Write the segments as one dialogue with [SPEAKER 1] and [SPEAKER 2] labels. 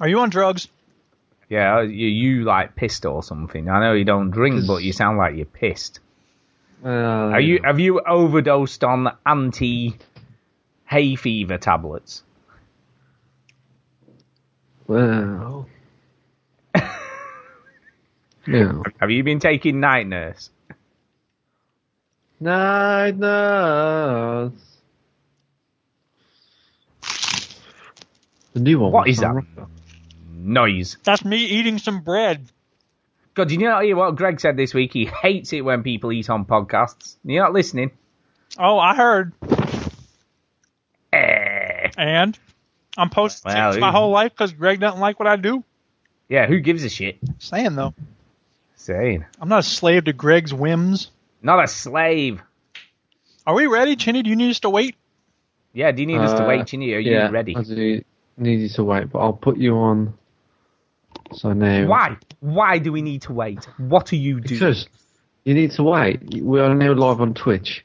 [SPEAKER 1] Are you on drugs?
[SPEAKER 2] Yeah, you, you like pissed or something. I know you don't drink, but you sound like you're pissed. Uh, are you? Have you overdosed on anti hay fever tablets?
[SPEAKER 3] Well. yeah.
[SPEAKER 2] Have you been taking night nurse?
[SPEAKER 3] Night nurse. The new one.
[SPEAKER 2] What
[SPEAKER 3] was
[SPEAKER 2] is that
[SPEAKER 3] on-
[SPEAKER 2] noise?
[SPEAKER 1] That's me eating some bread.
[SPEAKER 2] God, do you hear what Greg said this week? He hates it when people eat on podcasts. You're not listening.
[SPEAKER 1] Oh, I heard.
[SPEAKER 2] Eh.
[SPEAKER 1] And I'm posting
[SPEAKER 2] Well,
[SPEAKER 1] my whole life because Greg doesn't like what I do.
[SPEAKER 2] Yeah, who gives a shit?
[SPEAKER 1] Saying though,
[SPEAKER 2] Saying.
[SPEAKER 1] I'm not a slave to Greg's whims.
[SPEAKER 2] Not a slave.
[SPEAKER 1] Are we ready, Chinny? Do you need us to wait?
[SPEAKER 2] Yeah, do you need us to
[SPEAKER 3] Uh,
[SPEAKER 2] wait, Chinny? Are you
[SPEAKER 3] yeah,
[SPEAKER 2] ready?
[SPEAKER 3] I do need you to wait, but I'll put you on. So now.
[SPEAKER 2] Why? Why do we need to wait? What are you doing?
[SPEAKER 3] Because you need to wait. We are now live on Twitch.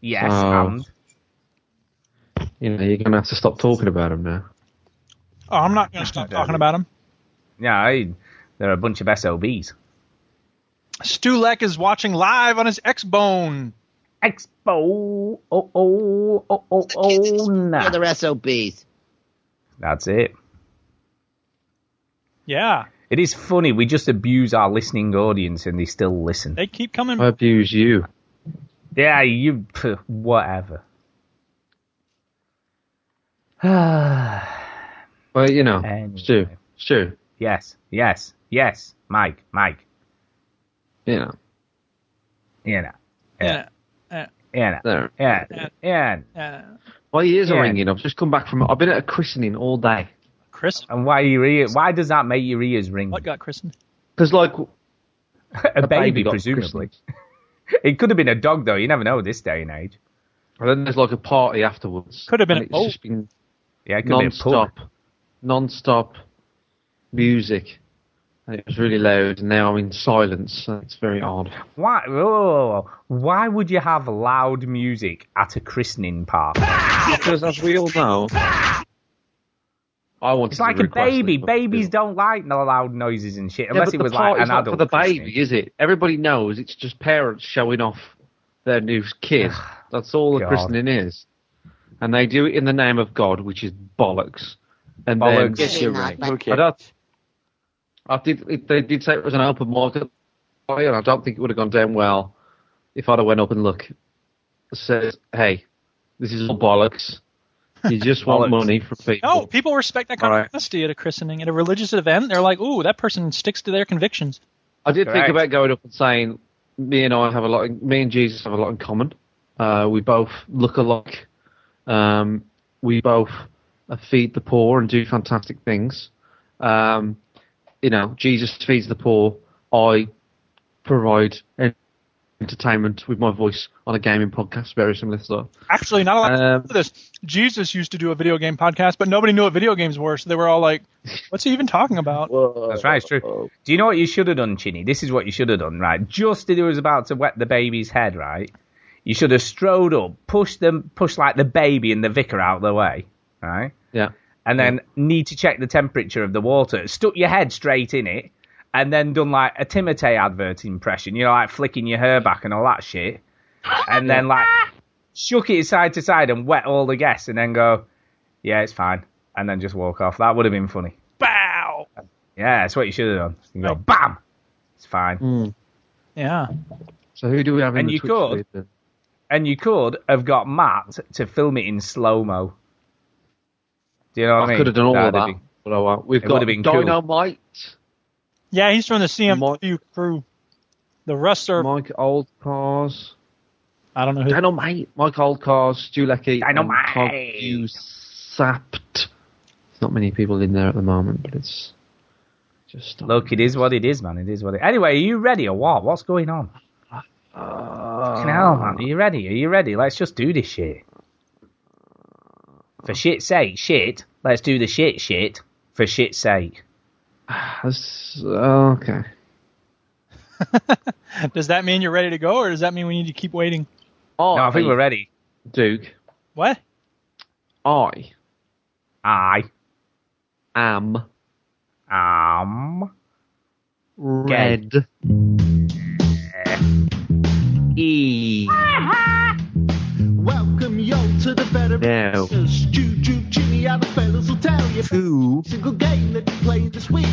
[SPEAKER 2] Yes,
[SPEAKER 3] Oh.
[SPEAKER 2] and
[SPEAKER 3] You know, you're gonna have to stop talking about him now.
[SPEAKER 1] Oh, I'm not going to stop talking about him.
[SPEAKER 2] yeah, I, they're a bunch of SOBs.
[SPEAKER 1] Stu Leck is watching live on his X-Bone.
[SPEAKER 2] Expo. Oh, oh, oh, oh, oh, nah.
[SPEAKER 4] The other SOBs.
[SPEAKER 2] That's it.
[SPEAKER 1] Yeah,
[SPEAKER 2] It is funny. We just abuse our listening audience and they still listen.
[SPEAKER 1] they keep coming.
[SPEAKER 3] I abuse you.
[SPEAKER 2] Yeah, you. Whatever.
[SPEAKER 3] Well, you know,
[SPEAKER 2] Anyway.
[SPEAKER 3] Stu, Stu,
[SPEAKER 2] yes, yes. Mike, Mike.
[SPEAKER 3] you know,
[SPEAKER 2] You know.
[SPEAKER 1] yeah. Uh,
[SPEAKER 2] Yeah.
[SPEAKER 3] there.
[SPEAKER 2] Yeah. Yeah.
[SPEAKER 1] uh,
[SPEAKER 3] My ears are ringing. I've just come back from. I've been at a christening all day.
[SPEAKER 1] Chris,
[SPEAKER 2] And why your ear? Why does that make your ears ring?
[SPEAKER 1] what got christened?
[SPEAKER 3] Because like
[SPEAKER 2] a, baby,
[SPEAKER 3] got
[SPEAKER 2] presumably. It could have been a dog, though. You never know this day and age.
[SPEAKER 3] And then there's like a party afterwards.
[SPEAKER 1] Could have been
[SPEAKER 3] And
[SPEAKER 1] a
[SPEAKER 3] it's just been
[SPEAKER 2] Yeah, it could be a
[SPEAKER 3] non-stop, non-stop music, and it was really loud. And now I'm in silence. So it's very odd.
[SPEAKER 2] Why? whoa. Why would you have loud music at a christening party?
[SPEAKER 3] Because as we all know, I wanted
[SPEAKER 2] It's like
[SPEAKER 3] to
[SPEAKER 2] a baby.
[SPEAKER 3] it, but-
[SPEAKER 2] Babies don't like no loud noises and shit, unless
[SPEAKER 3] but
[SPEAKER 2] it was like
[SPEAKER 3] party's
[SPEAKER 2] an
[SPEAKER 3] not
[SPEAKER 2] adult.
[SPEAKER 3] for the baby, is it? Everybody knows it's just parents showing off their new kid. That's all the christening is, and they do it in the name of God, which is bollocks. And
[SPEAKER 2] Bollocks.
[SPEAKER 3] then
[SPEAKER 4] Yes, you're right.
[SPEAKER 3] I don't. I did. It, they did say it was an open market, and I don't think it would have gone down well if I'd have went up and look. Says, hey, this is all bollocks. You just want
[SPEAKER 2] Bollocks.
[SPEAKER 3] money from people.
[SPEAKER 1] No, people respect that kind
[SPEAKER 3] All
[SPEAKER 1] of
[SPEAKER 3] right.
[SPEAKER 1] honesty at a christening, at a religious event. They're like, "Ooh, that person sticks to their convictions."
[SPEAKER 3] I did
[SPEAKER 2] Correct.
[SPEAKER 3] think about going up and saying, me and I have a lot. In, me and Jesus have a lot in common. Uh, we both look alike. Um, we both uh, feed the poor and do fantastic things. Um, you know, Jesus feeds the poor. I provide entertainment with my voice on a gaming podcast, very similar stuff.
[SPEAKER 1] Actually, not a lot
[SPEAKER 3] Um,
[SPEAKER 1] of this. Jesus used to do a video game podcast, but nobody knew what video games were, so they were all like, "What's he even talking about?"
[SPEAKER 2] That's right, it's true. Do you know what you should have done, Chinny? This is what you should have done, right? Just as he was about to wet the baby's head, right? You should have strode up, pushed them, pushed like the baby and the vicar out of the way, right?
[SPEAKER 3] Yeah.
[SPEAKER 2] And then need to check the temperature of the water. Stuck your head straight in it, and then done like a Timotei advert impression, you know, like flicking your hair back and all that shit. And then like shook it side to side and wet all the guests, and then go, yeah, it's fine, and then just walk off. That would have been funny.
[SPEAKER 1] Bow.
[SPEAKER 2] Yeah, that's what you should have done. You go, bam, it's fine.
[SPEAKER 3] Mm.
[SPEAKER 1] Yeah.
[SPEAKER 3] So who do we have in
[SPEAKER 2] And
[SPEAKER 3] the
[SPEAKER 2] you
[SPEAKER 3] Twitch
[SPEAKER 2] could-
[SPEAKER 3] feed?
[SPEAKER 2] And you could have got Matt to film it in slow mo. Do you know what I, mean?
[SPEAKER 3] I
[SPEAKER 2] mean?
[SPEAKER 3] could have done all of
[SPEAKER 2] That'd
[SPEAKER 3] that.
[SPEAKER 2] be-
[SPEAKER 3] But I won't. We've
[SPEAKER 2] It
[SPEAKER 3] got
[SPEAKER 2] would have been cool.
[SPEAKER 3] Dynamite,
[SPEAKER 1] Yeah, he's from the CMW crew. The rest are
[SPEAKER 3] Mike Old Cars.
[SPEAKER 1] I don't know who.
[SPEAKER 3] Dynamite, Mike Oldcars, Stu Leckie, and
[SPEAKER 2] Dynamite.
[SPEAKER 3] Todd you sapped. There's not many people in there at the moment, but it's just.
[SPEAKER 2] Look, it is what it is, man. It is what it. Anyway, are you ready or what? What's going on?
[SPEAKER 3] Uh,
[SPEAKER 2] Fucking hell, man. Are you ready? Are you ready? Let's just do this shit. For shit's sake, shit. Let's do the shit, shit. For shit's sake.
[SPEAKER 3] that's- uh, okay.
[SPEAKER 1] Does that mean you're ready to go, or does that mean we need to keep waiting?
[SPEAKER 3] Oh,
[SPEAKER 2] No, I think we're ready.
[SPEAKER 3] Duke.
[SPEAKER 1] What?
[SPEAKER 3] I
[SPEAKER 2] I.
[SPEAKER 3] am Am. Red.
[SPEAKER 2] E.
[SPEAKER 4] Welcome yo to the better
[SPEAKER 3] Now.
[SPEAKER 4] Juju, Jimmy, other fellas will tell you.
[SPEAKER 3] Two.
[SPEAKER 4] Single game that you play this week.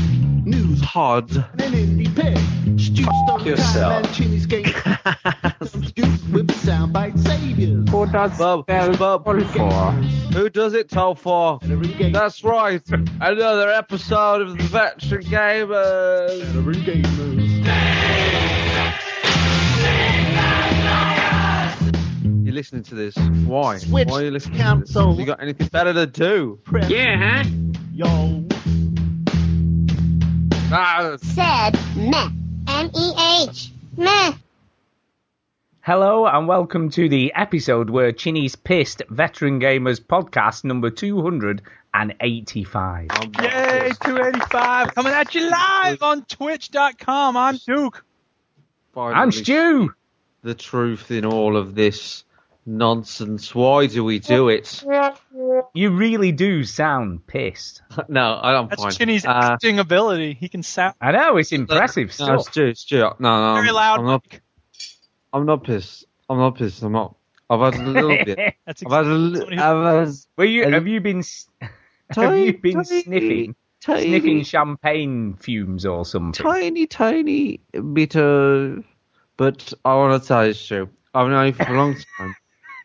[SPEAKER 4] News,
[SPEAKER 3] Pod.
[SPEAKER 4] an indie pick. Stu story
[SPEAKER 5] yourself.
[SPEAKER 4] and Jimmy's game. Some scoops with soundbite saviors.
[SPEAKER 3] Who does Bub, Bub, for? Who does it tell for? That's right. Another episode of the Veteran Gamers.
[SPEAKER 4] Better gamers.
[SPEAKER 3] You're listening to this. Why?
[SPEAKER 4] Switch
[SPEAKER 3] Why are you listening to this? You got anything better to do?
[SPEAKER 4] Press
[SPEAKER 2] Yeah, huh?
[SPEAKER 4] Yo.
[SPEAKER 3] Ah,
[SPEAKER 6] said meh. M-E-H. Meh.
[SPEAKER 2] Hello and welcome to the episode where Chinny's pissed veteran gamers podcast number 285.
[SPEAKER 3] I'm
[SPEAKER 1] Yay, 285 coming at you live on Twitch.com. I'm Duke.
[SPEAKER 2] I'm
[SPEAKER 3] Finally,
[SPEAKER 2] Stu.
[SPEAKER 3] The truth in all of this nonsense. Why do we do it?
[SPEAKER 2] You really do sound pissed.
[SPEAKER 3] No, I don't
[SPEAKER 1] That's
[SPEAKER 3] find.
[SPEAKER 1] Chinny's
[SPEAKER 3] Uh,
[SPEAKER 1] acting ability. He can sound
[SPEAKER 2] I know it's impressive
[SPEAKER 3] No,
[SPEAKER 2] stuff.
[SPEAKER 3] Stu, Stu. No, no,
[SPEAKER 1] very
[SPEAKER 3] I'm,
[SPEAKER 1] loud.
[SPEAKER 3] I'm not. I'm not pissed. I'm not pissed. I'm not. I've had a little bit.
[SPEAKER 1] That's
[SPEAKER 3] I've had a
[SPEAKER 1] exactly
[SPEAKER 3] li- I've had
[SPEAKER 2] Were you?
[SPEAKER 3] And-
[SPEAKER 2] Have you been? s- Have you been
[SPEAKER 3] tiny,
[SPEAKER 2] sniffing?
[SPEAKER 3] tiny,
[SPEAKER 2] Sniffing champagne fumes or something?
[SPEAKER 3] tiny, tiny bit of. But I want to tell you, Stu. I've known you for a long time.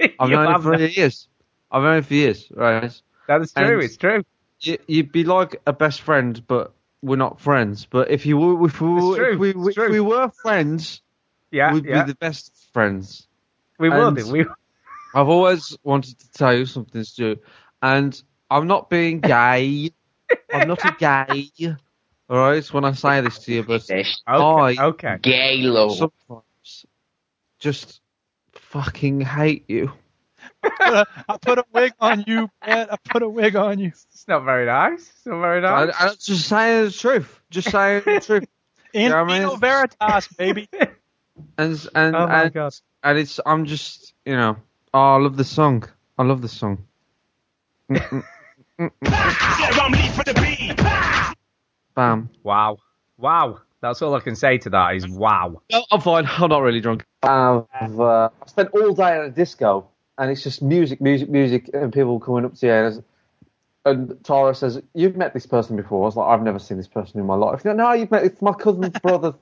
[SPEAKER 3] I've known you for
[SPEAKER 2] that.
[SPEAKER 3] years. I've known you for years, right?
[SPEAKER 2] That is true.
[SPEAKER 3] and-
[SPEAKER 2] it's true.
[SPEAKER 3] You, you'd be like a best friend, but we're not friends. But if you were, if we, were, if we,
[SPEAKER 2] it's
[SPEAKER 3] if we were friends,
[SPEAKER 2] Yeah,
[SPEAKER 3] we'd
[SPEAKER 2] yeah.
[SPEAKER 3] be the best friends.
[SPEAKER 2] we would. We.
[SPEAKER 3] I've always wanted to tell you something, Stu, and I'm not being gay. I'm not a gay. All right, when I say this to you, but
[SPEAKER 2] Okay.
[SPEAKER 3] I-
[SPEAKER 2] okay.
[SPEAKER 5] Galo.
[SPEAKER 3] sometimes just fucking hate you.
[SPEAKER 1] I put a wig on you, Brett. I put a wig on you.
[SPEAKER 2] It's not very nice. It's not very nice.
[SPEAKER 3] I'm just saying the truth. Just saying the truth.
[SPEAKER 1] In
[SPEAKER 3] Yeah, I mean-
[SPEAKER 1] Vino Veritas, baby.
[SPEAKER 3] And and
[SPEAKER 2] oh my
[SPEAKER 3] and,
[SPEAKER 2] god.
[SPEAKER 3] and it's I'm just you know. Oh, I love the song. I love the song. Bam.
[SPEAKER 2] Wow. Wow. That's all I can say to that is wow.
[SPEAKER 3] No, I'm fine. I'm not really drunk. I've uh, I spent all day at a disco, and it's just music, music, music, and people coming up to you. And, and Tara says, "You've met this person before." I was like, "I've never seen this person in my life." No, no, you've met. It's my cousin's brother,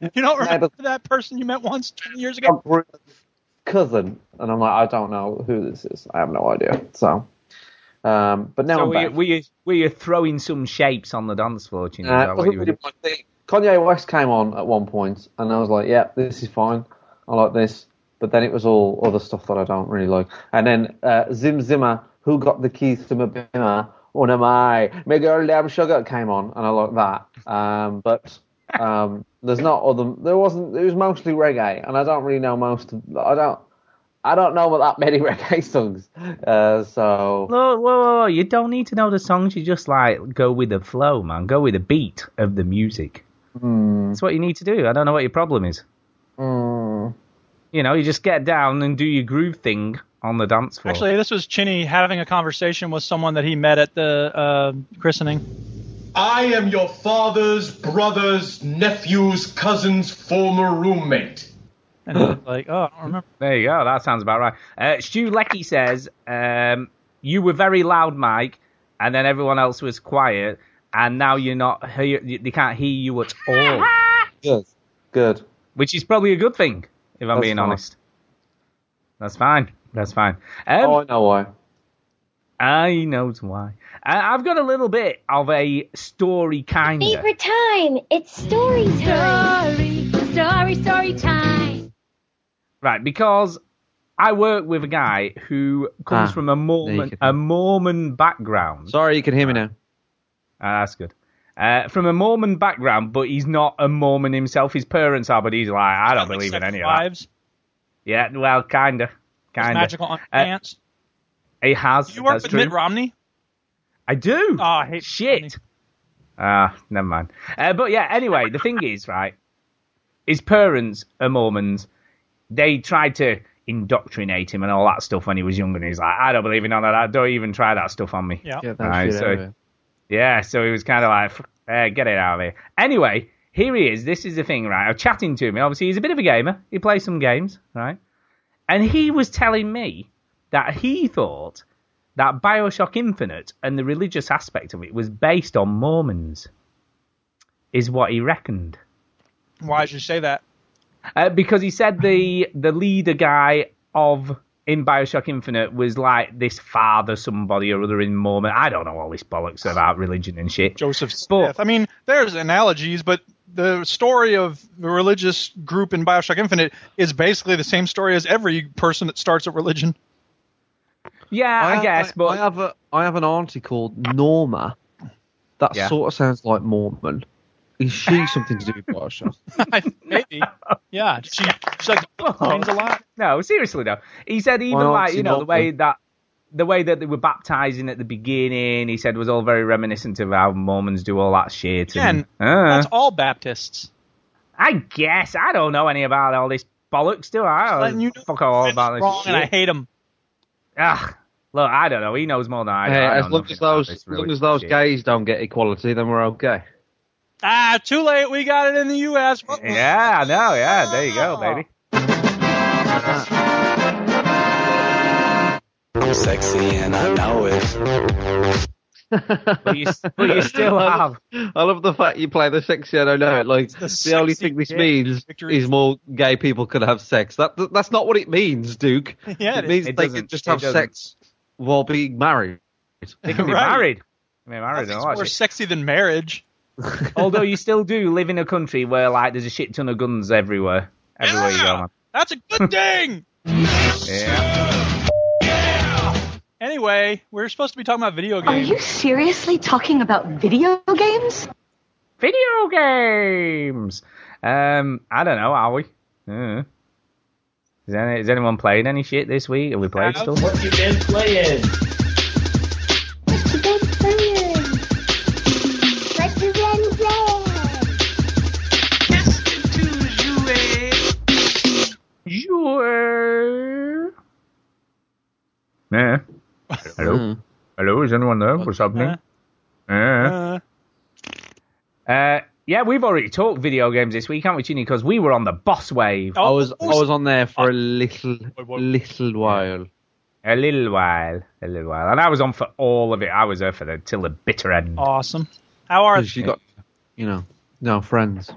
[SPEAKER 1] You don't remember
[SPEAKER 3] but-
[SPEAKER 1] that person you met once 20 years ago?
[SPEAKER 3] cousin, and I'm like, I don't know who this is. I have no idea. So, um, but now
[SPEAKER 2] So
[SPEAKER 3] I'm
[SPEAKER 2] were you, were, you, were you throwing some shapes on the dance floor, Chinny? Is
[SPEAKER 3] Uh,
[SPEAKER 2] that what
[SPEAKER 3] wasn't
[SPEAKER 2] you
[SPEAKER 3] really
[SPEAKER 2] doing?
[SPEAKER 3] my thing. Kanye West came on at one point, and I was like, "Yeah, this is fine. I like this." But then it was all other stuff that I don't really like. And then uh, Zim Zimmer, who got the keys to my bimmer, one of my my girl damn sugar came on, and I like that. Um, but um, there's not other. There wasn't. It was mostly reggae, and I don't really know most. Of, I don't. I don't know that many reggae songs. Uh, so
[SPEAKER 2] whoa, whoa, whoa, you don't need to know the songs. You just like go with the flow, man. Go with the beat of the music. That's what you need to do. I don't know what your problem is.
[SPEAKER 3] mm,
[SPEAKER 2] You know, you just get down and do your groove thing on the dance floor.
[SPEAKER 1] Actually, this was Chinny having a conversation with someone that he met at the uh, christening.
[SPEAKER 7] I am your father's brother's nephew's cousin's former roommate.
[SPEAKER 1] And he like, oh, I don't remember.
[SPEAKER 2] There you go. That sounds about right. Uh, Stu Lecky says um, you were very loud, Mike, and then everyone else was quiet, and now you're not. Hear, they can't hear you at all,
[SPEAKER 3] good, good.
[SPEAKER 2] which is probably a good thing, if I'm
[SPEAKER 3] That's
[SPEAKER 2] being
[SPEAKER 3] fine.
[SPEAKER 2] honest. That's fine. That's fine. Um,
[SPEAKER 3] oh, I know why.
[SPEAKER 2] I know why. Uh, I've got a little bit of a story, kind of.
[SPEAKER 6] Favorite time. It's story time.
[SPEAKER 8] Story, story, story time.
[SPEAKER 2] Right, because I work with a guy who comes
[SPEAKER 3] Ah,
[SPEAKER 2] from a Mormon a Mormon background.
[SPEAKER 3] Sorry, you can hear me now.
[SPEAKER 2] Ah, that's good. Uh, from a Mormon background, but he's not a Mormon himself. His parents are, but he's like, I don't believe in
[SPEAKER 1] Seven
[SPEAKER 2] any of that. Yeah, well, kinda, kinda.
[SPEAKER 1] magical
[SPEAKER 2] Uh,
[SPEAKER 1] underpants.
[SPEAKER 2] He has.
[SPEAKER 1] you work
[SPEAKER 2] that's
[SPEAKER 1] with
[SPEAKER 2] true.
[SPEAKER 1] Mitt Romney?
[SPEAKER 2] I do.
[SPEAKER 1] Oh, I hate
[SPEAKER 2] Shit.
[SPEAKER 1] Romney.
[SPEAKER 2] Ah, never mind. Uh, but yeah, anyway, the thing is, right, his parents are Mormons. They tried to indoctrinate him and all that stuff when he was younger, and he's like, I don't believe in none of that. Don't even try that stuff on me.
[SPEAKER 1] Yeah.
[SPEAKER 3] Get
[SPEAKER 2] Right, so- Yeah, so he was kind of like, "F- uh, get it out of here. Anyway, here he is. This is the thing, right? I'm chatting to him. Obviously, he's a bit of a gamer. He plays some games, right? And he was telling me that he thought that Bioshock Infinite and the religious aspect of it was based on Mormons, is what he reckoned.
[SPEAKER 1] Why did you say that?
[SPEAKER 2] Uh, because he said the the leader guy of in Bioshock Infinite was like this father somebody or other in Mormon. I don't know all this bollocks about religion and shit.
[SPEAKER 1] Joseph Smith. I mean, there's analogies, but the story of the religious group in Bioshock Infinite is basically the same story as every person that starts a religion.
[SPEAKER 2] Yeah, I,
[SPEAKER 3] have-
[SPEAKER 2] guess, but
[SPEAKER 3] I have a I have an auntie called Norma. That
[SPEAKER 2] Yeah.
[SPEAKER 3] sort of sounds like Mormon. Is she something to do with Bioshock?
[SPEAKER 1] Maybe. Yeah. She, she like coins a lot.
[SPEAKER 2] no, seriously though. He said even
[SPEAKER 3] Why
[SPEAKER 2] like you know the way
[SPEAKER 3] Synopsis.
[SPEAKER 2] that the way that they were baptizing at the beginning, he said was all very reminiscent of how Mormons do all that shit. And,
[SPEAKER 1] Again,
[SPEAKER 2] uh,
[SPEAKER 1] that's all Baptists.
[SPEAKER 2] I guess I don't know any about all this bollocks, do I? I
[SPEAKER 1] letting
[SPEAKER 2] don't
[SPEAKER 1] you know
[SPEAKER 2] fuck all about this
[SPEAKER 1] wrong,
[SPEAKER 2] shit.
[SPEAKER 1] and I hate them.
[SPEAKER 2] Ugh. Look, I don't know. He knows more than I do.
[SPEAKER 3] Hey,
[SPEAKER 2] I
[SPEAKER 3] as long as those
[SPEAKER 2] this
[SPEAKER 3] as long as those
[SPEAKER 2] shit.
[SPEAKER 3] gays don't get equality, then we're okay.
[SPEAKER 1] Ah, too late. We got it in the U.S.
[SPEAKER 2] Yeah, I know. Yeah, there you go, baby.
[SPEAKER 5] I'm sexy and I know it.
[SPEAKER 2] But you, but you still have.
[SPEAKER 3] I love the fact you play the sexy. And I don't know it. Like
[SPEAKER 1] the
[SPEAKER 3] the, only thing this means
[SPEAKER 1] Victory.
[SPEAKER 3] is more gay people can have sex. That that's not what it means, Duke.
[SPEAKER 1] Yeah,
[SPEAKER 3] it
[SPEAKER 1] it
[SPEAKER 3] means
[SPEAKER 2] It
[SPEAKER 3] they can just have
[SPEAKER 2] doesn't.
[SPEAKER 3] sex while being married.
[SPEAKER 2] They can be
[SPEAKER 1] Right.
[SPEAKER 2] married. They can be married and
[SPEAKER 1] Nothing's
[SPEAKER 2] all that
[SPEAKER 1] more sexy than marriage.
[SPEAKER 2] Although you still do live in a country where like there's a shit ton of guns everywhere. Everywhere you go, man.
[SPEAKER 1] That's a good thing.
[SPEAKER 2] Yeah.
[SPEAKER 1] anyway, we're supposed to be talking about video games.
[SPEAKER 6] Are you seriously talking about video games?
[SPEAKER 2] Video games. Um, I don't know. Are we? Uh. Is, any, is anyone playing any shit this week? Have we played
[SPEAKER 1] Have-
[SPEAKER 2] stuff?
[SPEAKER 9] What you been playing?
[SPEAKER 2] Sure. Yeah. Hello. Hello. Is anyone there? What's happening? Yeah.
[SPEAKER 1] Uh,
[SPEAKER 2] Uh, yeah, we've already talked video games this week, haven't we, Chinny? Because we were on the boss wave
[SPEAKER 3] I was I
[SPEAKER 1] oh,
[SPEAKER 3] was on there for a little
[SPEAKER 1] wait.
[SPEAKER 3] little while.
[SPEAKER 2] a little while, a little while, and I was on for all of it. I was there for the till the bitter end.
[SPEAKER 1] awesome. How are
[SPEAKER 3] 'Cause you got, you know, no friends.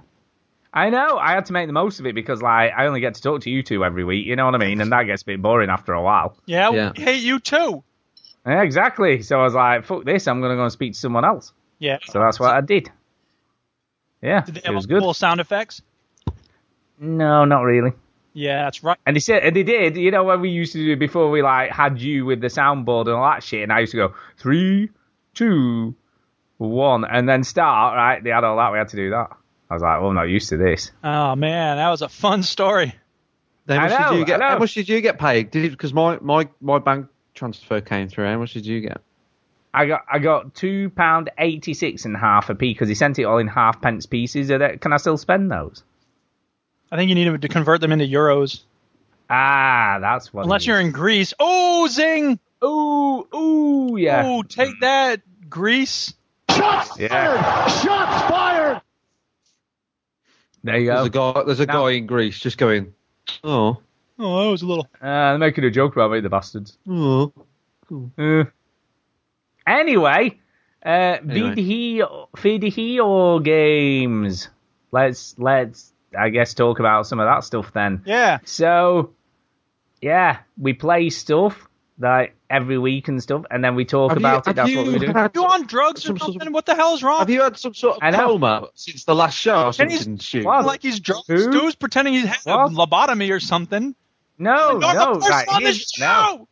[SPEAKER 2] I know. I had to make the most of it because, like, I only get to talk to you two every week. You know what I mean? And that gets a bit boring after a while.
[SPEAKER 1] Yeah,
[SPEAKER 3] Yeah.
[SPEAKER 1] we hate you too.
[SPEAKER 2] Yeah, exactly. So I was like, "Fuck this! I'm gonna go and speak to someone else."
[SPEAKER 1] Yeah.
[SPEAKER 2] So that's what I did. Yeah,
[SPEAKER 1] Did they
[SPEAKER 2] it
[SPEAKER 1] have
[SPEAKER 2] was good.
[SPEAKER 1] cool sound effects?
[SPEAKER 2] No, not really.
[SPEAKER 1] Yeah, that's right.
[SPEAKER 2] And they said, and they did. You know what we used to do before we like had you with the soundboard and all that shit. And I used to go three, two, one, and then start. Right? They had all that. We had to do that. I was like, well, I'm not used to this.
[SPEAKER 1] Oh man, that was a fun story.
[SPEAKER 3] How
[SPEAKER 2] I
[SPEAKER 3] much
[SPEAKER 2] know,
[SPEAKER 3] did you get?
[SPEAKER 2] I know.
[SPEAKER 3] How much did you get paid? Did because my, my my bank transfer came through. How much did you get?
[SPEAKER 2] I got I got two pound eighty six and half a p because he sent it all in half pence pieces. Are they- Can I still spend those?
[SPEAKER 1] I think you need to convert them into euros.
[SPEAKER 2] Ah, that's what.
[SPEAKER 1] Unless you're in Greece. Oh, zing!
[SPEAKER 2] Ooh, ooh, yeah,
[SPEAKER 1] Oh, take that, Greece.
[SPEAKER 2] Shots yeah.
[SPEAKER 4] Shots fired!
[SPEAKER 2] There you
[SPEAKER 3] There's
[SPEAKER 2] go.
[SPEAKER 3] a guy. There's a
[SPEAKER 2] Now-
[SPEAKER 3] guy in Greece just going. Oh,
[SPEAKER 1] Oh, that was a little.
[SPEAKER 2] Uh, they're making a joke about me, the bastards.
[SPEAKER 3] oh.
[SPEAKER 2] Uh, anyway, uh,
[SPEAKER 3] Anyway.
[SPEAKER 2] video, video games. Let's let's I guess talk about some of that stuff then.
[SPEAKER 1] Yeah.
[SPEAKER 2] So, yeah, we play stuff like every week and stuff, and then we talk
[SPEAKER 3] Have you-
[SPEAKER 2] about it. That's
[SPEAKER 3] you
[SPEAKER 2] what we do.
[SPEAKER 3] had
[SPEAKER 1] You on drugs or
[SPEAKER 3] some sort of-
[SPEAKER 1] something? What the hell's wrong?
[SPEAKER 3] Have you had some sort
[SPEAKER 2] I
[SPEAKER 3] of
[SPEAKER 2] know.
[SPEAKER 3] coma since the last show or
[SPEAKER 1] And he's-
[SPEAKER 3] something? Stu?
[SPEAKER 1] Like he's drunk.
[SPEAKER 2] Who?
[SPEAKER 1] Stu's pretending he's had a lobotomy or something.
[SPEAKER 2] No,
[SPEAKER 1] You're
[SPEAKER 2] no, right.
[SPEAKER 1] on the
[SPEAKER 2] here's- no,
[SPEAKER 1] show.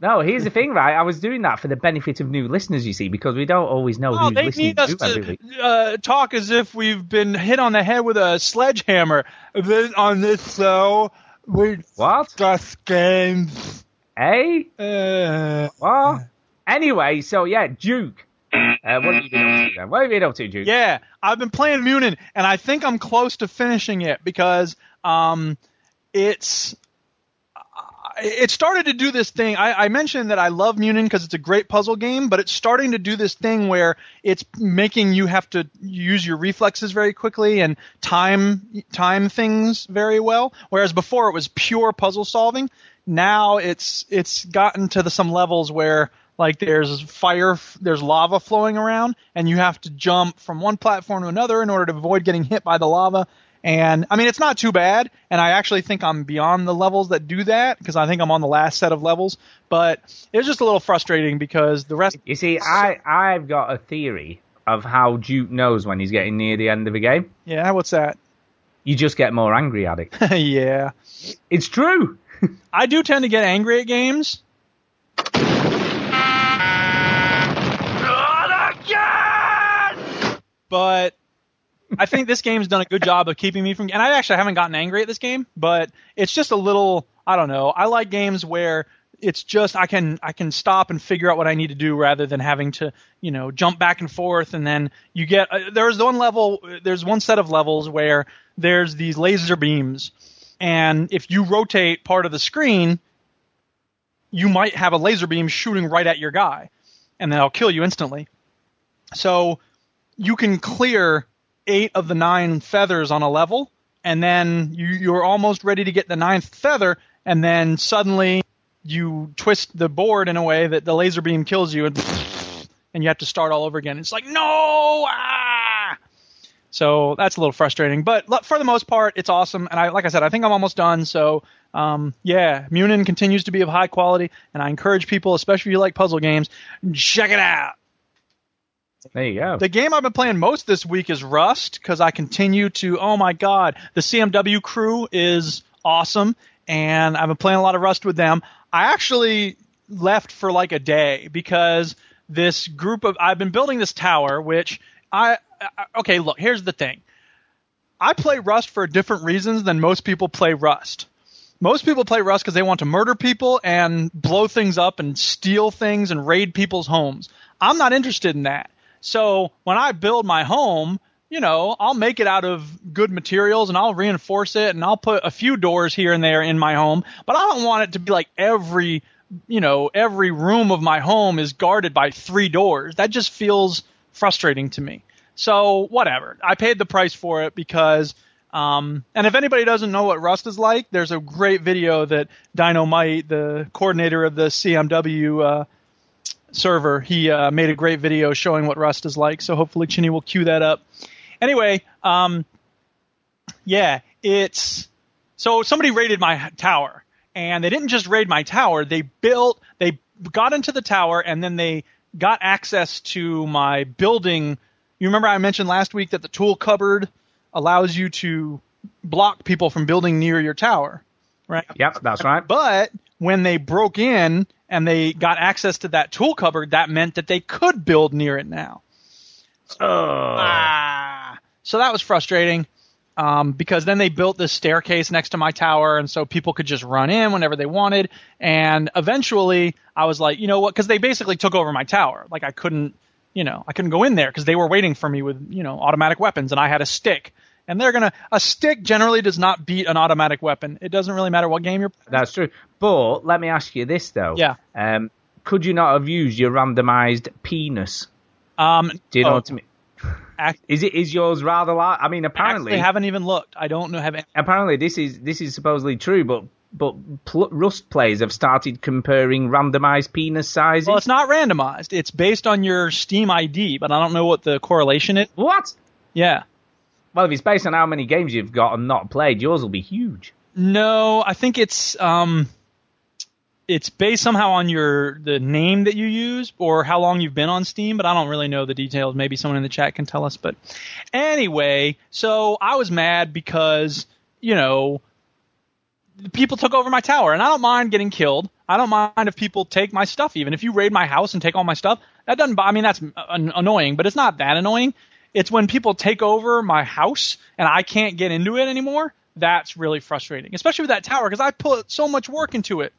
[SPEAKER 2] no. Here's the thing, right? I was doing that for the benefit of new listeners, you see, because we don't always know
[SPEAKER 1] Oh,
[SPEAKER 2] who's
[SPEAKER 1] they
[SPEAKER 2] listening
[SPEAKER 1] need us
[SPEAKER 2] to
[SPEAKER 1] to uh, talk as if we've been hit on the head with a sledgehammer. This, on this show, we
[SPEAKER 2] What?
[SPEAKER 1] discuss games.
[SPEAKER 2] Hey,
[SPEAKER 1] Uh,
[SPEAKER 2] what? Anyway, so yeah, Duke. Uh, what have you been up to then? What have you been up to, Duke?
[SPEAKER 1] yeah, I've been playing Munin, and I think I'm close to finishing it because um, it's it started to do this thing. I, I mentioned that I love Munin because it's a great puzzle game, but it's starting to do this thing where it's making you have to use your reflexes very quickly and time time things very well. Whereas before it was pure puzzle solving. Now it's it's gotten to the, some levels where like there's fire, there's lava flowing around, and you have to jump from one platform to another in order to avoid getting hit by the lava. And I mean, it's not too bad, and I actually think I'm beyond the levels that do that because I think I'm on the last set of levels. But it was just a little frustrating because the rest.
[SPEAKER 2] You see, I I've got a theory of how Duke knows when he's getting near the end of a game.
[SPEAKER 1] Yeah, what's that?
[SPEAKER 2] You just get more angry at it.
[SPEAKER 1] yeah,
[SPEAKER 2] it's true.
[SPEAKER 1] I do tend to get angry at games. But I think this game's done a good job of keeping me from. And I actually haven't gotten angry at this game, but it's just a little. I don't know. I like games where it's just I can I can stop and figure out what I need to do rather than having to you know jump back and forth and then you get uh, there's one level there's one set of levels where there's these laser beams and if you rotate part of the screen you might have a laser beam shooting right at your guy and then it'll kill you instantly so you can clear eight of the nine feathers on a level, and then you, you're almost ready to get the ninth feather, and then suddenly you twist the board in a way that the laser beam kills you, and and you have to start all over again. It's like no, ah! So that's a little frustrating, but for the most part, it's awesome. And I, like I said, I think I'm almost done. So um, yeah, Munin continues to be of high quality, and I encourage people, especially if you like puzzle games, check it out.
[SPEAKER 2] There you go.
[SPEAKER 1] The game I've been playing most this week is Rust because I continue to. Oh my god, the CMW crew is awesome, and I've been playing a lot of Rust with them. I actually left for like a day because this group of I've been building this tower, which I okay. Look, here's the thing. I play Rust for different reasons than most people play Rust. Most people play Rust because they want to murder people and blow things up and steal things and raid people's homes. I'm not interested in that. So when I build my home, you know, I'll make it out of good materials and I'll reinforce it and I'll put a few doors here and there in my home, but I don't want it to be like every, you know, every room of my home is guarded by three doors. That just feels frustrating to me. So whatever. I paid the price for it because um, and if anybody doesn't know what Rust is like, there's a great video that Dynamite, the coordinator of the CMW uh, server. He uh, made a great video showing what Rust is like. So hopefully Chinny will cue that up. Anyway, um, yeah, it's so somebody raided my tower, and they didn't just raid my tower. They built, they got into the tower, and then they got access to my building. You remember I mentioned last week that the tool cupboard allows you to block people from building near your tower, right?
[SPEAKER 2] Yep, that's right.
[SPEAKER 1] But when they broke in and they got access to that tool cupboard, that meant that they could build near it now.
[SPEAKER 2] Oh.
[SPEAKER 1] Ah. So that was frustrating um, because then they built this staircase next to my tower, and so people could just run in whenever they wanted. And eventually, I was like, you know what? Because they basically took over my tower. Like I couldn't, you know, I couldn't go in there because they were waiting for me with, you know, automatic weapons, and I had a stick and they're gonna a stick generally does not beat an automatic weapon. It doesn't really matter what game you're. playing.
[SPEAKER 2] That's true. But let me ask you this though.
[SPEAKER 1] Yeah.
[SPEAKER 2] Um, could you not have used your randomized penis?
[SPEAKER 1] Um,
[SPEAKER 2] Do you know
[SPEAKER 1] oh,
[SPEAKER 2] what I mean?
[SPEAKER 1] Act-
[SPEAKER 2] Is it is yours rather large? I mean, apparently,
[SPEAKER 1] Actually, haven't even looked. I don't know. Have
[SPEAKER 2] apparently this is this is supposedly true, but but pl- Rust players have started comparing randomized penis sizes.
[SPEAKER 1] well, it's not randomized. It's based on your Steam ID, but I don't know what the correlation is.
[SPEAKER 2] what?
[SPEAKER 1] Yeah.
[SPEAKER 2] Well, if it's based on how many games you've got and not played, yours will be huge.
[SPEAKER 1] No, I think it's um, it's based somehow on your the name that you use or how long you've been on Steam, but I don't really know the details. Maybe someone in the chat can tell us. But anyway, so I was mad because you know people took over my tower, and I don't mind getting killed. I don't mind if people take my stuff. Even if you raid my house and take all my stuff, that doesn't. I mean, that's annoying, but it's not that annoying. It's when people take over my house and I can't get into it anymore. That's really frustrating, especially with that tower because I put so much work into it.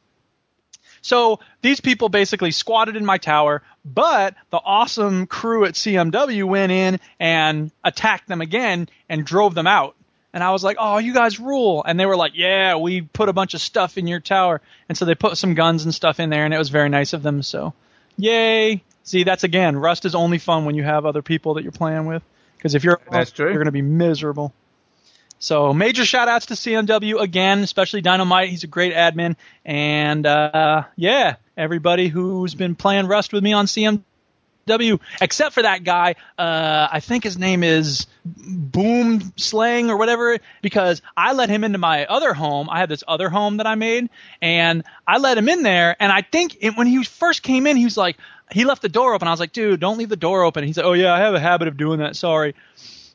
[SPEAKER 1] So these people basically squatted in my tower, but the awesome crew at CMW went in and attacked them again and drove them out. And I was like, "Oh, you guys rule!" And they were like, "Yeah, we put a bunch of stuff in your tower." And so they put some guns and stuff in there, and it was very nice of them. So, yay! See, that's again, Rust is only fun when you have other people that you're playing with. Because if you're
[SPEAKER 2] That's true.
[SPEAKER 1] you're going to be miserable. So major shout outs to CMW again, especially Dynamite. He's a great admin. And uh, yeah, everybody who's been playing Rust with me on CMW, except for that guy, uh, I think his name is Boom Slang or whatever, because I let him into my other home. I had this other home that I made, and I let him in there. And I think it, when he first came in, he was like, he left the door open. I was like, dude, don't leave the door open. He's like, oh yeah, I have a habit of doing that. Sorry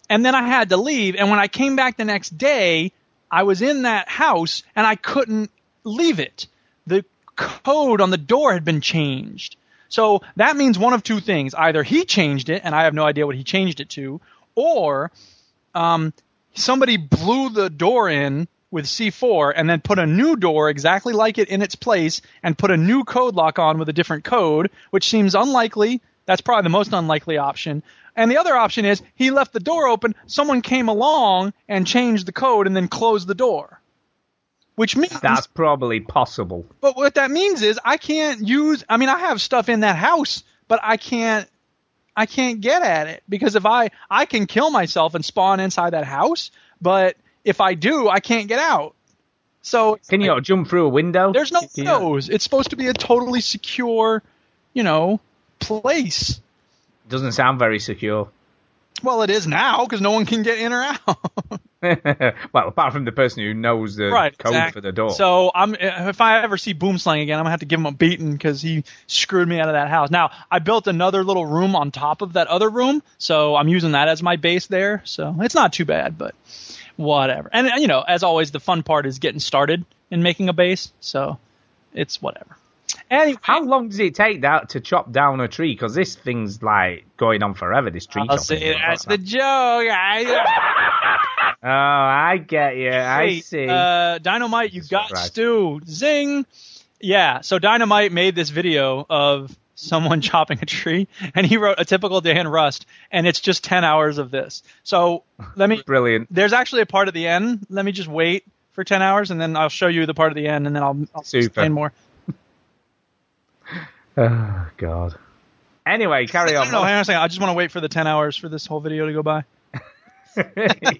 [SPEAKER 1] and then I had to leave. And when I came back the next day, I was in that house and I couldn't leave it. The code on the door had been changed. So that means one of two things. Either he changed it and I have no idea what he changed it to, or um, somebody blew the door in with C4 and then put a new door exactly like it in its place and put a new code lock on with a different code, which seems unlikely. That's probably the most unlikely option. And the other option is he left the door open, someone came along and changed the code and then closed the door. Which means
[SPEAKER 2] That's probably possible.
[SPEAKER 1] but what that means is I can't use I mean I have stuff in that house, but I can't I can't get at it because if I I can kill myself and spawn inside that house, but if I do, I can't get out. So
[SPEAKER 2] Can you jump through a window?
[SPEAKER 1] there's no windows. It's supposed to be a totally secure, you know, place.
[SPEAKER 2] Doesn't sound very secure.
[SPEAKER 1] Well, it is now because no one can get in or out.
[SPEAKER 2] well, apart from the person who knows the
[SPEAKER 1] right,
[SPEAKER 2] code
[SPEAKER 1] exactly.
[SPEAKER 2] for the door.
[SPEAKER 1] So I'm if I ever see Boomslang again, I'm gonna have to give him a beating because he screwed me out of that house. Now I built another little room on top of that other room, so I'm using that as my base there. So it's not too bad, but whatever. And you know, as always, the fun part is getting started in making a base. So it's whatever. Anyway,
[SPEAKER 2] How long does it take that to chop down a tree? Because this thing's like going on forever. This tree
[SPEAKER 1] I'll
[SPEAKER 2] chopping.
[SPEAKER 1] say that's the joke. I,
[SPEAKER 2] Oh, I get you. I see.
[SPEAKER 1] Uh, Dynamite, you got. Stu. Zing. Yeah. So Dynamite made this video of someone chopping a tree, and he wrote a typical day in Rust, and it's just ten hours of this. So let me.
[SPEAKER 2] Brilliant.
[SPEAKER 1] There's actually a part at the end. Let me just wait for ten hours, and then I'll show you the part at the end, and then I'll, I'll explain more.
[SPEAKER 2] Oh God. Anyway, carry
[SPEAKER 1] No,
[SPEAKER 2] on.
[SPEAKER 1] no, hang on a second. I just want to wait for the ten hours for this whole video to go by.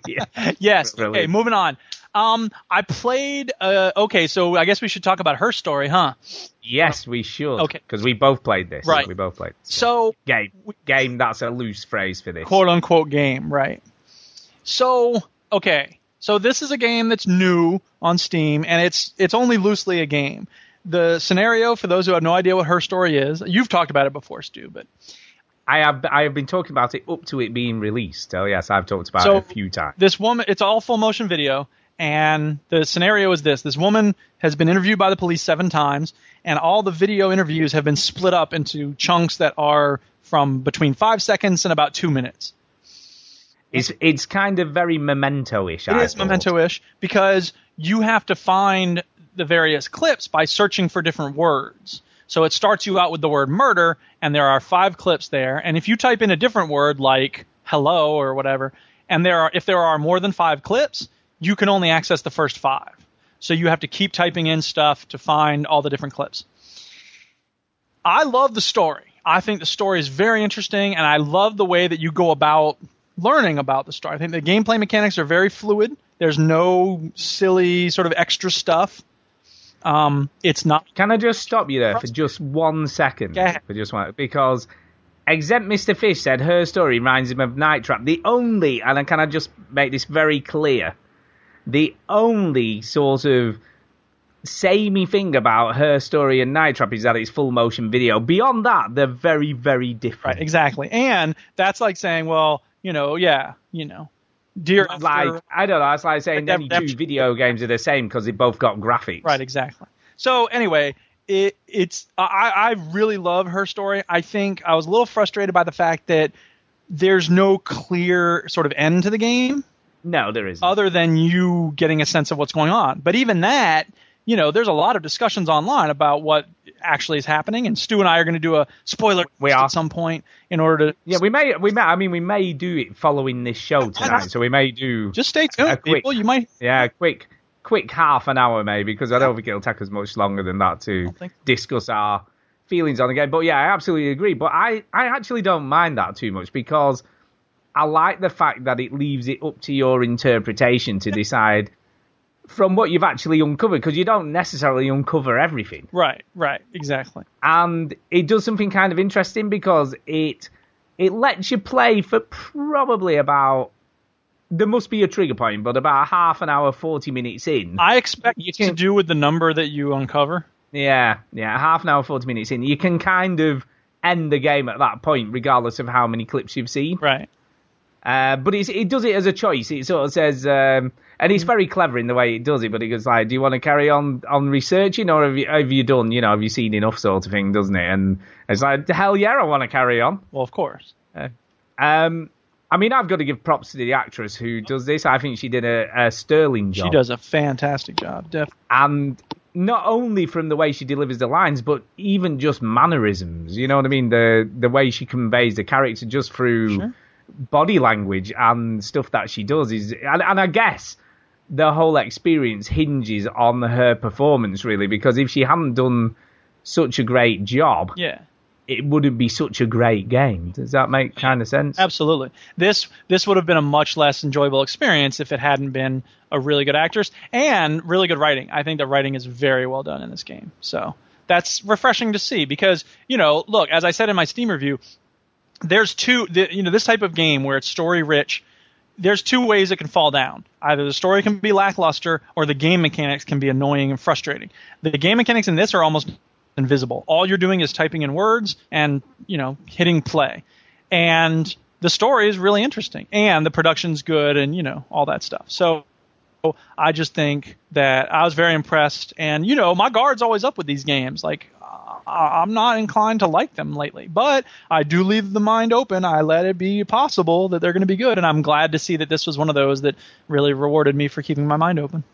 [SPEAKER 2] Yeah.
[SPEAKER 1] yes.
[SPEAKER 2] Brilliant.
[SPEAKER 1] Okay, moving on. Um, I played. Uh, okay, so I guess we should talk about her story, huh?
[SPEAKER 2] Yes, we should.
[SPEAKER 1] Okay.
[SPEAKER 2] Because we both played this.
[SPEAKER 1] Right.
[SPEAKER 2] We both played. This.
[SPEAKER 1] So
[SPEAKER 2] Game. Game. That's a loose phrase for this.
[SPEAKER 1] quote unquote game, right? So, okay. So this is a game that's new on Steam and it's it's only loosely a game. The scenario for those who have no idea what her story is, you've talked about it before, Stu, but
[SPEAKER 2] I have I have been talking about it up to it being released. Oh yes, I've talked about
[SPEAKER 1] So-
[SPEAKER 2] it a few times.
[SPEAKER 1] this woman it's all full motion video and the scenario is this this woman has been interviewed by the police seven times and all the video interviews have been split up into chunks that are from between five seconds and about two minutes
[SPEAKER 2] It's it's kind of very memento-ish.
[SPEAKER 1] It
[SPEAKER 2] I
[SPEAKER 1] is memento-ish because you have to find the various clips by searching for different words. So it starts you out with the word murder, and there are five clips there. And if you type in a different word like hello or whatever, and there are if there are more than five clips, you can only access the first five. So you have to keep typing in stuff to find all the different clips. I love the story. I think the story is very interesting, and I love the way that you go about learning about the story. I think the gameplay mechanics are very fluid. There's no silly sort of extra stuff. Um, it's not.
[SPEAKER 2] Can I just stop you there for just one second?
[SPEAKER 1] Go ahead.
[SPEAKER 2] For just one, because exempt Mr. Fish said her story reminds him of Night Trap. The only, and I can I just make this very clear? The only sort of samey thing about her story and Night Trap is that it's full motion video. Beyond that, they're very, very different.
[SPEAKER 1] Right, exactly. And that's like saying, well, you know, yeah, you know, dear
[SPEAKER 2] Like I don't know. It's like saying any
[SPEAKER 1] they're-
[SPEAKER 2] two video games are the same because they both got graphics.
[SPEAKER 1] Right, exactly. So anyway, it it's I, I really love her story. I think I was a little frustrated by the fact that there's no clear sort of end to the game
[SPEAKER 2] No, there isn't.
[SPEAKER 1] other than you getting a sense of what's going on. But even that, you know, there's a lot of discussions online about what actually is happening, and Stu and I are going to do a spoiler
[SPEAKER 2] We
[SPEAKER 1] at some point in order to
[SPEAKER 2] Yeah, we may, we may. I mean, we may do it following this show tonight, so we may do.
[SPEAKER 1] just stay tuned,
[SPEAKER 2] a quick-
[SPEAKER 1] people. You might
[SPEAKER 2] Yeah, quick, quick half an hour maybe, because I don't think it'll take us much longer than that to
[SPEAKER 1] so.
[SPEAKER 2] discuss our feelings on the game. But yeah, I absolutely agree. But I, I actually don't mind that too much because I like the fact that it leaves it up to your interpretation to decide from what you've actually uncovered, because you don't necessarily uncover everything
[SPEAKER 1] right, right, exactly.
[SPEAKER 2] and it does something kind of interesting because it it lets you play for probably about there must be a trigger point, but about half an hour, forty minutes in.
[SPEAKER 1] I expect
[SPEAKER 2] You
[SPEAKER 1] it to
[SPEAKER 2] can-
[SPEAKER 1] do with the number that you uncover.
[SPEAKER 2] Yeah, yeah, half an hour, forty minutes in, you can kind of end the game at that point, regardless of how many clips you've seen.
[SPEAKER 1] Right.
[SPEAKER 2] Uh, but it's, it does it as a choice. It sort of says, um, and he's very clever in the way he does it. But he goes like, "Do you want to carry on on researching, or have you, have you done? You know, have you seen enough, sort of thing, doesn't it?" And it's like, "Hell yeah, I want to carry on."
[SPEAKER 1] Well, of course.
[SPEAKER 2] Um, I mean, I've got to give props to the actress who does this. I think she did a, a sterling job.
[SPEAKER 1] She does a fantastic job. Def-
[SPEAKER 2] and not only from the way she delivers the lines, but even just mannerisms. You know what I mean? The the way she conveys the character just through
[SPEAKER 1] Sure.
[SPEAKER 2] body language and stuff that she does is, and, and I guess the whole experience hinges on her performance really, because if she hadn't done such a great job,
[SPEAKER 1] yeah.
[SPEAKER 2] it wouldn't be such a great game. Does that make kind of sense?
[SPEAKER 1] Absolutely. This this would have been a much less enjoyable experience if it hadn't been a really good actress and really good writing. I think the writing is very well done in this game. So that's refreshing to see because, you know, look, as I said in my Steam review, there's two the, you know, this type of game where it's story rich there's two ways it can fall down. Either the story can be lackluster or the game mechanics can be annoying and frustrating. The game mechanics in this are almost invisible. All you're doing is typing in words and, you know, hitting play. And the story is really interesting and the production's good and, you know, all that stuff. So I just think that I was very impressed and, you know, my guard's always up with these games. Like I'm not inclined to like them lately, but I do leave the mind open. I let it be possible that they're going to be good, and I'm glad to see that this was one of those that really rewarded me for keeping my mind open.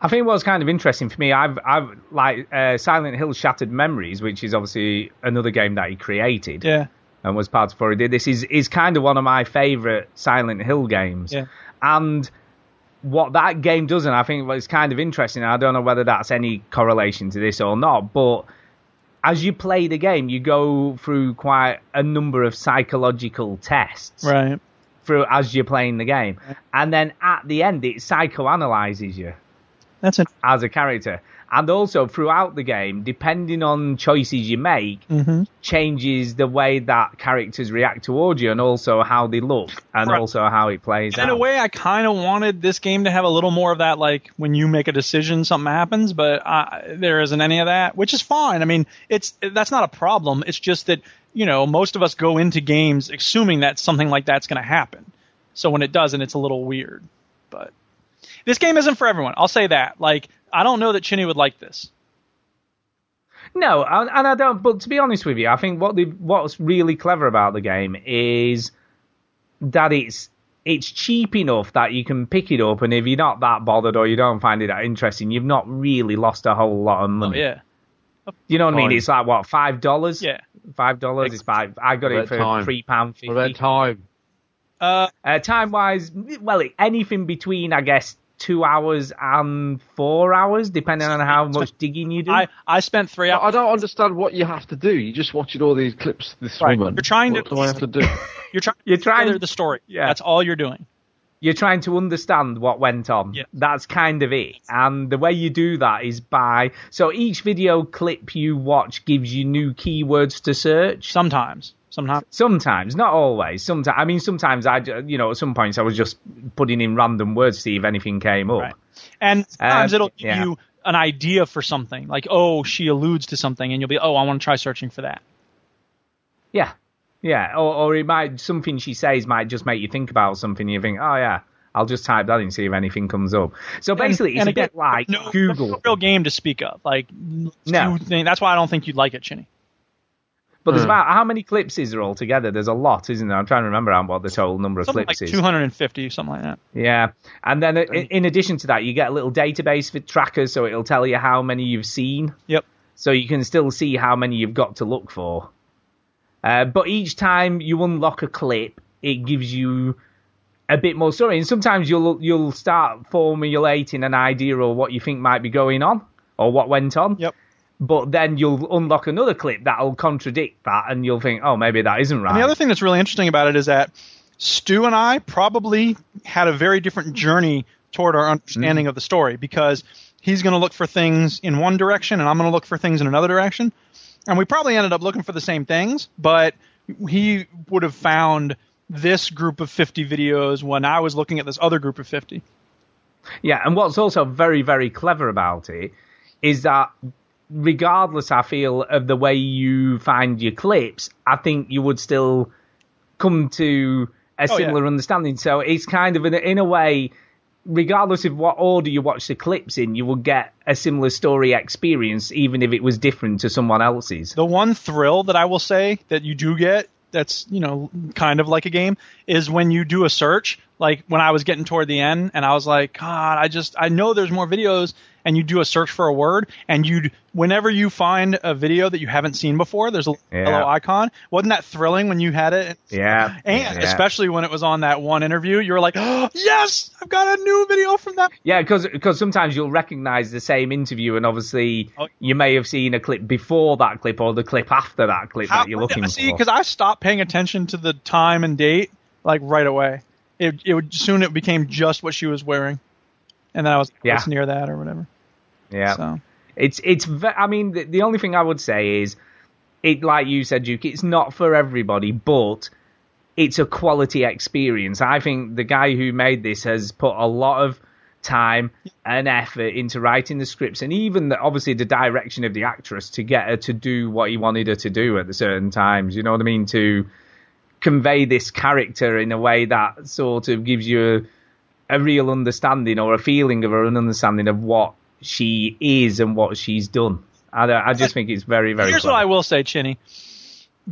[SPEAKER 2] I think what's kind of interesting for me, I've, I've like uh, Silent Hill Shattered Memories, which is obviously another game that he created
[SPEAKER 1] Yeah,
[SPEAKER 2] and was part of before he did this, is is kind of one of my favourite Silent Hill games.
[SPEAKER 1] Yeah.
[SPEAKER 2] And what that game does, and I think what's kind of interesting, I don't know whether that's any correlation to this or not, but as you play the game, you go through quite a number of psychological tests
[SPEAKER 1] right.
[SPEAKER 2] through as you're playing the game, and then at the end, it psychoanalyzes you
[SPEAKER 1] That's it.
[SPEAKER 2] as a character. And also throughout the game, depending on choices you make,
[SPEAKER 1] hmm
[SPEAKER 2] changes the way that characters react towards you and also how they look and
[SPEAKER 1] Right.
[SPEAKER 2] also how it plays
[SPEAKER 1] In
[SPEAKER 2] out.
[SPEAKER 1] a way, I kind of wanted this game to have a little more of that, like when you make a decision, something happens, but uh, there isn't any of that, which is fine. I mean, it's that's not a problem. It's just that you know most of us go into games assuming that something like that's going to happen. So when it doesn't, it's a little weird. But this game isn't for everyone. I'll say that. Like, I don't know that Chinny would like this.
[SPEAKER 2] No, and and I don't. But to be honest with you, I think what the what's really clever about the game is that it's it's cheap enough that you can pick it up, and if you're not that bothered or you don't find it that interesting, you've not really lost a whole lot of
[SPEAKER 1] Oh
[SPEAKER 2] money.
[SPEAKER 1] yeah,
[SPEAKER 2] You know what I mean? It's like what five dollars?
[SPEAKER 1] yeah.
[SPEAKER 2] five dollars. It's five. I got
[SPEAKER 3] What
[SPEAKER 2] it for
[SPEAKER 3] time?
[SPEAKER 2] three pound fifty.
[SPEAKER 3] What about time?
[SPEAKER 1] Uh,
[SPEAKER 2] Uh, time wise, well, anything between I guess two hours and four hours, depending on how much digging you do.
[SPEAKER 1] I I spent three
[SPEAKER 3] I don't understand what you have to do. You're just watching all these clips this
[SPEAKER 1] Right.
[SPEAKER 3] woman.
[SPEAKER 1] You're trying to-
[SPEAKER 3] What do I have to do?
[SPEAKER 1] You're trying.
[SPEAKER 2] You're trying-
[SPEAKER 1] to the story.
[SPEAKER 2] Yeah.
[SPEAKER 1] that's all you're doing.
[SPEAKER 2] You're trying to understand what went on.
[SPEAKER 1] Yes.
[SPEAKER 2] That's kind of it. And the way you do that is by so each video clip you watch gives you new keywords to search.
[SPEAKER 1] Sometimes, sometimes.
[SPEAKER 2] Sometimes, not always. Sometimes, I mean, sometimes I, you know, at some points I was just putting in random words to see if anything came up.
[SPEAKER 1] Right. And sometimes
[SPEAKER 2] Um,
[SPEAKER 1] it'll give
[SPEAKER 2] yeah.
[SPEAKER 1] you an idea for something, like oh, she alludes to something, and you'll be oh, I want to try searching for that.
[SPEAKER 2] Yeah, yeah. Or, or it might something she says might just make you think about something. You think, oh yeah, I'll just type that in see if anything comes up. So basically,
[SPEAKER 1] and,
[SPEAKER 2] it's
[SPEAKER 1] and
[SPEAKER 2] a
[SPEAKER 1] again,
[SPEAKER 2] bit like
[SPEAKER 1] no,
[SPEAKER 2] Google.
[SPEAKER 1] no real game to speak of. Like,
[SPEAKER 2] No.
[SPEAKER 1] you think- that's why I don't think you'd like it, Chinny.
[SPEAKER 2] But there's
[SPEAKER 3] Hmm.
[SPEAKER 2] about how many clips is there altogether? There's a lot, isn't there? I'm trying to remember how- what the total number of
[SPEAKER 1] Something like
[SPEAKER 2] clips is.
[SPEAKER 1] 250, something like that.
[SPEAKER 2] Yeah, and then in, in addition to that, you get a little database for trackers, so it'll tell you how many you've seen.
[SPEAKER 1] Yep.
[SPEAKER 2] So you can still see how many you've got to look for. Uh, but each time you unlock a clip, it gives you a bit more story, and sometimes you'll you'll start formulating an idea of what you think might be going on or what went on.
[SPEAKER 1] Yep.
[SPEAKER 2] But then you'll unlock another clip that'll contradict that, and you'll think, oh, maybe that isn't right.
[SPEAKER 1] And the other thing that's really interesting about it is that Stu and I probably had a very different journey toward our understanding of the story because he's going to look for things in one direction and I'm going to look for things in another direction. And we probably ended up looking for the same things, but he would have found this group of 50 videos when I was looking at this other group of 50.
[SPEAKER 2] Yeah, and what's also very, very clever about it is that regardless, I feel, of the way you find your clips, I think you would still come to a
[SPEAKER 1] Oh, yeah.
[SPEAKER 2] similar understanding. So it's kind of, in in a way, regardless of what order you watch the clips in, you will get a similar story experience, even if it was different to someone else's.
[SPEAKER 1] The one thrill that I will say that you do get that's, you know, kind of like a game is when you do a search, like when I was getting toward the end and I was like, God, I just I know there's more videos and you do a search for a word and you'd whenever you find a video that you haven't seen before, there's a
[SPEAKER 2] Yeah.
[SPEAKER 1] yellow icon. Wasn't that thrilling when you had it?
[SPEAKER 2] Yeah.
[SPEAKER 1] And
[SPEAKER 2] yeah.
[SPEAKER 1] especially when it was on that one interview, you were like, oh, yes, I've got a new video from that.
[SPEAKER 2] Yeah, because sometimes you'll recognise the same interview, and obviously
[SPEAKER 1] Oh.
[SPEAKER 2] you may have seen a clip before that clip or the clip after that clip that you're looking
[SPEAKER 1] see,
[SPEAKER 2] for.
[SPEAKER 1] because I stopped paying attention to the time and date like right away. It it would soon it became just what she was wearing, and then I was
[SPEAKER 2] Yeah.
[SPEAKER 1] near that or whatever.
[SPEAKER 2] Yeah,
[SPEAKER 1] So
[SPEAKER 2] it's it's. I mean, the, the only thing I would say is, it like you said, Duke. It's not for everybody, but it's a quality experience. I think the guy who made this has put a lot of time and effort into writing the scripts and even the, obviously the direction of the actress to get her to do what he wanted her to do at the certain times. You know what I mean? To convey this character in a way that sort of gives you a, a real understanding or a feeling of an understanding of what she is and what she's done. I, I just think it's very, very.
[SPEAKER 1] here's
[SPEAKER 2] clever.
[SPEAKER 1] what I will say, Chinny.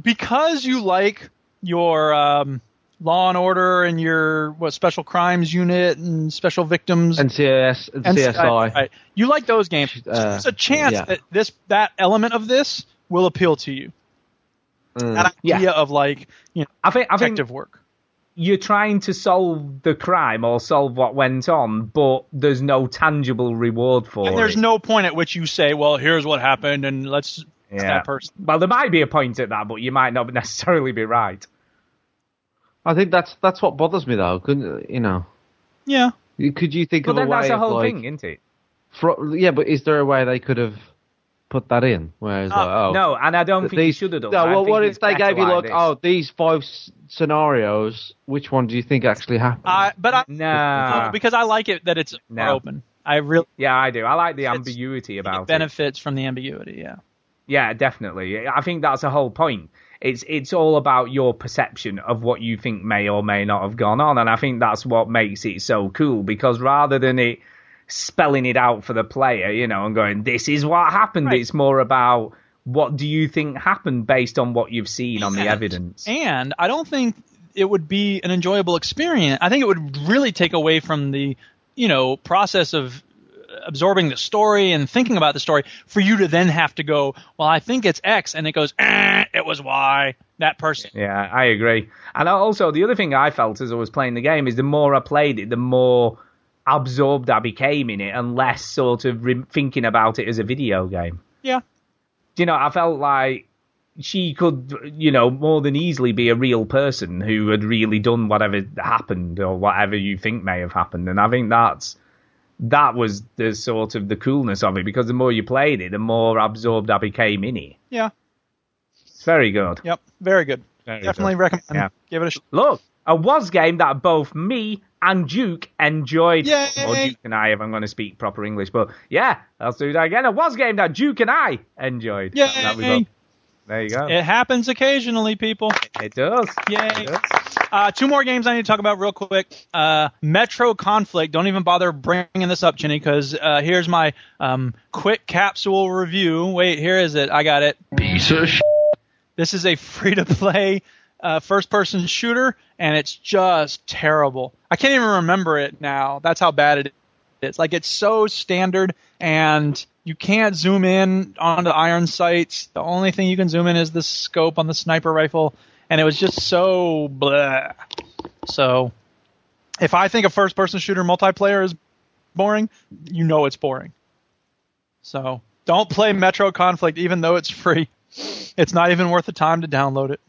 [SPEAKER 1] Because you like your um, Law and Order and your what Special Crimes Unit and Special Victims
[SPEAKER 3] NCIS, and
[SPEAKER 1] and
[SPEAKER 3] CSI.
[SPEAKER 1] right, right. You like those games.
[SPEAKER 3] Uh,
[SPEAKER 1] There's a chance
[SPEAKER 3] yeah.
[SPEAKER 1] that this that element of this will appeal to you.
[SPEAKER 3] Mm.
[SPEAKER 1] That
[SPEAKER 2] Yeah.
[SPEAKER 1] idea of like you know
[SPEAKER 2] I think. I think
[SPEAKER 1] detective work.
[SPEAKER 2] you're trying to solve the crime or solve what went on, but there's no tangible reward for it.
[SPEAKER 1] And there's
[SPEAKER 2] it.
[SPEAKER 1] no point at which you say, "Well, here's what happened," and let's
[SPEAKER 2] Yeah.
[SPEAKER 1] that person.
[SPEAKER 2] Well, there might be a point at that, but you might not necessarily be right.
[SPEAKER 3] I think that's that's what bothers me though. Couldn't you know?
[SPEAKER 1] Yeah,
[SPEAKER 3] Could you think
[SPEAKER 2] But
[SPEAKER 3] of a
[SPEAKER 2] then
[SPEAKER 3] way
[SPEAKER 2] that's the
[SPEAKER 3] of,
[SPEAKER 2] whole
[SPEAKER 3] like,
[SPEAKER 2] thing, isn't it?
[SPEAKER 3] fro- yeah, but is there a way they could have put that in? Whereas oh, like, oh
[SPEAKER 2] No, and I don't think you should have done.
[SPEAKER 3] No,
[SPEAKER 2] I
[SPEAKER 3] well,
[SPEAKER 2] think
[SPEAKER 3] what if they gave you like,
[SPEAKER 2] this.
[SPEAKER 3] oh, these five s- scenarios? Which one do you think actually happened?
[SPEAKER 1] I, but I
[SPEAKER 2] Nah.
[SPEAKER 1] no, because I like it that it's
[SPEAKER 2] No.
[SPEAKER 1] open. I really
[SPEAKER 2] Yeah, I do. I like the ambiguity about it.
[SPEAKER 1] benefits from the ambiguity. Yeah,
[SPEAKER 2] Yeah, definitely. I think that's the whole point. It's it's all about your perception of what you think may or may not have gone on, and I think that's what makes it so cool. Because rather than it spelling it out for the player, you know, and going, "This is what happened,"
[SPEAKER 1] Right.
[SPEAKER 2] it's more about what do you think happened based on what you've seen on the evidence.
[SPEAKER 1] and I don't think it would be an enjoyable experience. I think it would really take away from the you know process of absorbing the story and thinking about the story for you to then have to go, well, I think it's X, and it goes, eh, it was Y. That person.
[SPEAKER 2] Yeah, I agree. And also, the other thing I felt as I was playing the game is the more I played it, the more absorbed I became in it, and less sort of re- thinking about it as a video game.
[SPEAKER 1] Yeah.
[SPEAKER 2] Do you know, I felt like she could, you know, more than easily be a real person who had really done whatever happened or whatever you think may have happened. And I think that's that was the sort of the coolness of it because the more you played it, the more absorbed I became in it.
[SPEAKER 1] Yeah.
[SPEAKER 2] It's very good.
[SPEAKER 1] Yep. Very good.
[SPEAKER 2] Very
[SPEAKER 1] Definitely
[SPEAKER 2] good.
[SPEAKER 1] recommend.
[SPEAKER 2] Yeah.
[SPEAKER 1] Give it a. Sh-
[SPEAKER 2] Look, a was game that both me and Duke enjoyed.
[SPEAKER 1] Yay!
[SPEAKER 2] Or Duke and I, if I'm going to speak proper English. But yeah, let's do that again. It was a game that Duke and I enjoyed.
[SPEAKER 1] Yay!
[SPEAKER 2] That we both- There you go.
[SPEAKER 1] it happens occasionally, people.
[SPEAKER 2] It does.
[SPEAKER 1] Yay.
[SPEAKER 2] It does.
[SPEAKER 1] Uh, two more games I need to talk about real quick. Uh, Metro Conflict. Don't even bother bringing this up, Chinny, because uh, here's my um, quick capsule review. Wait, here is it. I got it.
[SPEAKER 7] Piece of sh-
[SPEAKER 1] This is a free to play uh, first person shooter, and it's just terrible. I can't even remember it now. That's how bad it is. Like it's so standard, and you can't zoom in onto iron sights. The only thing you can zoom in is the scope on the sniper rifle, and it was just so blah. So, if I think a first person shooter multiplayer is boring, you know it's boring. So, don't play Metro Conflict even though it's free. It's not even worth the time to download it.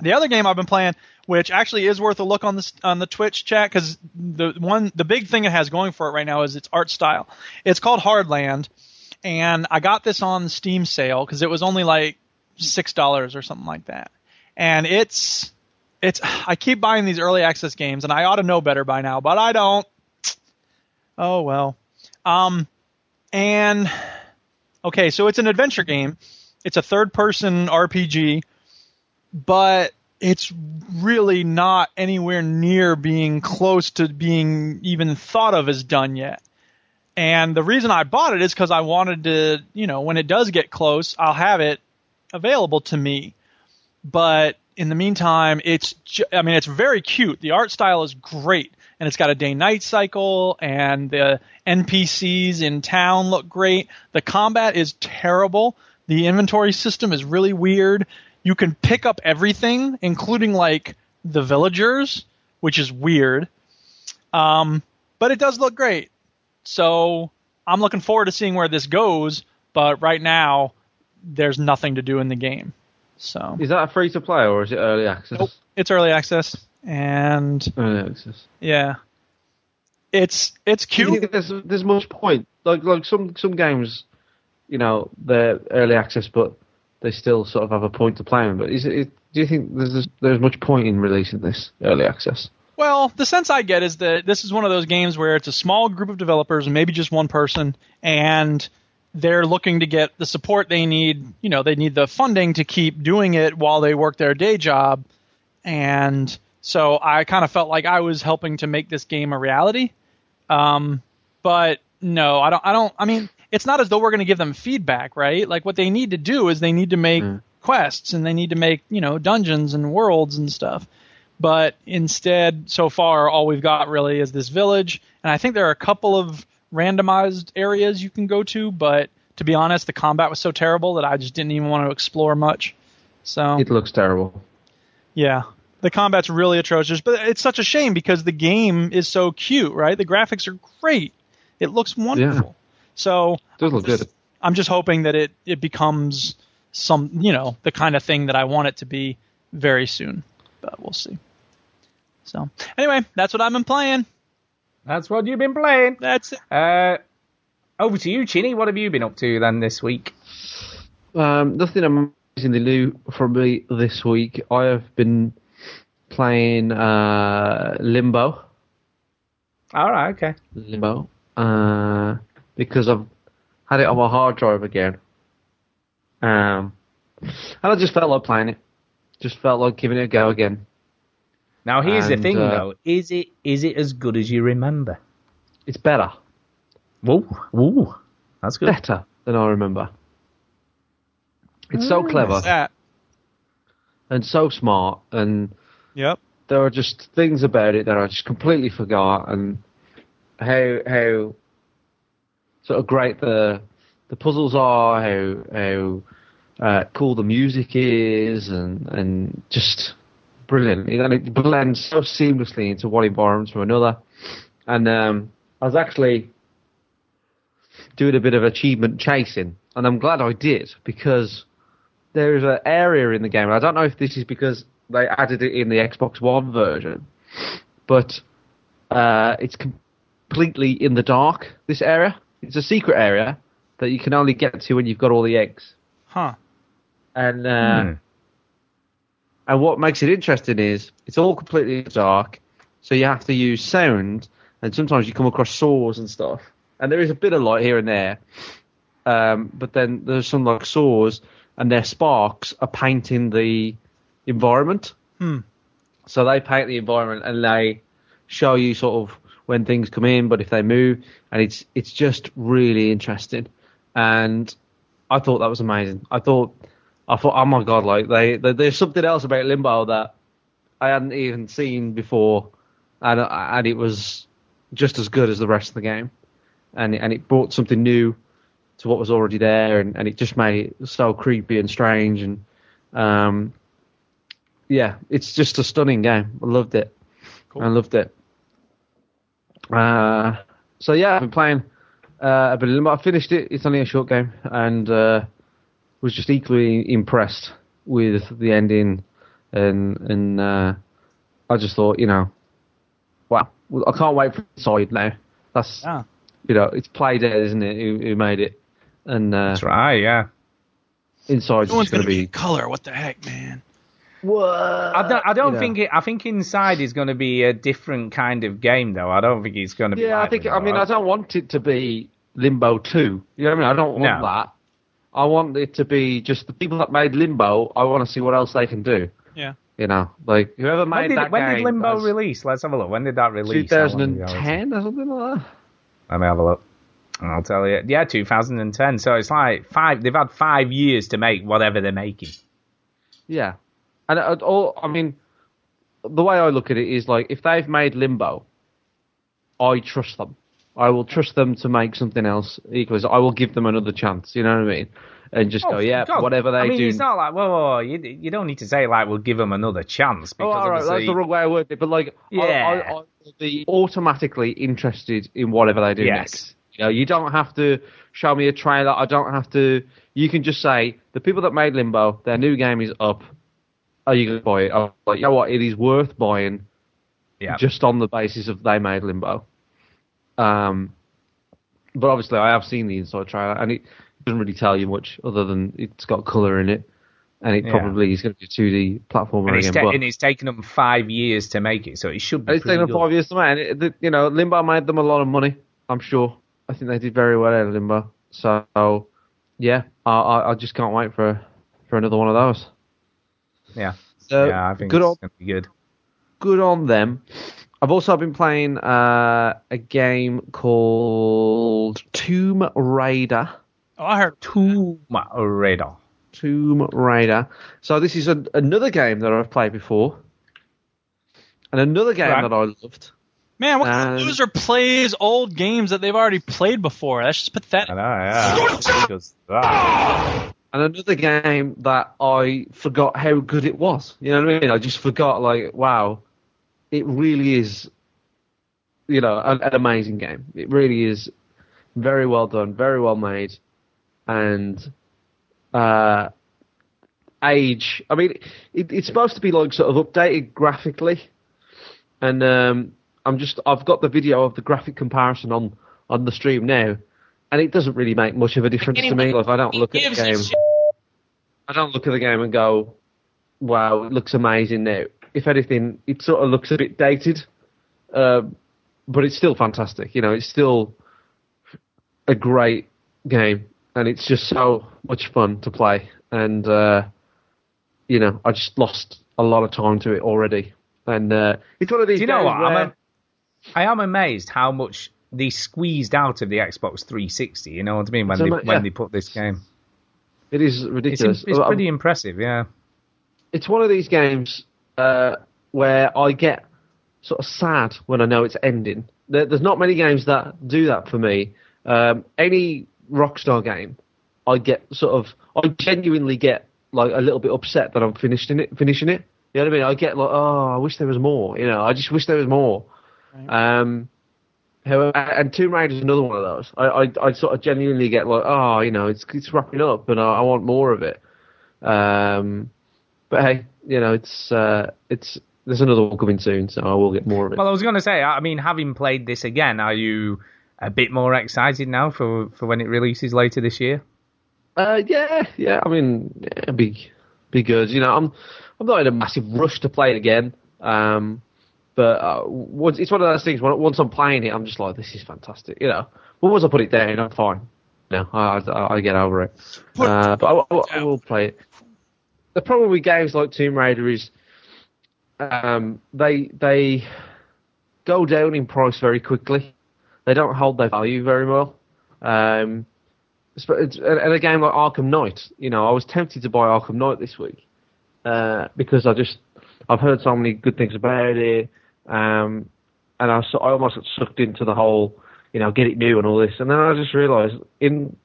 [SPEAKER 1] The other game I've been playing, which actually is worth a look on the on the Twitch chat, because the one the big thing it has going for it right now is its art style. It's called Hardland, and I got this on Steam sale because it was only like six dollars or something like that. And it's it's I keep buying these early access games, and I ought to know better by now, but I don't. Oh well. Um, and okay, so it's an adventure game. It's a third person RPG but it's really not anywhere near being close to being even thought of as done yet. And the reason I bought it is because I wanted to, you know, when it does get close, I'll have it available to me. But in the meantime, it's, ju- I mean, it's very cute. The art style is great. And it's got a day night cycle, and the NPCs in town look great. The combat is terrible. The inventory system is really weird you can pick up everything, including like the villagers, which is weird. Um, but it does look great. So I'm looking forward to seeing where this goes. But right now, there's nothing to do in the game. So
[SPEAKER 3] Is that a free to play or is it early access?
[SPEAKER 1] Nope. it's early access, and
[SPEAKER 3] Early access.
[SPEAKER 1] yeah, it's it's cute.
[SPEAKER 3] think there's there's much point? Like like some some games, you know, they're early access, but they still sort of have a point to play in. But is it do you think there's there's much point in releasing this early access?
[SPEAKER 1] Well, the sense I get is that this is one of those games where it's a small group of developers, maybe just one person, and they're looking to get the support they need. You know, they need the funding to keep doing it while they work their day job. And so I kind of felt like I was helping to make this game a reality. Um, but no, I don't. I don't. I mean, it's not as though we're going to give them feedback, right? Like what they need to do is they need to make mm. quests and they need to make you know dungeons and worlds and stuff. But instead, so far, all we've got really is this village, and I think there are a couple of randomized areas you can go to. But to be honest, the combat was so terrible that I just didn't even want to explore much. So
[SPEAKER 3] It looks terrible.
[SPEAKER 1] yeah, the combat's really atrocious, but it's such a shame because the game is so cute, right? The graphics are great. It looks wonderful. So
[SPEAKER 3] It does look good.
[SPEAKER 1] I'm just hoping that it it becomes some, you know, the kind of thing that I want it to be very soon. But we'll see. So anyway, that's what I've been playing.
[SPEAKER 2] That's what you've been playing.
[SPEAKER 1] That's it.
[SPEAKER 2] Uh, over to you, Chinny. What have you been up to then this week?
[SPEAKER 3] Um, nothing amazingly new for me this week. I have been playing uh, Limbo.
[SPEAKER 2] All right, okay.
[SPEAKER 3] Limbo. Uh, because I've had it on my hard drive again. Um, and I just felt like playing it. Just felt like giving it a go again.
[SPEAKER 2] Now here's the thing,
[SPEAKER 3] uh,
[SPEAKER 2] though: is it is it as good as you remember?
[SPEAKER 3] It's better.
[SPEAKER 2] Whoa, whoa, that's good.
[SPEAKER 3] Better than I remember. It's so clever and so smart, and
[SPEAKER 1] Yep.
[SPEAKER 3] there are just things about it that I just completely forgot, and how how sort of great the the puzzles are, how how uh, cool the music is, and and just brilliant. And it blends so seamlessly into one environment to another. And um, I was actually doing a bit of achievement chasing, and I'm glad I did because there's an area in the game. I don't know if this is because they added it in the Xbox One version, but uh, it's completely in the dark. This area, it's a secret area that you can only get to when you've got all the eggs.
[SPEAKER 1] Huh.
[SPEAKER 3] And uh,
[SPEAKER 2] Hmm.
[SPEAKER 3] and what makes it interesting is it's all completely dark, so you have to use sound, and sometimes you come across saws and stuff. And there is a bit of light here and there, um, but then there's some like saws, and their sparks are painting the environment.
[SPEAKER 1] Hmm.
[SPEAKER 3] So they paint the environment and they show you sort of when things come in, but if they move, and it's it's just really interesting. And I thought that was amazing. I thought I thought, oh my god, like they, they there's something else about Limbo that I hadn't even seen before, and and it was just as good as the rest of the game, and and it brought something new to what was already there, and, and it just made it so creepy and strange, and um, yeah, it's just a stunning game. I loved it. I loved it. Uh, so yeah, I've been playing uh, a bit of Limbo. I finished it. It's only a short game, and uh, was just equally impressed with the ending, and and uh, I just thought, you know, wow, I can't wait for Inside now. That's
[SPEAKER 1] Yeah.
[SPEAKER 3] you know, it's Playdead, isn't it? Who, who made it? And uh,
[SPEAKER 2] That's right, yeah.
[SPEAKER 3] Inside's
[SPEAKER 1] No
[SPEAKER 3] going
[SPEAKER 1] gonna be
[SPEAKER 3] be.
[SPEAKER 1] color. What the heck, man?
[SPEAKER 2] I don't, I don't
[SPEAKER 3] you know.
[SPEAKER 2] think it. I think Inside is going to be a different kind of game, though. I don't think it's going to be.
[SPEAKER 3] Yeah, I think.
[SPEAKER 2] Limbo.
[SPEAKER 3] I mean, I don't want it to be Limbo Two. You know what I mean? I don't want
[SPEAKER 2] No.
[SPEAKER 3] that. I want it to be just the people that made Limbo. I want to see what else they can do.
[SPEAKER 1] Yeah.
[SPEAKER 3] You know, like whoever
[SPEAKER 2] When
[SPEAKER 3] made
[SPEAKER 2] did,
[SPEAKER 3] that
[SPEAKER 2] when
[SPEAKER 3] game.
[SPEAKER 2] did Limbo
[SPEAKER 3] that's
[SPEAKER 2] release? Let's have a look. When did that release? How long ago is
[SPEAKER 3] 2010 or something like that.
[SPEAKER 2] Let me have a look. I'll tell you. Yeah, 2010. So it's like five. They've had five years to make whatever they're making.
[SPEAKER 3] Yeah, and uh, all I mean, the way I look at it is like if they've made Limbo, I trust them. I will trust them to make something else equally. I will give them another chance. You know what I mean? And just go,
[SPEAKER 2] Oh,
[SPEAKER 3] yeah,
[SPEAKER 2] God.
[SPEAKER 3] whatever they
[SPEAKER 2] I mean,
[SPEAKER 3] do.
[SPEAKER 2] it's not like, whoa, whoa, whoa, you, you don't need to say like we'll give them another chance
[SPEAKER 3] Oh, all right,
[SPEAKER 2] obviously,
[SPEAKER 3] that's the wrong way of wording it. But like, I-
[SPEAKER 2] Yeah.
[SPEAKER 3] I, I, will be automatically interested in whatever they do
[SPEAKER 2] Yes.
[SPEAKER 3] next. You know, you don't have to show me a trailer. I don't have to. You can just say the people that made Limbo, their new game is up. Are you going to buy it? I'm like, you know what? It is worth buying
[SPEAKER 2] yeah.
[SPEAKER 3] just on the basis of they made Limbo. Um, but obviously, I have seen the inside trailer, and it doesn't really tell you much other than it's got color in it, and it
[SPEAKER 2] Yeah.
[SPEAKER 3] probably is going to be a 2D platformer
[SPEAKER 2] and it's,
[SPEAKER 3] again.
[SPEAKER 2] ta-
[SPEAKER 3] but-
[SPEAKER 2] and it's taken them five years to make it, so it should be.
[SPEAKER 3] it's taken them five years to make. And it, the, you know, Limbo made them a lot of money. I'm sure. I think they did very well out of Limbo. So, yeah, I, I, I just can't wait for for another one of those.
[SPEAKER 2] Yeah,
[SPEAKER 3] So,
[SPEAKER 2] yeah, I think
[SPEAKER 3] good
[SPEAKER 2] it's
[SPEAKER 3] on
[SPEAKER 2] going to be good.
[SPEAKER 3] good on them. I've also been playing uh, a game called Tomb Raider.
[SPEAKER 1] Oh, I heard.
[SPEAKER 2] Tomb Raider.
[SPEAKER 3] Tomb Raider. So this is a, another game that I've played before, and another game
[SPEAKER 2] Right.
[SPEAKER 3] that I loved.
[SPEAKER 1] Man, what kind of
[SPEAKER 3] Um,
[SPEAKER 1] loser plays old games that they've already played before? That's just pathetic.
[SPEAKER 2] I know, yeah.
[SPEAKER 3] And another game that I forgot how good it was. You know what I mean? I just forgot, like, wow, it really is, you know, an, an amazing game. It really is very well done, very well made, and uh, age. I mean, it, it's supposed to be like sort of updated graphically, and um, I'm just I've got the video of the graphic comparison on on the stream now, and it doesn't really make much of a difference to me. If I don't look at the game. I don't look at the game and go, "Wow, it looks amazing now." If anything, it sort of looks a bit dated, um, but it's still fantastic. You know, it's still a great game, and it's just so much fun to play. And uh, you know, I just lost a lot of time to it already. And uh, it's one of these.
[SPEAKER 2] Do you know
[SPEAKER 3] games
[SPEAKER 2] what? I'm a, I am amazed how much they squeezed out of the Xbox 360. You know what I mean? When
[SPEAKER 3] So
[SPEAKER 2] they
[SPEAKER 3] mu-
[SPEAKER 2] when
[SPEAKER 3] yeah.
[SPEAKER 2] they put this game,
[SPEAKER 3] it is
[SPEAKER 2] it's,
[SPEAKER 3] ridiculous.
[SPEAKER 2] it's
[SPEAKER 3] I'm-
[SPEAKER 2] pretty impressive. Yeah.
[SPEAKER 3] it's one of these games uh, where I get sort of sad when I know it's ending. There, there's not many games that do that for me. Um, any Rockstar game, I get sort of, I genuinely get like a little bit upset that I'm finishing it. Finishing it. You know what I mean? I get like, oh, I wish there was more. You know, I just wish there was more. Um, however, and Tomb Raider is another one of those. I, I, I sort of genuinely get like, oh, you know, it's it's wrapping up, and I, I want more of it. Um, but hey, you know, it's uh, it's there's another one coming soon, so I will get more of it.
[SPEAKER 2] Well, I was going to say, I mean, having played this again, are you a bit more excited now for, for when it releases later this year?
[SPEAKER 3] Uh, yeah, yeah. I mean, yeah, be be good. You know, I'm I'm not in a massive rush to play it again. Um, but uh, once it's one of those things. Once I'm playing it, I'm just like, this is fantastic. You know, but once I put it down, I'm fine. No, I, I, I get over it. Uh, but I, I, I will play it. The problem with games like Tomb Raider is um, they they go down in price very quickly. They don't hold their value very well. Um, and and a game like Arkham Knight, you know, I was tempted to buy Arkham Knight this week uh, because I just I've heard so many good things about it, um, and I, I almost got sucked into the whole, you know, get it new and all this, and then I just realised in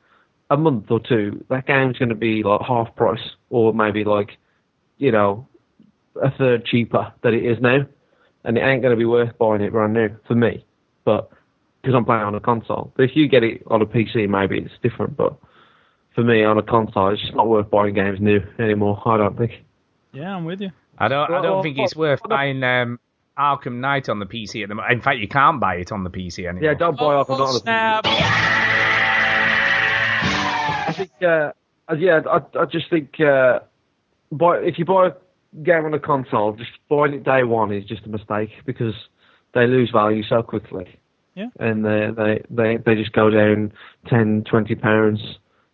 [SPEAKER 3] a month or two that game's going to be like half price or maybe like, you know, a third cheaper than it is now, and it ain't going to be worth buying it brand new for me, but because I'm playing on a console. But if you get it on a PC, maybe it's different. But for me, on a console, it's just not worth buying games new anymore. I don't think.
[SPEAKER 1] Yeah, I'm with you.
[SPEAKER 2] I don't. I don't think it's
[SPEAKER 3] well,
[SPEAKER 2] worth
[SPEAKER 3] well,
[SPEAKER 2] buying um, Arkham Knight on the PC at the moment. In fact, you can't buy it on the PC anymore.
[SPEAKER 3] Yeah, don't buy
[SPEAKER 1] Oh,
[SPEAKER 3] Arkham Knight. on the
[SPEAKER 1] snap.
[SPEAKER 3] I think, uh, uh, yeah, I, I just think, uh, buy, if you buy a game on a console, just buying it day one is just a mistake because they lose value so quickly.
[SPEAKER 1] Yeah.
[SPEAKER 3] And they, they, they, they just go down 10, 20 pounds.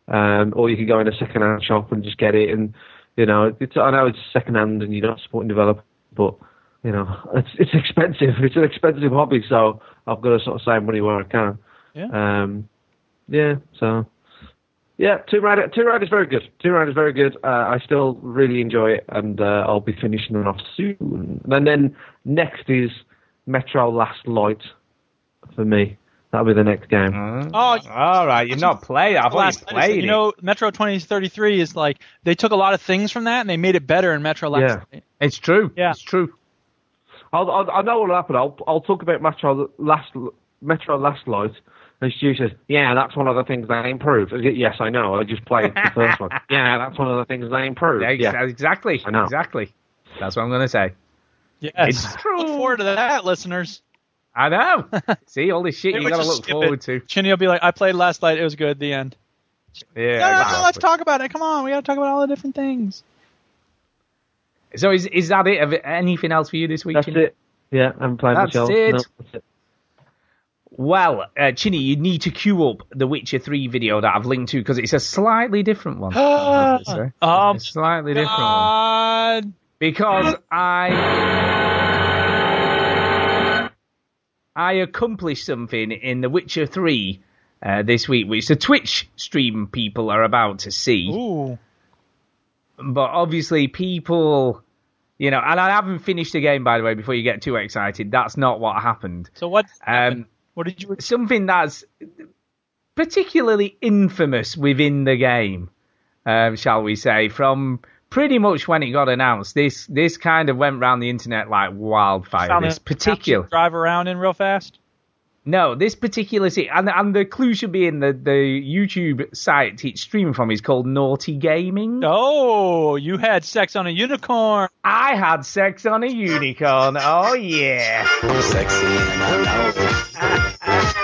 [SPEAKER 3] Um, or you can go in a second hand shop and just get it. And, you know, it's, I know it's second hand and you're not supporting developers, but, you know, it's, it's expensive. It's an expensive hobby, so I've got to sort of save money where I can.
[SPEAKER 1] Yeah.
[SPEAKER 3] Um, yeah, so yeah, Tomb Raider. Tomb Raider is very good. Tomb Raider is very good. Uh, I still really enjoy it, and uh, I'll be finishing it off soon. And then next is Metro Last Light for me. That'll be the next game.
[SPEAKER 2] Mm.
[SPEAKER 1] Oh,
[SPEAKER 2] all right. You're not playing. I thought
[SPEAKER 1] Last
[SPEAKER 2] you played
[SPEAKER 1] you know, Metro 2033 is like they took a lot of things from that and they made it better in Metro Last
[SPEAKER 3] Yeah.
[SPEAKER 1] Light.
[SPEAKER 2] it. It's true.
[SPEAKER 1] Yeah.
[SPEAKER 2] It's true.
[SPEAKER 3] I'll, I'll, I know what'll happen. I'll I'll talk about Metro Last Metro Last Light, and Stu says, "Yeah, that's one of the things they improved." I go, Yes, I know. I just played the first one. Yeah, that's one of the things they improved.
[SPEAKER 2] Ex-
[SPEAKER 3] Yeah,
[SPEAKER 2] Exactly.
[SPEAKER 3] I know.
[SPEAKER 2] Exactly. That's what I'm going to say.
[SPEAKER 1] Yes.
[SPEAKER 2] It's true.
[SPEAKER 1] Look forward to that, listeners.
[SPEAKER 2] I know. See all this shit you got to look forward
[SPEAKER 1] it.
[SPEAKER 2] to.
[SPEAKER 1] Chinny will be like, I played last night. It was good. The end.
[SPEAKER 2] Yeah.
[SPEAKER 1] No, no, no, let's talk about it. Come on. We got to talk about all the different things.
[SPEAKER 2] So is is that it? Have Anything else for you this week?
[SPEAKER 3] that's
[SPEAKER 2] Chinny?
[SPEAKER 3] it. Yeah, I'm playing
[SPEAKER 2] That's
[SPEAKER 3] Michelle.
[SPEAKER 2] it.
[SPEAKER 3] No, that's it.
[SPEAKER 2] Well, uh, Chinny, you need to queue up the Witcher 3 video that I've linked to because it's a slightly different one. I have to say.
[SPEAKER 1] Um,
[SPEAKER 2] a slightly different one. Because I. I accomplished something in The Witcher 3 uh, this week, which the Twitch stream people are about to see.
[SPEAKER 1] Ooh.
[SPEAKER 2] But obviously, people. You know, and I haven't finished the game, by the way, before you get too excited. That's not what happened.
[SPEAKER 1] So what?
[SPEAKER 2] Um,
[SPEAKER 1] what did you?
[SPEAKER 2] something that's particularly infamous within the game, um, shall we say, from pretty much when it got announced. This this kind of went around the internet like wildfire. This particular
[SPEAKER 1] drive around in real fast.
[SPEAKER 2] No, this particular se- and and the clue should be in the the YouTube site it's streaming from is called Naughty Gaming.
[SPEAKER 1] Oh, you had sex on a unicorn.
[SPEAKER 2] I had sex on a unicorn. Oh yeah.
[SPEAKER 5] Sexy and I know it.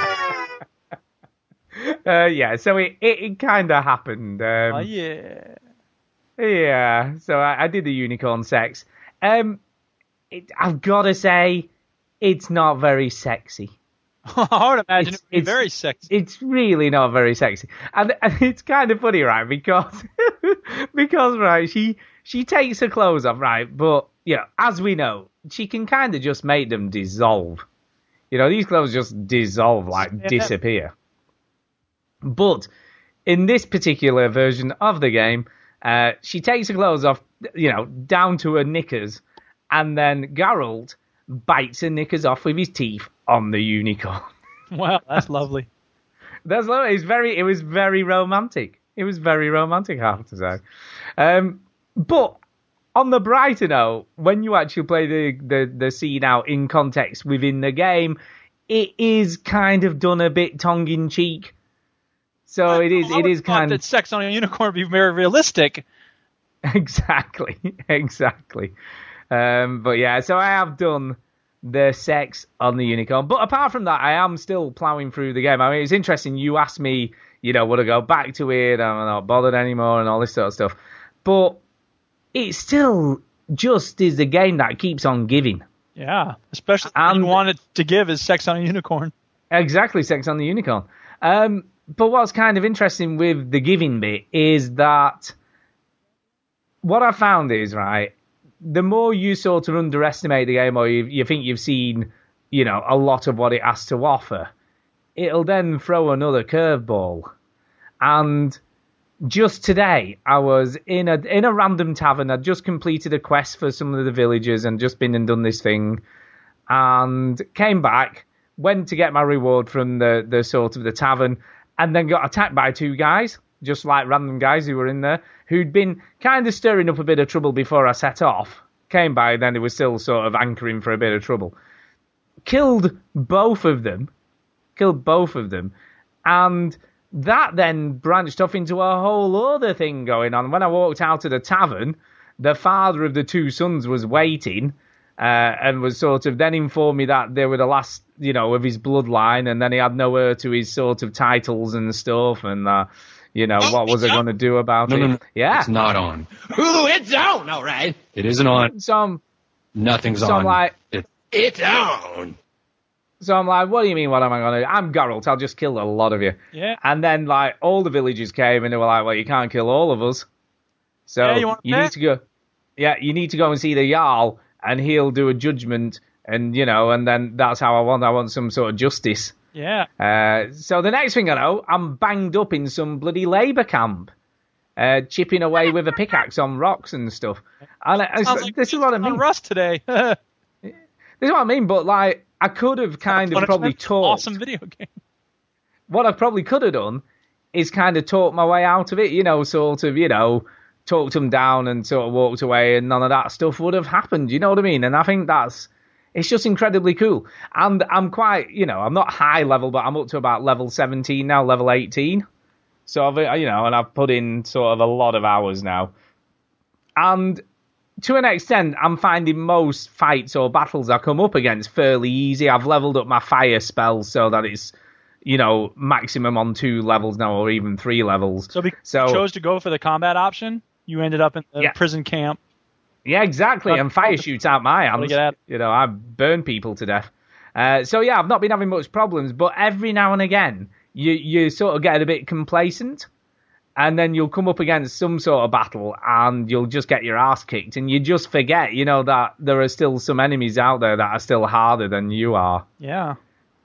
[SPEAKER 2] Uh, yeah, so it, it, it kind of happened. Um,
[SPEAKER 1] Oh yeah.
[SPEAKER 2] Yeah, so I, I did the unicorn sex. Um, it, I've got to say, it's not very sexy.
[SPEAKER 1] I would imagine
[SPEAKER 2] It's-
[SPEAKER 1] it would be very sexy.
[SPEAKER 2] It's really not very sexy, and, and it's kind of funny, right? Because because right, she she takes her clothes off, right? But you know, as we know, she can kind of just make them dissolve. You know, these clothes just dissolve, like
[SPEAKER 1] Yeah.
[SPEAKER 2] disappear. But in this particular version of the game, uh, she takes her clothes off, you know, down to her knickers, and then Geralt bites her knickers off with his teeth on the unicorn.
[SPEAKER 1] Wow, that's lovely.
[SPEAKER 2] That's lo- it's very it was very romantic. It was very romantic, I have to say. Um, but on the brighter note, when you actually play the, the, the scene out in context within the game, it is kind of done a bit tongue in cheek. So it is
[SPEAKER 1] I
[SPEAKER 2] it is kind
[SPEAKER 1] that
[SPEAKER 2] of
[SPEAKER 1] sex on a unicorn would be very realistic.
[SPEAKER 2] exactly exactly. Um, but yeah, so I have done the sex on the unicorn. But apart from that, I am still ploughing through the game. I mean, it's interesting. You asked me, you know, would I go back to it? I'm not bothered anymore and all this sort of stuff. But it still just is a game that keeps on giving.
[SPEAKER 1] Yeah, especially
[SPEAKER 2] And-
[SPEAKER 1] you want it to give is sex on a unicorn.
[SPEAKER 2] Exactly, sex on the unicorn. Um, but what's kind of interesting with the giving bit is that what I found is right. The more you sort of underestimate the game, or you, you think you've seen, you know, a lot of what it has to offer, it'll then throw another curveball. And just today, I was in a in a random tavern. I'd just completed a quest for some of the villagers and just been and done this thing, and came back, went to get my reward from the the sort of the tavern, and then got attacked by two guys, just like random guys who were in there, who'd been kind of stirring up a bit of trouble before I set off. Came by, then they were still sort of anchoring for a bit of trouble. Killed both of them, killed both of them, and that then branched off into a whole other thing going on. When I walked out of the tavern, the father of the two sons was waiting. Uh, and was sort of then informed me that they were the last, you know, of his bloodline, and then he had no heir to his sort of titles and stuff, and uh, you know, what was I going to do about
[SPEAKER 9] No,
[SPEAKER 2] it?
[SPEAKER 9] no, no.
[SPEAKER 2] Yeah.
[SPEAKER 9] It's not on.
[SPEAKER 10] Ooh, it's on, all right.
[SPEAKER 9] It isn't on.
[SPEAKER 2] Some. I'm,
[SPEAKER 9] Nothing's
[SPEAKER 2] so
[SPEAKER 9] on.
[SPEAKER 2] I'm like,
[SPEAKER 9] It-
[SPEAKER 10] It's on.
[SPEAKER 2] so I'm like, what do you mean? What am I going to do? I'm Geralt. I'll just kill a lot of you.
[SPEAKER 1] Yeah.
[SPEAKER 2] And then like all the villagers came and they were like, well, you can't kill all of us. So
[SPEAKER 1] Yeah, you want
[SPEAKER 2] you need to go. Yeah, you need to go and see the Jarl, and he'll do a judgment, and you know, and then that's how I want. I want some sort of justice.
[SPEAKER 1] Yeah.
[SPEAKER 2] Uh, so the next thing I know, I'm banged up in some bloody labour camp, uh, chipping away with a pickaxe on rocks and stuff. And I,
[SPEAKER 1] Sounds like
[SPEAKER 2] this is what I mean.
[SPEAKER 1] Rust today. This
[SPEAKER 2] is what I mean. But like, I could have kind of probably talked.
[SPEAKER 1] Awesome video game.
[SPEAKER 2] what I probably could have done is kind of talk my way out of it, you know, sort of, you know, talked them down and sort of walked away, and none of that stuff would have happened. You know what I mean? And I think that's it's just incredibly cool. And I'm quite, you know, I'm not high level, but I'm up to about level 17 now, level 18. So I've, uh, you know, and I've put in sort of a lot of hours now. And to an extent, I'm finding most fights or battles I come up against fairly easy. I've leveled up my fire spell so that it's, you know, maximum on two levels now, or even three levels.
[SPEAKER 1] So because
[SPEAKER 2] So-
[SPEAKER 1] you chose to go for the combat option, you ended up in the
[SPEAKER 2] Yeah.
[SPEAKER 1] prison camp.
[SPEAKER 2] Yeah, exactly. And fire shoots out my hands.
[SPEAKER 1] get
[SPEAKER 2] You know, I burn people to death. Uh, so yeah, I've not been having much problems, but every now and again, you you sort of get a bit complacent, and then you'll come up against some sort of battle, and you'll just get your ass kicked, and you just forget, you know, that there are still some enemies out there that are still harder than you are.
[SPEAKER 1] Yeah.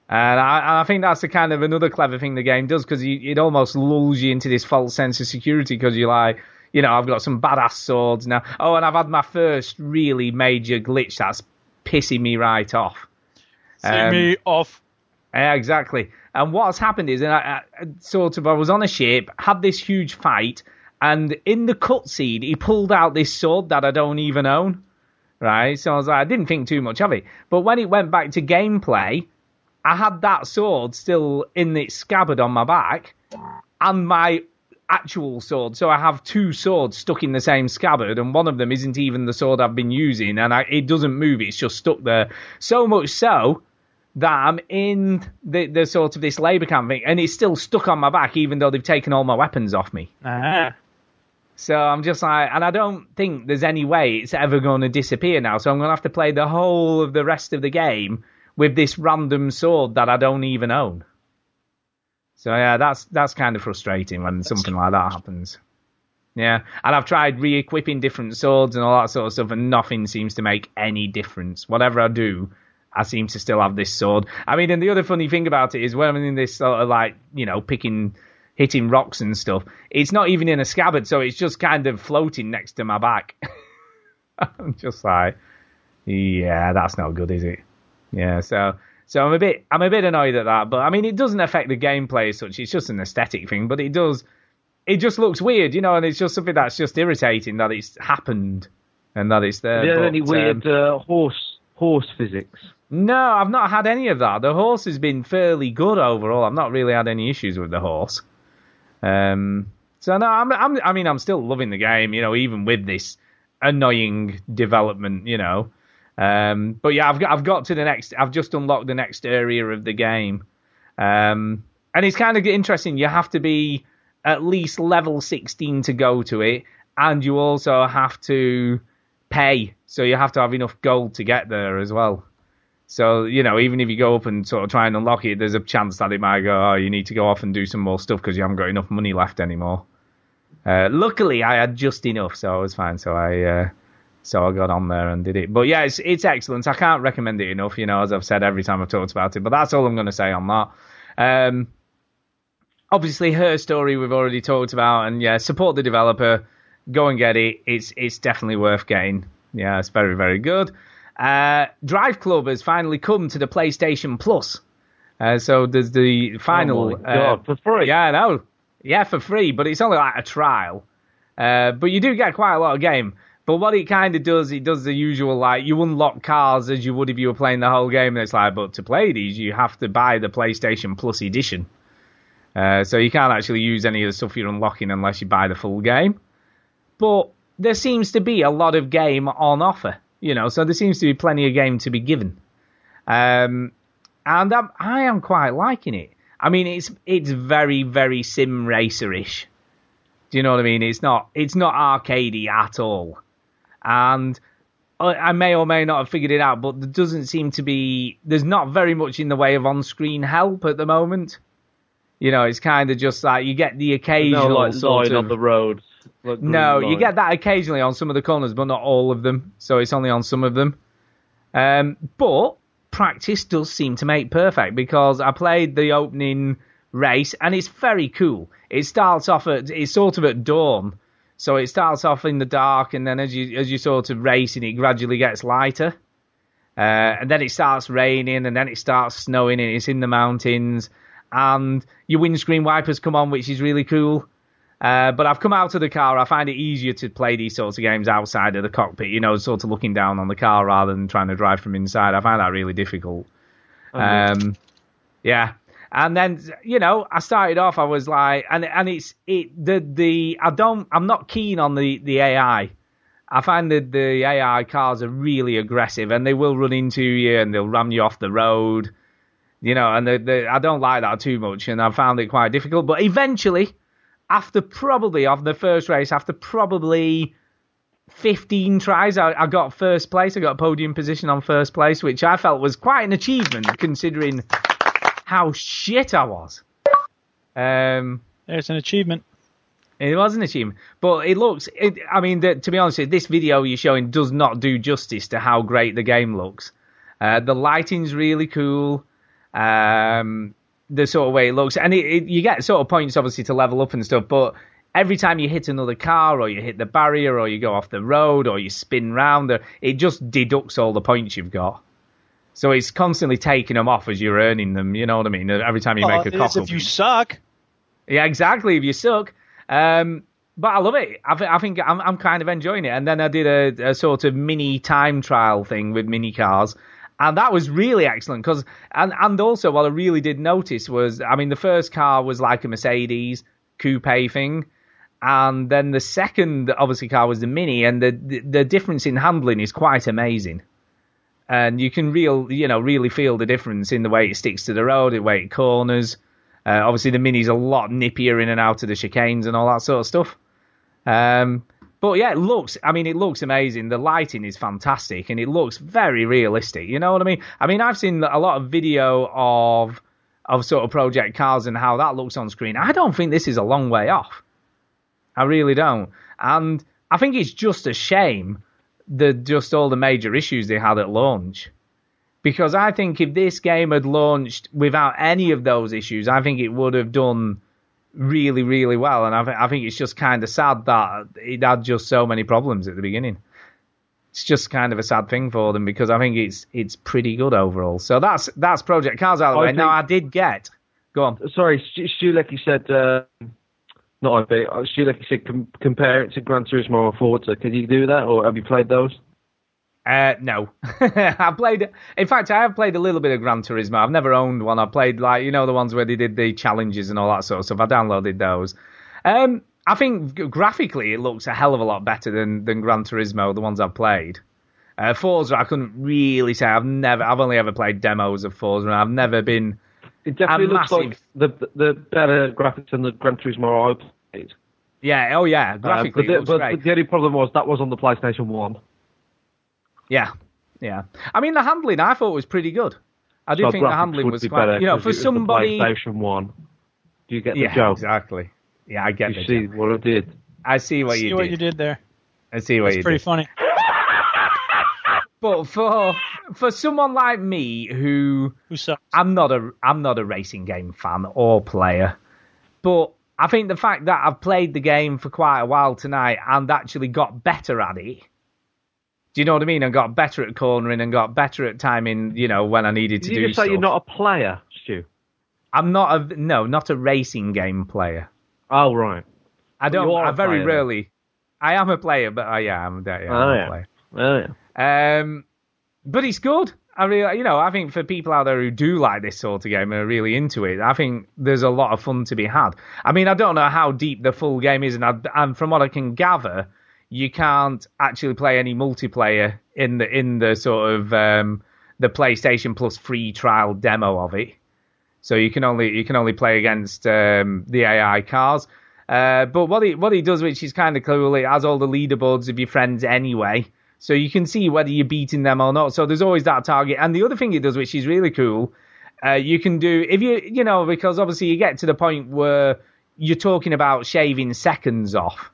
[SPEAKER 2] And I, and I think that's the kind of another clever thing the game does because it almost lulls you into this false sense of security because you're like, you know, I've got some badass swords now. Oh, and I've had my first really major glitch that's pissing me right off.
[SPEAKER 1] See
[SPEAKER 2] Um,
[SPEAKER 1] me off.
[SPEAKER 2] Yeah, exactly. And what's happened is, and I, I, sort of, I was on a ship, had this huge fight, and in the cutscene, he pulled out this sword that I don't even own. Right? So I was like, I didn't think too much of it. But when it went back to gameplay, I had that sword still in its scabbard on my back, and my actual sword. So I have two swords stuck in the same scabbard, and one of them isn't even the sword I've been using, and I, it doesn't move. It's just stuck there. So much so that I'm in the, the sort of this labour camp thing, and it's still stuck on my back, even though they've taken all my weapons off me.
[SPEAKER 1] Ah.
[SPEAKER 2] So I'm just like, and I don't think there's any way it's ever going to disappear now. So I'm going to have to play the whole of the rest of the game with this random sword that I don't even own. So yeah, that's that's kind of frustrating when something like that happens. Yeah, and I've tried re-equipping different swords and all that sort of stuff, and nothing seems to make any difference. Whatever I do, I seem to still have this sword. I mean, and the other funny thing about it is when I'm in this sort of like, you know, picking, hitting rocks and stuff, it's not even in a scabbard, so it's just kind of floating next to my back. I'm just like, yeah, that's not good, is it? Yeah, so so I'm a bit I'm a bit annoyed at that, but I mean, it doesn't affect the gameplay as such. It's just an aesthetic thing, but it does. It just looks weird, you know, and it's just something that's just irritating that it's happened and that it's there. But,
[SPEAKER 3] any weird
[SPEAKER 2] um,
[SPEAKER 3] uh, horse horse physics?
[SPEAKER 2] no, I've not had any of that. The horse has been fairly good overall. I've not really had any issues with the horse. Um, so no, I'm, I'm, I mean, I'm still loving the game, you know, even with this annoying development, you know. Um, but yeah, I've got, I've got to the next. I've just unlocked the next area of the game, um, and it's kind of interesting. You have to be at least level 16 to go to it, and you also have to pay. So you have to have enough gold to get there as well. So, you know, even if you go up and sort of try and unlock it, there's a chance that it might go, oh, you need to go off and do some more stuff because you haven't got enough money left anymore. Uh, luckily, I had just enough, so I was fine. So I, uh, so I got on there and did it. But yeah, it's it's excellent. I can't recommend it enough. You know, as I've said every time I've talked about it. But that's all I'm going to say on that. Um, obviously, her story we've already talked about, and yeah, support the developer. Go and get it. It's it's definitely worth getting. Yeah, it's very very good. Uh, Driveclub has finally come to the PlayStation Plus. Uh, so there's the final.
[SPEAKER 3] Oh my God,
[SPEAKER 2] uh,
[SPEAKER 3] for free?
[SPEAKER 2] Yeah, I know. Yeah, for free, but it's only like a trial. Uh, but you do get quite a lot of game. But what it kind of does, it does the usual like you unlock cars as you would if you were playing the whole game. And it's like, but to play these, you have to buy the PlayStation Plus edition. Uh, so you can't actually use any of the stuff you're unlocking unless you buy the full game. But there seems to be a lot of game on offer, you know. So there seems to be plenty of game to be given. Um, and I'm, I am quite liking it. I mean, it's it's very very sim racerish. Do you know what I mean? It's not it's not arcadey at all, and I, may or may not have figured it out, but there doesn't seem to be there's not very much in the way of on screen help at the moment. You know, it's kind of just like you get the occasional
[SPEAKER 3] No, like
[SPEAKER 2] sort
[SPEAKER 3] line
[SPEAKER 2] of
[SPEAKER 3] on the road. like
[SPEAKER 2] no,
[SPEAKER 3] green
[SPEAKER 2] you get that occasionally on some of the corners, but not all of them. So it's only on some of them. Um, but practice does seem to make perfect because I played the opening race and it's very cool. It starts off at it's sort of at dawn, so it starts off in the dark, and then as you as you sort of racing, it gradually gets lighter. Uh, and then it starts raining, and then it starts snowing, and it's in the mountains, and your windscreen wipers come on, which is really cool. Uh, but I've come out of the car. I find it easier to play these sorts of games outside of the cockpit, you know, sort of looking down on the car rather than trying to drive from inside. I find that really difficult. Um, yeah. And then, you know, I started off, I was like, and, and it's, it, the, the, I don't, I'm not keen on the, the AI. I find that the AI cars are really aggressive and they will run into you and they'll ram you off the road, you know, and the, the, I don't like that too much and I found it quite difficult. But eventually, after probably of the first race, after probably 15 tries, I, I got first place. I got a podium position on first place, which I felt was quite an achievement considering how shit I was. Um,
[SPEAKER 1] There's an achievement.
[SPEAKER 2] it was an achievement, but it looks. It, I mean, the, to be honest, this video you're showing does not do justice to how great the game looks. Uh, the lighting's really cool. Um, the sort of way it looks, and it, it, you get sort of points obviously to level up and stuff. But every time you hit another car, or you hit the barrier, or you go off the road, or you spin round, uh, it just deducts all the points you've got. So it's constantly taking them off as you're earning them. You know what I mean? Every time you
[SPEAKER 1] Well,
[SPEAKER 2] make a
[SPEAKER 1] it
[SPEAKER 2] cock
[SPEAKER 1] is
[SPEAKER 2] up.
[SPEAKER 1] if you suck.
[SPEAKER 2] Yeah, exactly. If you suck, um, but I love it. I, th- I think I'm, I'm kind of enjoying it. And then I did a, a sort of mini time trial thing with mini cars, and that was really excellent. Because and and also what I really did notice was, I mean, the first car was like a Mercedes coupe thing. And then the second, obviously, car was the Mini, and the, the the difference in handling is quite amazing. And you can real, you know, really feel the difference in the way it sticks to the road, the way it corners. Uh, obviously, the Mini's a lot nippier in and out of the chicanes and all that sort of stuff. Um, but yeah, it looks. I mean, it looks amazing. The lighting is fantastic, and it looks very realistic. You know what I mean? I mean, I've seen a lot of video of of sort of project cars and how that looks on screen. I don't think this is a long way off. I really don't. And I think it's just a shame that just all the major issues they had at launch. Because I think if this game had launched without any of those issues, I think it would have done really, really well. And I, th- I think it's just kind of sad that it had just so many problems at the beginning. It's just kind of a sad thing for them because I think it's it's pretty good overall. So that's that's Project Cars out of the way. Now I did get. Go on.
[SPEAKER 3] Sorry, Stu, Stu Lecky said, uh, not I bet, uh, Stu Lecky said com- compare it to Gran Turismo or Forza. Can you do that, or have you played those?
[SPEAKER 2] Uh, no, I played. In fact, I have played a little bit of Gran Turismo. I've never owned one. I played like you know the ones where they did the challenges and all that sort of stuff. I downloaded those. Um, I think graphically it looks a hell of a lot better than than Gran Turismo, the ones I've played. Uh, Forza, I couldn't really say. I've never. I've only ever played demos of Forza, and I've never been.
[SPEAKER 3] It definitely
[SPEAKER 2] a
[SPEAKER 3] looks
[SPEAKER 2] massive-
[SPEAKER 3] like the the better graphics than the Gran Turismo I played.
[SPEAKER 2] Yeah. Oh yeah.
[SPEAKER 3] Uh,
[SPEAKER 2] Graphically,
[SPEAKER 3] but, the,
[SPEAKER 2] it looks
[SPEAKER 3] but
[SPEAKER 2] great.
[SPEAKER 3] the only problem was that was on the PlayStation One.
[SPEAKER 2] Yeah. Yeah. I mean, the handling I thought was pretty good. I do
[SPEAKER 3] so
[SPEAKER 2] think the handling was
[SPEAKER 3] be
[SPEAKER 2] quite.
[SPEAKER 3] better
[SPEAKER 2] You know,
[SPEAKER 3] 'cause
[SPEAKER 2] for
[SPEAKER 3] it was the
[SPEAKER 2] somebody.
[SPEAKER 3] PlayStation One. Do you get the joke?
[SPEAKER 2] Yeah.
[SPEAKER 3] joke?
[SPEAKER 2] Exactly. Yeah, I get
[SPEAKER 3] You
[SPEAKER 2] the
[SPEAKER 3] see
[SPEAKER 2] joke.
[SPEAKER 3] what I did?
[SPEAKER 2] I see what
[SPEAKER 1] See
[SPEAKER 2] you
[SPEAKER 1] what
[SPEAKER 2] did.
[SPEAKER 1] you did there.
[SPEAKER 2] I see what
[SPEAKER 1] It's
[SPEAKER 2] you
[SPEAKER 1] pretty
[SPEAKER 2] did.
[SPEAKER 1] Pretty funny.
[SPEAKER 2] But for for someone like me who
[SPEAKER 1] Who sucks?
[SPEAKER 2] I'm not a I'm not a racing game fan or player, But I think the fact that I've played the game for quite a while tonight and actually got better at it. Do you know what I mean? And got better at cornering and got better at timing. You know when I needed to
[SPEAKER 3] Did
[SPEAKER 2] do.
[SPEAKER 3] you just say
[SPEAKER 2] stuff.
[SPEAKER 3] you're not a player, Stu?
[SPEAKER 2] I'm not a no, not a racing game player.
[SPEAKER 3] Oh right.
[SPEAKER 2] I don't.
[SPEAKER 3] you are
[SPEAKER 2] I
[SPEAKER 3] a
[SPEAKER 2] very
[SPEAKER 3] player, then.
[SPEAKER 2] rarely. I am a player, but uh, yeah, I'm, yeah,
[SPEAKER 3] Oh,
[SPEAKER 2] I'm a
[SPEAKER 3] yeah.
[SPEAKER 2] player.
[SPEAKER 3] Oh yeah.
[SPEAKER 2] Um, but it's good. I really, you know, I think for people out there who do like this sort of game and are really into it, I think there's a lot of fun to be had. I mean, I don't know how deep the full game is, and, I, and from what I can gather, you can't actually play any multiplayer in the in the sort of um, the PlayStation Plus free trial demo of it. So you can only you can only play against um, the AI cars. Uh, but what he what he does, which is kind of cool, it has all the leaderboards of your friends anyway, so you can see whether you're beating them or not. So there's always that target. And the other thing it does, which is really cool, uh, you can do if you you know because obviously you get to the point where you're talking about shaving seconds off.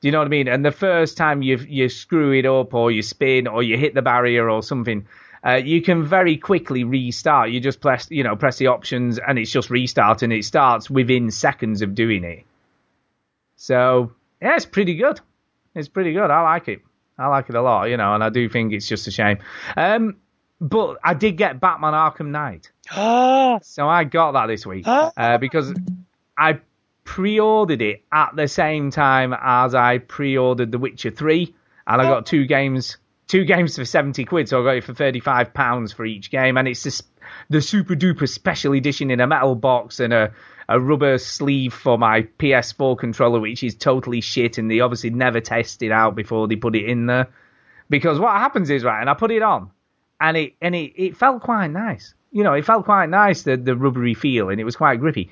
[SPEAKER 2] Do you know what I mean? And the first time you you screw it up or you spin or you hit the barrier or something, uh, you can very quickly restart. You just press you know press the options and it's just restart and it starts within seconds of doing it. So yeah, it's pretty good. It's pretty good. I like it. I like it a lot, you know, and I do think it's just a shame. Um, but I did get Batman Arkham Knight. So I got that this week uh, because I pre-ordered it at the same time as I pre-ordered The Witcher 3, and I got two games, two games for 70 quid, so I got it for 35 pounds for each game, and it's this, the super duper special edition in a metal box and a, a rubber sleeve for my PS4 controller, which is totally shit, and they obviously never tested out before they put it in there. Because what happens is right, and I put it on, and it and it, it felt quite nice. You know, it felt quite nice the the rubbery feel, and it was quite grippy.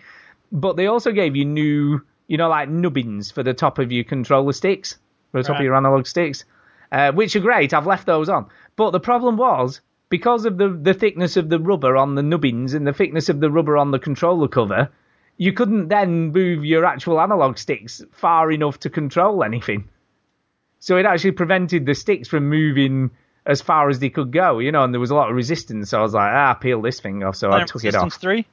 [SPEAKER 2] But they also gave you new, you know, like nubbins for the top of your controller sticks, for the top of your analog sticks, uh, which are great. I've left those on. But the problem was because of the the thickness of the rubber on the nubbins and the thickness of the rubber on the controller cover, you couldn't then move your actual analog sticks far enough to control anything. So it actually prevented the sticks from moving as far as they could go, you know, and there was a lot of resistance. So I was like, ah, peel this thing off. So I took it
[SPEAKER 1] Resistance
[SPEAKER 2] off.
[SPEAKER 1] 3?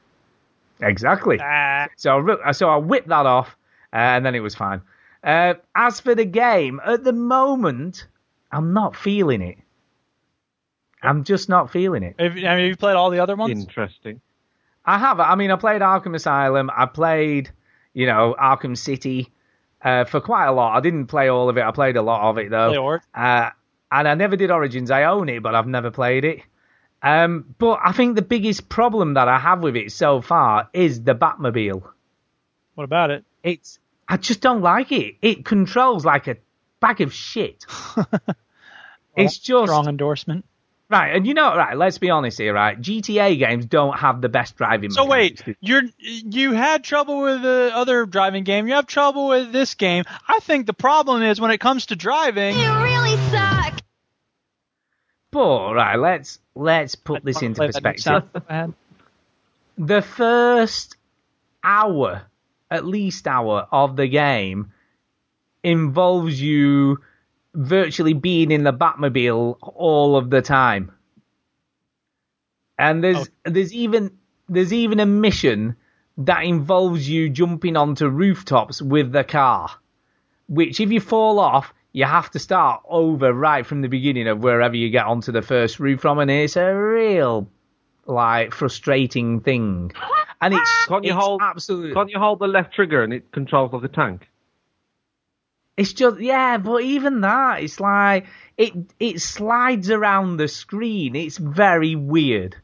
[SPEAKER 2] Exactly.
[SPEAKER 1] Ah.
[SPEAKER 2] So I, so I whipped that off, uh, and then it was fine. Uh, as for the game, at the moment, I'm not feeling it. I'm just not feeling it.
[SPEAKER 1] Have, have you played all the other ones?
[SPEAKER 3] Interesting.
[SPEAKER 2] I have. I mean, I played Arkham Asylum. I played, you know, Arkham City uh, for quite a lot. I didn't play all of it. I played a lot of it though. Uh, and I never did Origins. I own it, but I've never played it. Um, but I think the biggest problem that I have with it so far is the Batmobile.
[SPEAKER 1] What about it?
[SPEAKER 2] It's I just don't like it. It controls like a bag of shit. it's just
[SPEAKER 1] Strong endorsement.
[SPEAKER 2] Right, and you know, right. Let's be honest here, right? GTA games don't have the best driving.
[SPEAKER 1] So
[SPEAKER 2] mechanics.
[SPEAKER 1] wait, you're you had trouble with the other driving game. You have trouble with this game. I think the problem is when it comes to driving.
[SPEAKER 8] You really suck.
[SPEAKER 2] But right, let's let's put this into
[SPEAKER 1] play that new
[SPEAKER 2] perspective.
[SPEAKER 1] sound
[SPEAKER 2] the first hour, at least hour of the game, involves you virtually being in the Batmobile all of the time. And there's oh. there's even there's even a mission that involves you jumping onto rooftops with the car. Which if you fall off, you have to start over right from the beginning of wherever you get onto the first roof from, and it's a real like frustrating thing. And it's
[SPEAKER 3] Can't you
[SPEAKER 2] it's
[SPEAKER 3] hold?
[SPEAKER 2] absolutely
[SPEAKER 3] Can't you hold the left trigger and it controls like a tank?
[SPEAKER 2] It's just yeah, but even that, it's like it it slides around the screen. It's very weird.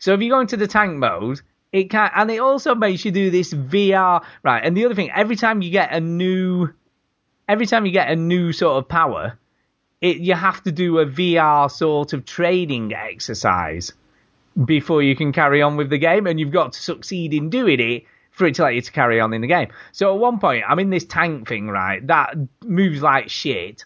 [SPEAKER 2] So if you go into the tank mode, it can and it also makes you do this VR right. And the other thing, every time you get a new, every time you get a new sort of power, it you have to do a VR sort of training exercise before you can carry on with the game, and you've got to succeed in doing it for it to let you to carry on in the game. So at one point, I'm in this tank thing, right, that moves like shit,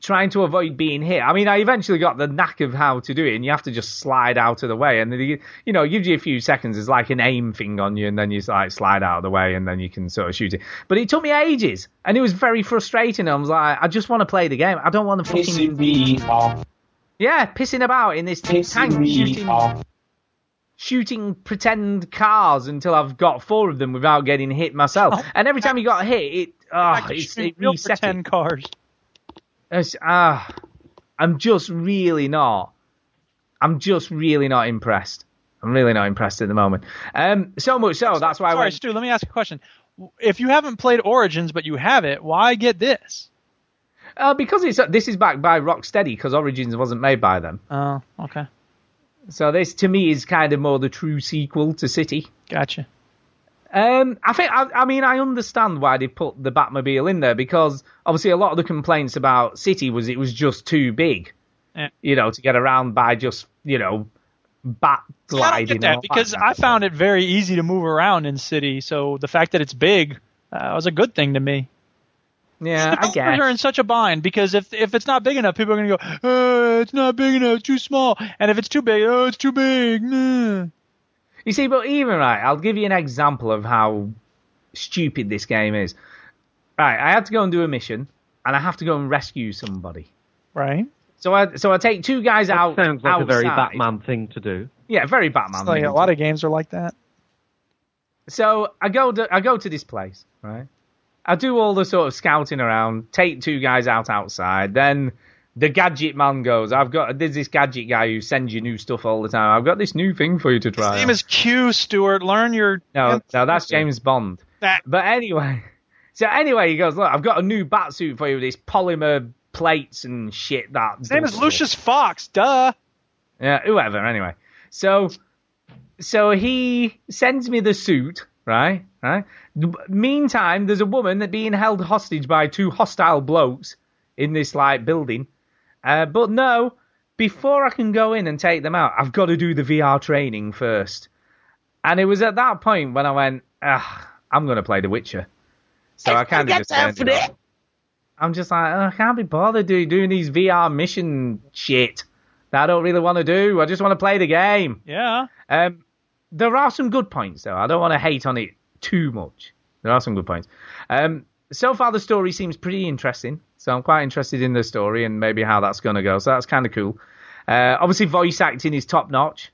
[SPEAKER 2] trying to avoid being hit. I mean, I eventually got the knack of how to do it, and you have to just slide out of the way, and then you know, it gives you a few seconds. It's like an aim thing on you, and then you like slide out of the way, and then you can sort of shoot it. But it took me ages, and it was very frustrating. I was like, I just want to play the game. I don't want to fucking
[SPEAKER 5] me off.
[SPEAKER 2] yeah, pissing about in this tank
[SPEAKER 5] Pissing me
[SPEAKER 2] shooting
[SPEAKER 5] off.
[SPEAKER 2] Shooting pretend cars until I've got four of them without getting hit myself. and every time you got hit, it oh,
[SPEAKER 1] I
[SPEAKER 2] it's, it
[SPEAKER 1] real
[SPEAKER 2] reset it.
[SPEAKER 1] pretend cars.
[SPEAKER 2] It's, ah, I'm just really not. I'm just really not impressed. I'm really not impressed at the moment. Um, so much so that's why I
[SPEAKER 1] Sorry,
[SPEAKER 2] went.
[SPEAKER 1] Stu. Let me ask you a question. If you haven't played Origins but you have it, why get this?
[SPEAKER 2] Uh, because it's this is backed by Rocksteady because Origins wasn't made by them.
[SPEAKER 1] Oh, okay,
[SPEAKER 2] So this to me is kind of more the true sequel to City.
[SPEAKER 1] gotcha.
[SPEAKER 2] Um, I think I, I mean I understand why they put the Batmobile in there because obviously a lot of the complaints about City was it was just too big,
[SPEAKER 1] Yeah.
[SPEAKER 2] you know, to get around by just you know bat
[SPEAKER 1] I
[SPEAKER 2] gliding.
[SPEAKER 1] get that because I found it very easy to move around in City. So the fact that it's big uh, was a good thing to me.
[SPEAKER 2] Yeah, I
[SPEAKER 1] Developers
[SPEAKER 2] guess.
[SPEAKER 1] are in such a bind because if if it's not big enough, people are going to go, oh, it's not big enough, too small. And if it's too big, oh, it's too big. Nah.
[SPEAKER 2] You see, but even right, I'll give you an example of how stupid this game is. Right, I had to go and do a mission, and I have to go and rescue somebody.
[SPEAKER 1] Right?
[SPEAKER 2] So I so I take two guys
[SPEAKER 3] That
[SPEAKER 2] out.
[SPEAKER 3] sounds like a very. Batman thing to do.
[SPEAKER 2] Yeah, very Batman.
[SPEAKER 1] Like a lot of games are like that.
[SPEAKER 2] So I go to, I go to this place, right? I do all the sort of scouting around, take two guys out outside, then the gadget man goes, I've got there's this gadget guy who sends you new stuff all the time. I've got this new thing for you to try.
[SPEAKER 1] His name is Q, Stewart. Learn your.
[SPEAKER 2] no, no, that's James Bond.
[SPEAKER 1] That-
[SPEAKER 2] But anyway, so anyway, he goes, look, I've got a new bat suit for you with these polymer plates and shit. That
[SPEAKER 1] His name is
[SPEAKER 2] stuff."
[SPEAKER 1] Lucius Fox. Duh.
[SPEAKER 2] Yeah, whoever. Anyway, so so he sends me the suit, right? Right. Meantime, there's a woman that being held hostage by two hostile blokes in this like building. Uh, but no, before I can go in and take them out, I've got to do the VR training first. And it was at that point when I went, I'm going to play The Witcher. So I kind of just turned it off. I'm just like, oh, I can't be bothered doing, doing these VR mission shit that I don't really want to do. I just want to play the game.
[SPEAKER 1] Yeah.
[SPEAKER 2] Um, there are some good points though. I don't want to hate on it too much. There are some good points. Um, so far the story seems pretty interesting. So I'm quite interested in the story and maybe how that's going to go. So that's kind of cool. Uh, obviously voice acting is top notch.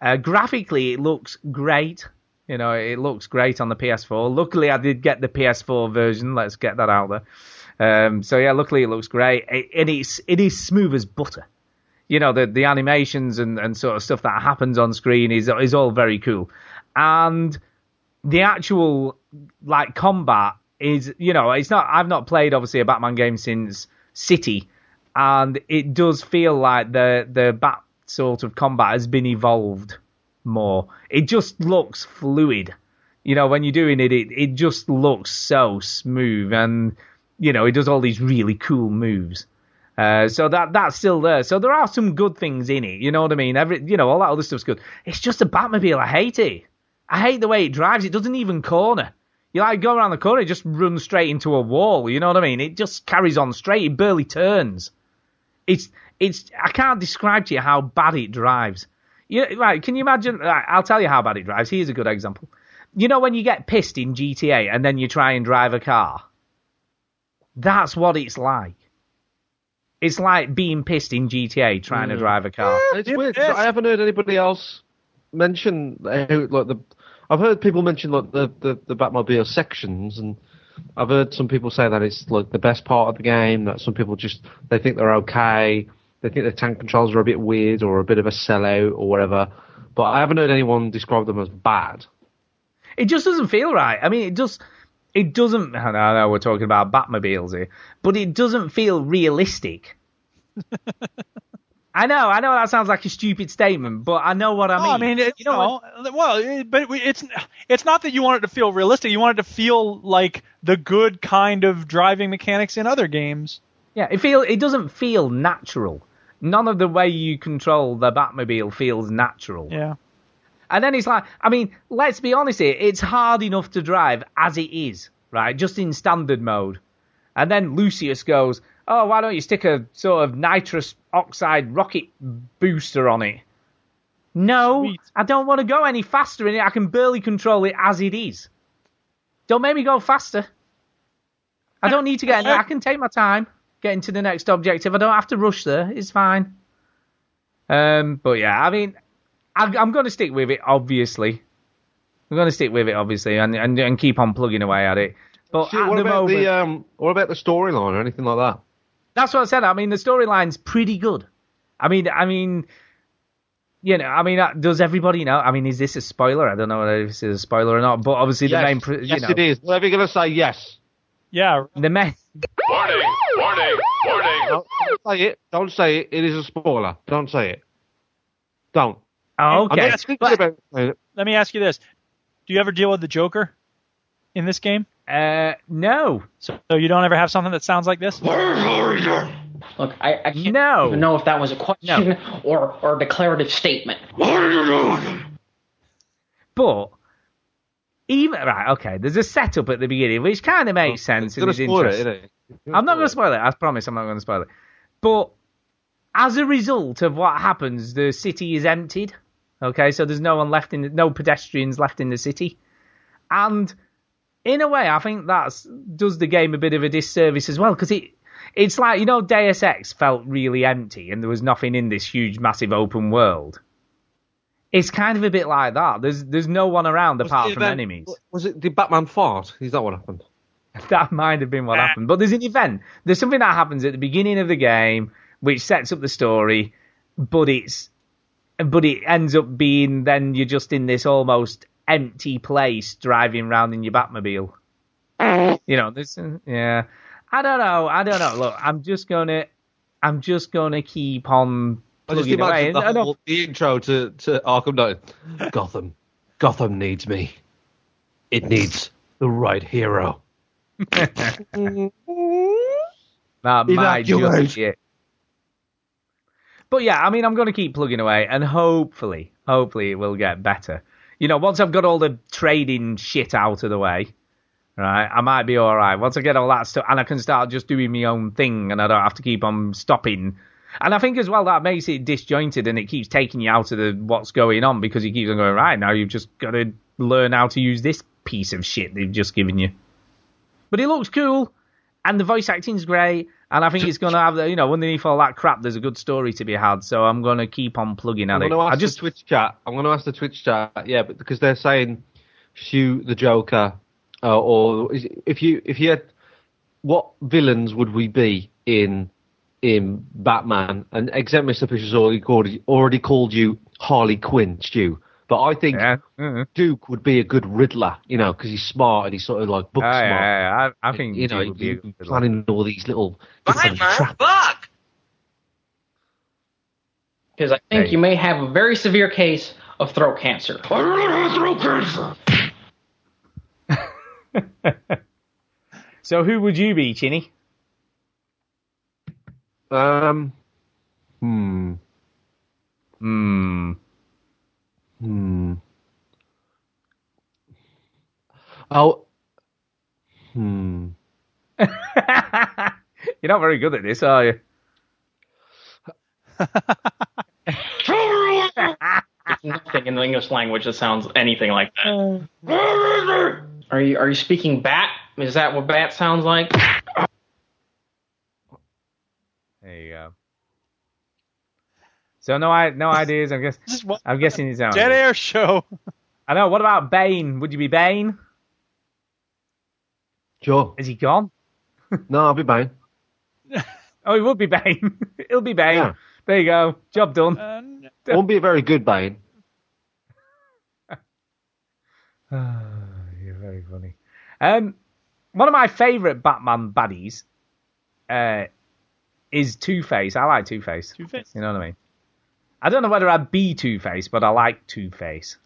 [SPEAKER 2] Uh, graphically it looks great. You know, it looks great on the PS4. Luckily I did get the PS4 version. Let's get that out there. Um, so yeah, luckily it looks great. It, and it's, it is smooth as butter you know the the animations and, and sort of stuff that happens on screen is is all very cool. And the actual like combat is you know it's not I've not played obviously a Batman game since City. And it does feel like the the bat sort of combat has been evolved more. It just looks fluid. You know when you're doing it it, it just looks so smooth. And you know it does all these really cool moves uh, so that that's still there. So there are some good things in it. You know what I mean? Every you know all that other stuff's good. It's just a Batmobile. I hate it. I hate the way it drives. It doesn't even corner. You like go around the corner, it just runs straight into a wall. You know what I mean? It just carries on straight. It barely turns. It's it's. I can't describe to you how bad it drives. You right? Can you imagine? Right, I'll tell you how bad it drives. Here's a good example. You know when you get pissed in GTA and then you try and drive a car. That's what it's like. It's like being pissed in GTA trying to drive a car.
[SPEAKER 3] It's weird. 'cause I haven't heard anybody else mention uh, like the. I've heard people mention like the, the the Batmobile sections, and I've heard some people say that it's like the best part of the game. That some people just they think they're okay. They think the tank controls are a bit weird or a bit of a sellout or whatever. But I haven't heard anyone describe them as bad.
[SPEAKER 2] It just doesn't feel right. I mean, it just it doesn't. I know, we're talking about Batmobiles here, but it doesn't feel realistic. I know, I know that sounds like a stupid statement, but I know what I mean.
[SPEAKER 1] I mean, it,
[SPEAKER 2] you know,
[SPEAKER 1] no, well, it, but it's it's not that you want it to feel realistic. You want it to feel like the good kind of driving mechanics in other games.
[SPEAKER 2] yeah, it feel it doesn't feel natural. None of the way you control the Batmobile feels natural.
[SPEAKER 1] Yeah.
[SPEAKER 2] And then it's like, I mean, let's be honest here, it's hard enough to drive as it is, right? Just in standard mode. And then Lucius goes, oh, why don't you stick a sort of nitrous oxide rocket booster on it? No,
[SPEAKER 1] Sweet.
[SPEAKER 2] I don't want to go any faster in it. I can barely control it as it is. Don't make me go faster. I don't need to get in there. I can take my time getting to the next objective. I don't have to rush there. It's fine. Um, but yeah, I mean, I, I'm going to stick with it, obviously. I'm going to stick with it, obviously, and, and and keep on plugging away at it. But
[SPEAKER 3] Shit,
[SPEAKER 2] at
[SPEAKER 3] what
[SPEAKER 2] the
[SPEAKER 3] about
[SPEAKER 2] moment,
[SPEAKER 3] the um? What about the storyline or anything like that?
[SPEAKER 2] that's what I said. I mean, the storyline's pretty good. I mean, I mean, you know, I mean, uh, does everybody know? I mean, is this a spoiler? I don't know whether this is a spoiler or not. But obviously, the
[SPEAKER 3] yes,
[SPEAKER 2] main, pr- you
[SPEAKER 3] yes,
[SPEAKER 2] know,
[SPEAKER 3] it is. Whatever you're gonna say, yes.
[SPEAKER 1] Yeah,
[SPEAKER 2] the main.
[SPEAKER 11] Warning! Warning! Warning!
[SPEAKER 3] Don't, don't say it. Don't say it. It is a spoiler. Don't say it. Don't.
[SPEAKER 2] Oh,
[SPEAKER 3] I'm
[SPEAKER 2] okay.
[SPEAKER 3] not thinking about saying.
[SPEAKER 1] Let me ask you this: Do you ever deal with the Joker in this game?
[SPEAKER 2] Uh, no.
[SPEAKER 1] So, so you don't ever have something that sounds like this?
[SPEAKER 12] Look, I, I can't
[SPEAKER 2] No.
[SPEAKER 12] even know if that was a question or, or a declarative statement.
[SPEAKER 2] But even right, okay. There's a setup at the beginning which kind of makes sense.
[SPEAKER 3] It's
[SPEAKER 2] and is interesting.
[SPEAKER 3] it?
[SPEAKER 2] I'm not going to spoil it. I promise I'm not going to spoil it. But as a result of what happens, the city is emptied. Okay, so there's no one left in, the, no pedestrians left in the city, and in a way, I think that does the game a bit of a disservice as well because it it's like you know Deus Ex felt really empty and there was nothing in this huge, massive open world. It's kind of a bit like that. There's there's no one around apart from
[SPEAKER 3] event-
[SPEAKER 2] enemies.
[SPEAKER 3] Was it the Batman fart? Is that what happened?
[SPEAKER 2] that might have been what uh. happened. But there's an event. There's something that happens at the beginning of the game which sets up the story, but it's but it ends up being then you're just in this almost empty place driving around in your Batmobile. You know, this yeah. I don't know. I don't know. Look, I'm just gonna I'm just gonna keep on
[SPEAKER 3] I just
[SPEAKER 2] plugging away.
[SPEAKER 3] the,
[SPEAKER 2] I don't-
[SPEAKER 3] whole, the intro to, to Arkham Knight. Gotham. Gotham needs me. It needs the right hero.
[SPEAKER 2] That
[SPEAKER 3] Is
[SPEAKER 2] might
[SPEAKER 3] your
[SPEAKER 2] just be it. But yeah, I mean, I'm going to keep plugging away, and hopefully, hopefully, it will get better. You know, once I've got all the trading shit out of the way, right, I might be all right. Once I get all that stuff, and I can start just doing my own thing, and I don't have to keep on stopping. And I think as well that makes it disjointed, and it keeps taking you out of the what's going on because you keep on going right now. You've just got to learn how to use this piece of shit they've just given you. But it looks cool, and the voice acting's great, and I think it's going to have, you know, underneath all that crap, there's a good story to be had. So I'm going to keep on plugging at
[SPEAKER 3] I'm
[SPEAKER 2] it. I
[SPEAKER 3] ask
[SPEAKER 2] just,
[SPEAKER 3] the Twitch chat. I'm going to ask the Twitch chat. Yeah, but because they're saying shoot the Joker, uh, or is- if you if you had what villains would we be in in Batman? And except Mr. Fisher's already called already called you Harley Quinn, Stu. But I think
[SPEAKER 2] Mm-hmm.
[SPEAKER 3] Duke would be a good Riddler, you know, because he's smart and he's sort of like book
[SPEAKER 2] Oh,
[SPEAKER 3] smart.
[SPEAKER 2] yeah, yeah. I, I think
[SPEAKER 3] you know,
[SPEAKER 2] Duke would be a
[SPEAKER 3] he's
[SPEAKER 2] good Riddler.
[SPEAKER 3] planning all these little
[SPEAKER 13] Fine,
[SPEAKER 3] different
[SPEAKER 13] man.
[SPEAKER 3] traps.
[SPEAKER 13] Fuck!
[SPEAKER 12] Because I think
[SPEAKER 2] Hey.
[SPEAKER 12] you may have a very severe case of throat cancer.
[SPEAKER 13] Throat cancer.
[SPEAKER 2] So who would you be, Chinny?
[SPEAKER 3] Um, hmm,
[SPEAKER 2] Hmm.
[SPEAKER 3] Hmm. Oh, hmm.
[SPEAKER 2] You're not very good at this, are you?
[SPEAKER 12] There's nothing in the English language that sounds anything like that. Are you are you speaking bat? Is that what bat sounds like?
[SPEAKER 2] There you go. So no, I no ideas. I guess
[SPEAKER 1] Just what-
[SPEAKER 2] I'm guessing it's out.
[SPEAKER 1] Dead Air Show.
[SPEAKER 2] I know. What about Bane? Would you be Bane?
[SPEAKER 3] Sure.
[SPEAKER 2] Is he gone?
[SPEAKER 3] No, I'll be Bane.
[SPEAKER 2] Oh, he would be Bane. He'll be Bane.
[SPEAKER 3] Yeah.
[SPEAKER 2] There you go. Job done.
[SPEAKER 1] Uh,
[SPEAKER 3] Won't be a very good Bane.
[SPEAKER 2] You're very funny. Um, one of my favourite Batman baddies uh, is Two Face. I like Two Face.
[SPEAKER 1] Two-Face.
[SPEAKER 2] You know what I mean? I don't know whether I'd be Two Face, but I like Two Face.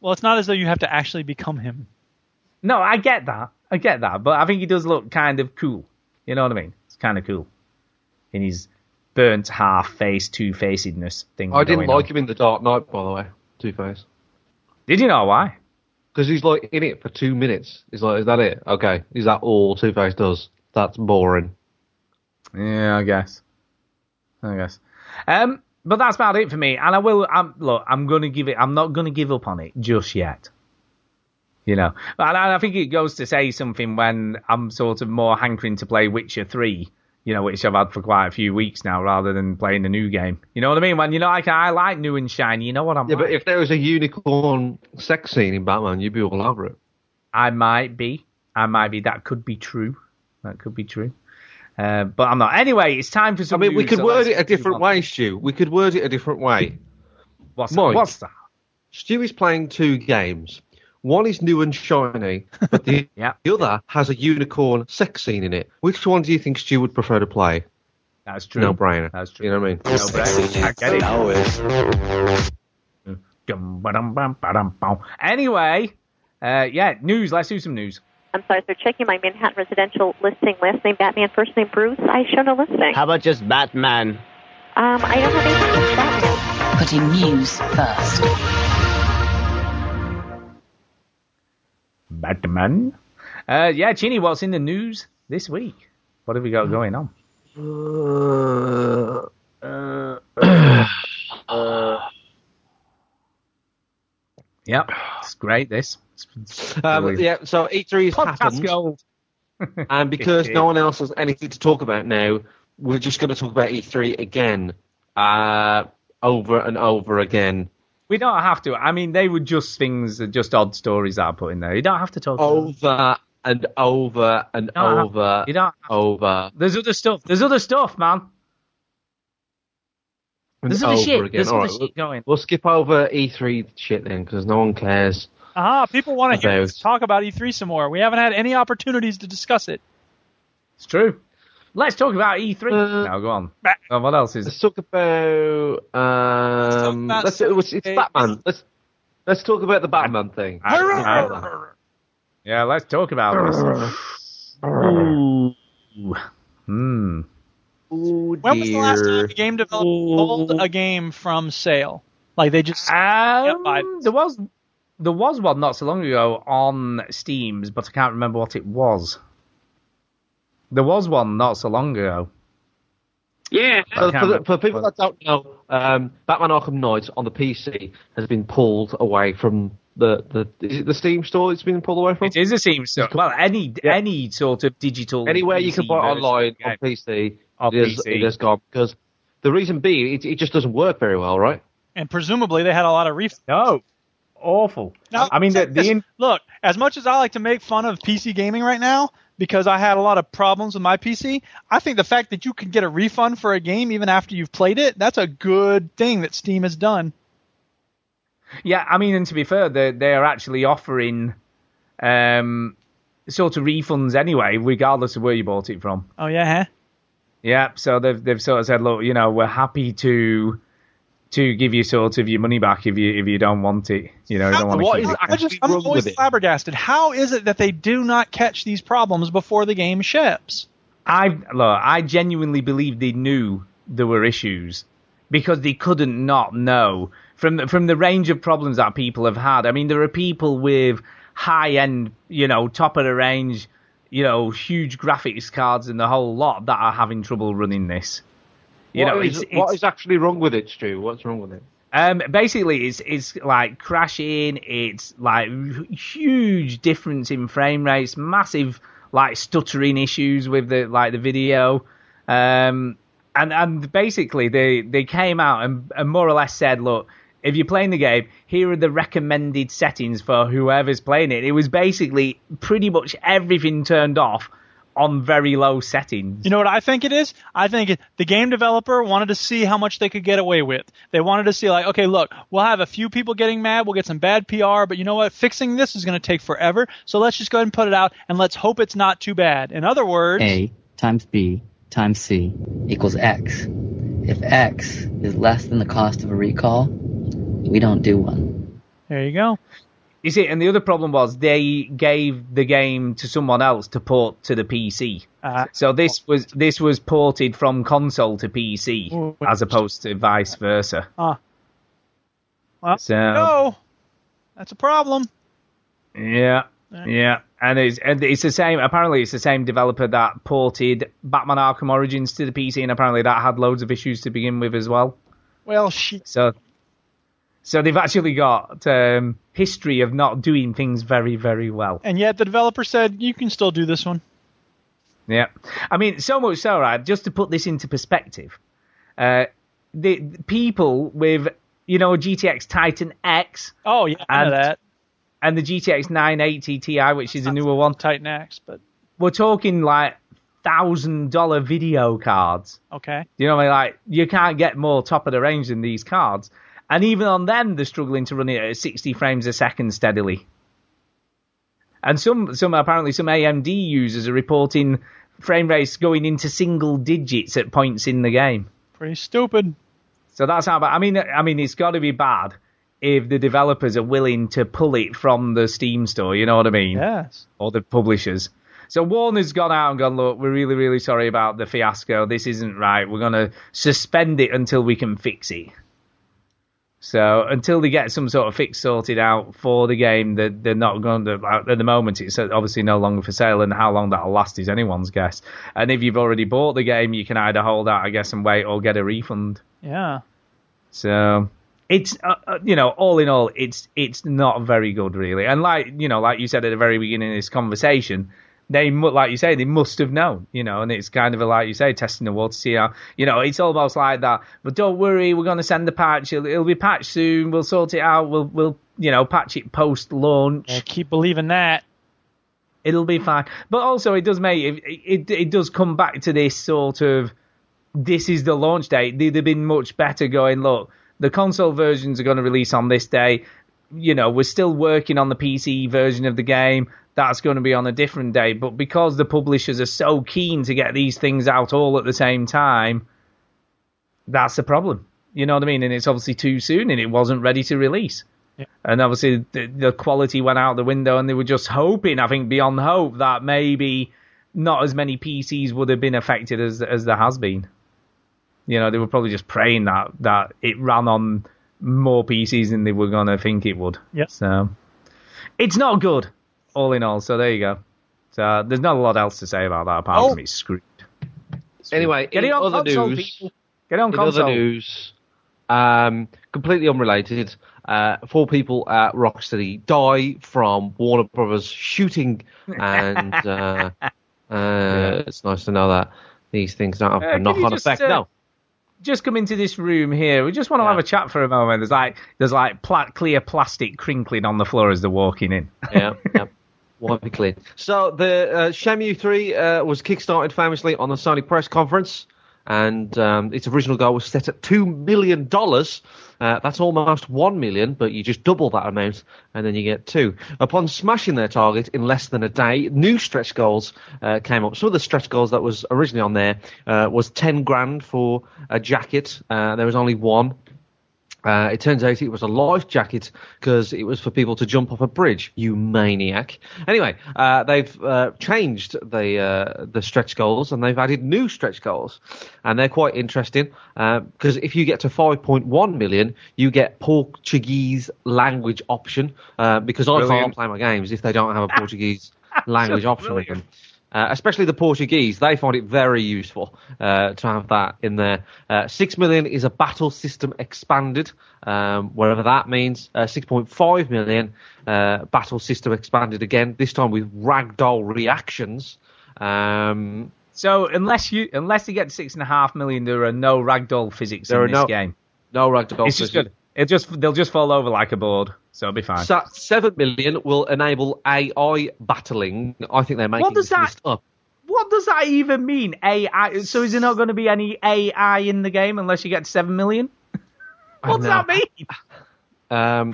[SPEAKER 1] well, it's not as though you have to actually become him.
[SPEAKER 2] No, I get that. I get that, but I think he does look kind of cool. You know what I mean? It's kind of cool in his burnt half face, two facedness thing.
[SPEAKER 3] I didn't like
[SPEAKER 2] on.
[SPEAKER 3] him in The Dark Knight, by the way, Two Face.
[SPEAKER 2] Did you know why?
[SPEAKER 3] Because he's like in it for two minutes. He's like, is that it? Okay. Is that all Two Face does? That's boring.
[SPEAKER 2] Yeah, I guess. I guess. Um, but that's about it for me. And I will. I'm, look, I'm gonna give it. I'm not gonna give up on it just yet. You know, and I think it goes to say something when I'm sort of more hankering to play Witcher Three. you know, which I've had for quite a few weeks now, rather than playing the new game. You know what I mean? When you know, I, I like new and shiny. You know what I'm
[SPEAKER 3] Yeah,
[SPEAKER 2] like?
[SPEAKER 3] but if there was a unicorn sex scene in Batman, you'd be all over it.
[SPEAKER 2] I might be. I might be. That could be true. That could be true. Uh, but I'm not. Anyway, it's time for some.
[SPEAKER 3] I
[SPEAKER 2] some.
[SPEAKER 3] mean, we could
[SPEAKER 2] so
[SPEAKER 3] word it a different way, Stu. We could word it a different way.
[SPEAKER 2] What's
[SPEAKER 3] Mike.
[SPEAKER 2] that? What's that?
[SPEAKER 3] Stu is playing two games. One is new and shiny, but the,
[SPEAKER 2] Yeah.
[SPEAKER 3] the other has a unicorn sex scene in it. Which one do you think Stu would prefer to play?
[SPEAKER 2] That's true.
[SPEAKER 3] No brainer.
[SPEAKER 2] That's true.
[SPEAKER 3] You know what I mean?
[SPEAKER 2] No brainer. I get it.
[SPEAKER 5] Now is
[SPEAKER 2] Dum, ba-dum, bum, ba-dum, bum. Anyway, uh, yeah, news. Let's do some news.
[SPEAKER 14] I'm sorry, they're Checking my Manhattan residential listing. Last name Batman, first name Bruce. I show no listing.
[SPEAKER 15] How about just Batman?
[SPEAKER 14] Um, I don't have anything with Batman.
[SPEAKER 16] Putting news first.
[SPEAKER 2] Batman. Uh, yeah, Chinny, what's in the news this week? What have we got going on? Uh, uh, uh, Yep, it's great. This. It's
[SPEAKER 3] Um, yeah, so E3 has
[SPEAKER 2] Podcast
[SPEAKER 3] happened,
[SPEAKER 2] gold.
[SPEAKER 3] and because no one else has anything to talk about now, we're just going to talk about E3 again, uh, over and over again.
[SPEAKER 2] We don't have to. I mean, they were just things, just odd stories that I put in there. You don't have to talk.
[SPEAKER 3] Over and over and
[SPEAKER 2] You don't have-
[SPEAKER 3] over,
[SPEAKER 2] you don't.
[SPEAKER 3] over
[SPEAKER 2] There's other stuff. There's other stuff, man.
[SPEAKER 3] And
[SPEAKER 2] is other
[SPEAKER 3] over
[SPEAKER 2] shit.
[SPEAKER 3] again.
[SPEAKER 2] There's
[SPEAKER 3] All
[SPEAKER 2] other
[SPEAKER 3] right,
[SPEAKER 2] shit
[SPEAKER 3] we'll,
[SPEAKER 2] going.
[SPEAKER 3] we'll skip over E3 shit then, because no one cares.
[SPEAKER 1] Aha, people want to hear us talk about E3 some more. We haven't had any opportunities to discuss it.
[SPEAKER 2] It's true. Let's talk about E3.
[SPEAKER 3] Uh,
[SPEAKER 2] now, go on. Uh, what else is?
[SPEAKER 3] Let's talk about um.
[SPEAKER 1] about
[SPEAKER 3] Let's, it's, it's Batman. Let's let's talk about the Batman thing.
[SPEAKER 2] Yeah, let's talk about this. Ooh. Hmm.
[SPEAKER 3] Oh
[SPEAKER 1] When was the last time
[SPEAKER 3] dear.
[SPEAKER 1] a game developer pulled a game from sale? Like they just
[SPEAKER 2] Um,
[SPEAKER 1] buy
[SPEAKER 2] there was there was one not so long ago on Steam's, but I can't remember what it was. There was one not so long ago.
[SPEAKER 15] Yeah.
[SPEAKER 3] For, for, the, for people that don't know, um, Batman Arkham Knight on the PC has been pulled away from the, the is it the Steam store. It's been pulled away from.
[SPEAKER 2] It is a Steam store. Well, any any sort of digital
[SPEAKER 3] Anywhere you can buy it online on
[SPEAKER 2] game.
[SPEAKER 3] PC,
[SPEAKER 2] On
[SPEAKER 3] it, is,
[SPEAKER 2] PC.
[SPEAKER 3] it has gone because the reason being it, it just doesn't work very well, right?
[SPEAKER 1] and presumably they had a lot of refunds.
[SPEAKER 2] No, awful.
[SPEAKER 1] Now,
[SPEAKER 2] I mean, the, the in-
[SPEAKER 1] look, as much as I like to make fun of PC gaming right now because I had a lot of problems with my PC, I think the fact that you can get a refund for a game even after you've played it, that's a good thing that Steam has done.
[SPEAKER 2] Yeah, I mean, and to be fair, they they are actually offering um sort of refunds anyway, regardless of where you bought it from.
[SPEAKER 1] Oh yeah, huh?
[SPEAKER 2] Yeah, so they've they've sort of said, look, you know, we're happy to to give you sort of your money back if you if you don't want it. You know, you don't want to
[SPEAKER 3] What
[SPEAKER 2] keep
[SPEAKER 3] is
[SPEAKER 2] it.
[SPEAKER 1] I just, I'm
[SPEAKER 3] wrong
[SPEAKER 1] always
[SPEAKER 3] with it?
[SPEAKER 1] flabbergasted. How is it that they do not catch these problems before the game ships?
[SPEAKER 2] I look, I genuinely believe they knew there were issues because they couldn't not know from the, from the range of problems that people have had. I mean, there are people with high end, you know, top of the range, you know, huge graphics cards and the whole lot that are having trouble running this. You
[SPEAKER 3] What
[SPEAKER 2] know,
[SPEAKER 3] is-
[SPEAKER 2] it's,
[SPEAKER 3] what
[SPEAKER 2] it's
[SPEAKER 3] is actually wrong with it, Stu? What's wrong with it?
[SPEAKER 2] um, basically, it's it's like crashing. It's like huge difference in frame rates, massive like stuttering issues with the like the video, um, and and basically they they came out and, and more or less said, look, if you're playing the game, here are the recommended settings for whoever's playing it. It was basically pretty much everything turned off on very low settings.
[SPEAKER 1] You know what I think it is? I think the game developer wanted to see how much they could get away with. They wanted to see like, okay, look, we'll have a few people getting mad, we'll get some bad PR, but you know what? Fixing this is going to take forever. So let's just go ahead and put it out and let's hope it's not too bad. In other words,
[SPEAKER 17] A times B times C equals X. If X is less than the cost of a recall, we don't do one.
[SPEAKER 1] there you go.
[SPEAKER 2] You see, and the other problem was they gave the game to someone else to port to the PC.
[SPEAKER 1] Uh,
[SPEAKER 2] So this was this was ported from console to PC
[SPEAKER 1] Ooh.
[SPEAKER 2] as opposed to vice versa.
[SPEAKER 1] uh, well,
[SPEAKER 2] So
[SPEAKER 1] no, that's a problem.
[SPEAKER 2] yeah, yeah, and it's and it's the same. Apparently, it's the same developer that ported Batman Arkham Origins to the PC, and apparently that had loads of issues to begin with as well.
[SPEAKER 1] Well, she,
[SPEAKER 2] So, so they've actually got um, history of not doing things very, very well.
[SPEAKER 1] and yet the developer said you can still do this one.
[SPEAKER 2] Yeah, I mean, so much so, right? Just to put this into perspective, uh, the, the people with you know a GTX Titan X.
[SPEAKER 1] Oh yeah,
[SPEAKER 2] and,
[SPEAKER 1] that.
[SPEAKER 2] And the GTX 980 Ti, which is a newer one.
[SPEAKER 1] Titan X, but
[SPEAKER 2] we're talking like thousand dollar video cards.
[SPEAKER 1] Okay.
[SPEAKER 2] You know what I mean? Like you can't get more top of the range than these cards. And even on them, they're struggling to run it at 60 frames a second steadily. And some, some apparently some AMD users are reporting frame rates going into single digits at points in the game.
[SPEAKER 1] Pretty stupid.
[SPEAKER 2] So that's how bad. I mean, I mean, it's got to be bad if the developers are willing to pull it from the Steam store. You know what I mean?
[SPEAKER 1] Yes.
[SPEAKER 2] Or the publishers. So Warner's gone out and gone, look, we're really, really sorry about the fiasco. This isn't right. We're going to suspend it until we can fix it. So until they get some sort of fix sorted out for the game, that they're not going to. At the moment, it's obviously no longer for sale, and how long that'll last is anyone's guess. And if you've already bought the game, you can either hold out, I guess, and wait, or get a refund.
[SPEAKER 1] Yeah.
[SPEAKER 2] So it's uh, uh, you know all in all, it's it's not very good really. And like you know, like you said at the very beginning of this conversation, they like you say they must have known, you know, and it's kind of a, like you say testing the water to see how you know it's almost like that. But don't worry, we're going to send the patch. It'll, it'll, be patched soon. We'll sort it out. We'll we'll you know patch it post launch.
[SPEAKER 1] Yeah, keep believing that.
[SPEAKER 2] It'll be fine. But also, it does make it, it it does come back to this sort of this is the launch date. They'd have been much better going. Look, the console versions are going to release on this day. You know, we're still working on the PC version of the game that's going to be on a different day. But because the publishers are so keen to get these things out all at the same time, that's the problem. You know what I mean? And it's obviously too soon and it wasn't ready to release.
[SPEAKER 1] Yeah.
[SPEAKER 2] And obviously the, the quality went out the window and they were just hoping, I think beyond hope, that maybe not as many PCs would have been affected as as there has been. You know, they were probably just praying that that it ran on more PCs than they were gonna think it would.
[SPEAKER 1] Yep.
[SPEAKER 2] So it's not good all in all. So there you go. So uh, there's not a lot else to say about that apart
[SPEAKER 3] Oh.
[SPEAKER 2] from it's screwed.
[SPEAKER 3] Anyway,
[SPEAKER 2] Get
[SPEAKER 3] in
[SPEAKER 2] on
[SPEAKER 3] other
[SPEAKER 2] console,
[SPEAKER 3] news,
[SPEAKER 2] people. Get on console.
[SPEAKER 3] other news, um, completely unrelated, uh, four people at Rocksteady die from Warner Brothers shooting, and uh, uh, it's nice to know that these things don't have
[SPEAKER 2] Uh,
[SPEAKER 3] a knock-on effect.
[SPEAKER 2] uh,
[SPEAKER 3] no,
[SPEAKER 2] Just come into this room here. We just want to have a chat for a moment. There's like there's like pla- clear plastic crinkling on the floor as they're walking in.
[SPEAKER 3] yeah, yeah. Won't be clear. So the uh, Shenmue 3 uh, was kickstarted famously on the Sony press conference, and um, its original goal was set at two million dollars. Uh, that's almost one million, but you just double that amount, and then you get two. Upon smashing their target in less than a day, new stretch goals uh, came up. Some of the stretch goals that was originally on there uh, was ten grand for a jacket. Uh, there was only one. Uh, it turns out it was a life jacket because it was for people to jump off a bridge. You maniac! Anyway, uh, they've uh, changed the uh, the stretch goals and they've added new stretch goals, and they're quite interesting because if you get to 5.1 million, you get Portuguese language option uh, because I
[SPEAKER 2] Brilliant.
[SPEAKER 3] can't play my games if they don't have a Portuguese language option in them. Uh, especially the Portuguese, they find it very useful uh, to have that in there. Uh, Six million is a battle system expanded, um, whatever that means. Uh, Six point five million uh, battle system expanded again, this time with ragdoll reactions. Um,
[SPEAKER 2] So unless you unless you get six and a half million, there are no ragdoll physics in this
[SPEAKER 3] no-
[SPEAKER 2] game.
[SPEAKER 3] no ragdoll.
[SPEAKER 2] It's just
[SPEAKER 3] physics.
[SPEAKER 2] good. It just they'll just fall over like a board, so it'll be fine.
[SPEAKER 3] So seven million will enable AI battling. I think they're making
[SPEAKER 2] What does
[SPEAKER 3] this
[SPEAKER 2] that-
[SPEAKER 3] list up.
[SPEAKER 2] What does that even mean? AI. So is there not going to be any AI in the game unless you get seven million? What does that mean?
[SPEAKER 3] Um,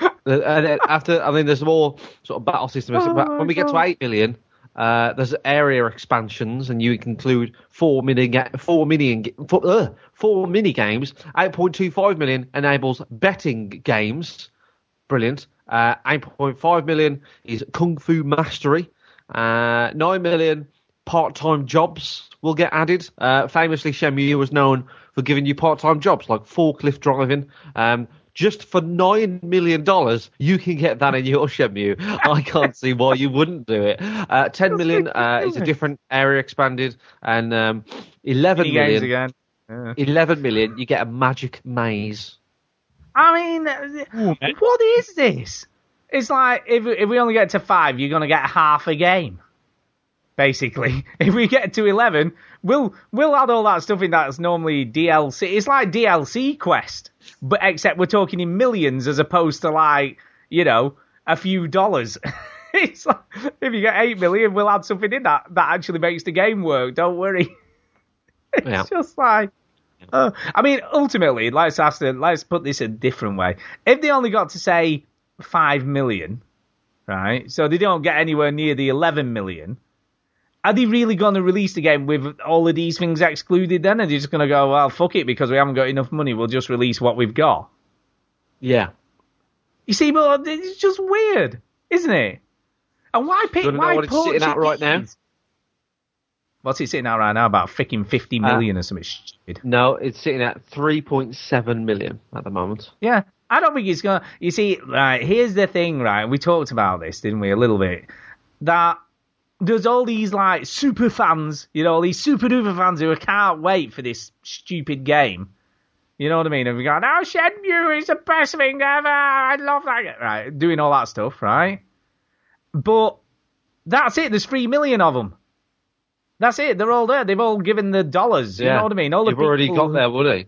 [SPEAKER 3] after, I mean, there's more sort of battle systems.
[SPEAKER 2] Oh
[SPEAKER 3] when we get to
[SPEAKER 2] God.
[SPEAKER 3] eight million, uh, there's area expansions, and you include four mini, ga- four mini, four, uh, four mini games. Eight point two five million enables betting games. Brilliant. Uh, 8.5 million is Kung Fu Mastery. Uh, 9 million part-time jobs will get added. Uh, famously, Shenmue was known for giving you part-time jobs like forklift driving. Um, just for nine million dollars, you can get that in your Shenmue. I can't see why you wouldn't do it. Uh, Ten million uh, is a different area expanded, and um, eleven
[SPEAKER 2] Mini games
[SPEAKER 3] million.
[SPEAKER 2] again. Yeah.
[SPEAKER 3] Eleven million, you get a magic maze.
[SPEAKER 2] I mean, what is this? It's like if if we only get to five, you're going to get half a game. Basically, if we get to eleven, we'll we'll add all that stuff in that's normally DLC. It's like DLC quest, but except we're talking in millions as opposed to like you know a few dollars. it's like, if you get eight million, we'll add something in that that actually makes the game work. Don't worry. it's
[SPEAKER 3] Yeah.
[SPEAKER 2] just like. Uh, I mean, ultimately, let's ask the, let's put this a different way. If they only got to say five million, right? So they don't get anywhere near the eleven million. Are they really going to release the game with all of these things excluded? Then are they just going to go, well, fuck it, because we haven't got enough money, we'll just release what we've got?
[SPEAKER 3] Yeah.
[SPEAKER 2] You see, but uh, it's just weird, isn't it? And why pick?
[SPEAKER 3] You wanna know
[SPEAKER 2] Why
[SPEAKER 3] what sitting at right now?
[SPEAKER 2] What's it sitting at right now? About freaking fifty uh, million or something stupid.
[SPEAKER 3] No, it's sitting at 3.7 million at the moment.
[SPEAKER 2] Yeah, I don't think it's gonna. You see, right? Here's the thing, right? We talked about this, didn't we? A little bit. That there's all these like super fans, you know, all these super duper fans who can't wait for this stupid game. You know what I mean? And we go, "Oh, Shenmue is the best thing ever. I love that." game." Right, doing all that stuff, right? But that's it. There's three million of them. That's it. They're all there. They've all given the dollars. You know what I mean? All the
[SPEAKER 3] You've already
[SPEAKER 2] people
[SPEAKER 3] got
[SPEAKER 2] who-
[SPEAKER 3] their money.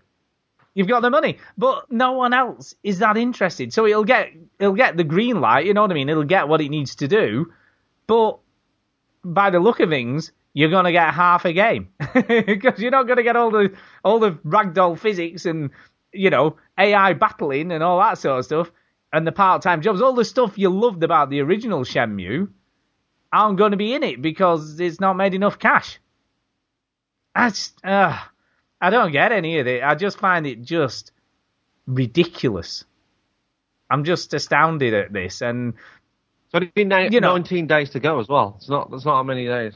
[SPEAKER 2] You've got the money, but no one else is that interested. So it'll get it'll get the green light. You know what I mean? It'll get what it needs to do, but by the look of things, you're gonna get half a game because you're not gonna get all the all the ragdoll physics and you know AI battling and all that sort of stuff and the part-time jobs. All the stuff you loved about the original Shenmue aren't going to be in it because it's not made enough cash. I just, uh, I don't get any of it. I just find it just ridiculous. I'm just astounded at this, and
[SPEAKER 3] It's only been na-
[SPEAKER 2] You know-
[SPEAKER 3] 19 days to go as well. It's not. It's not that many days.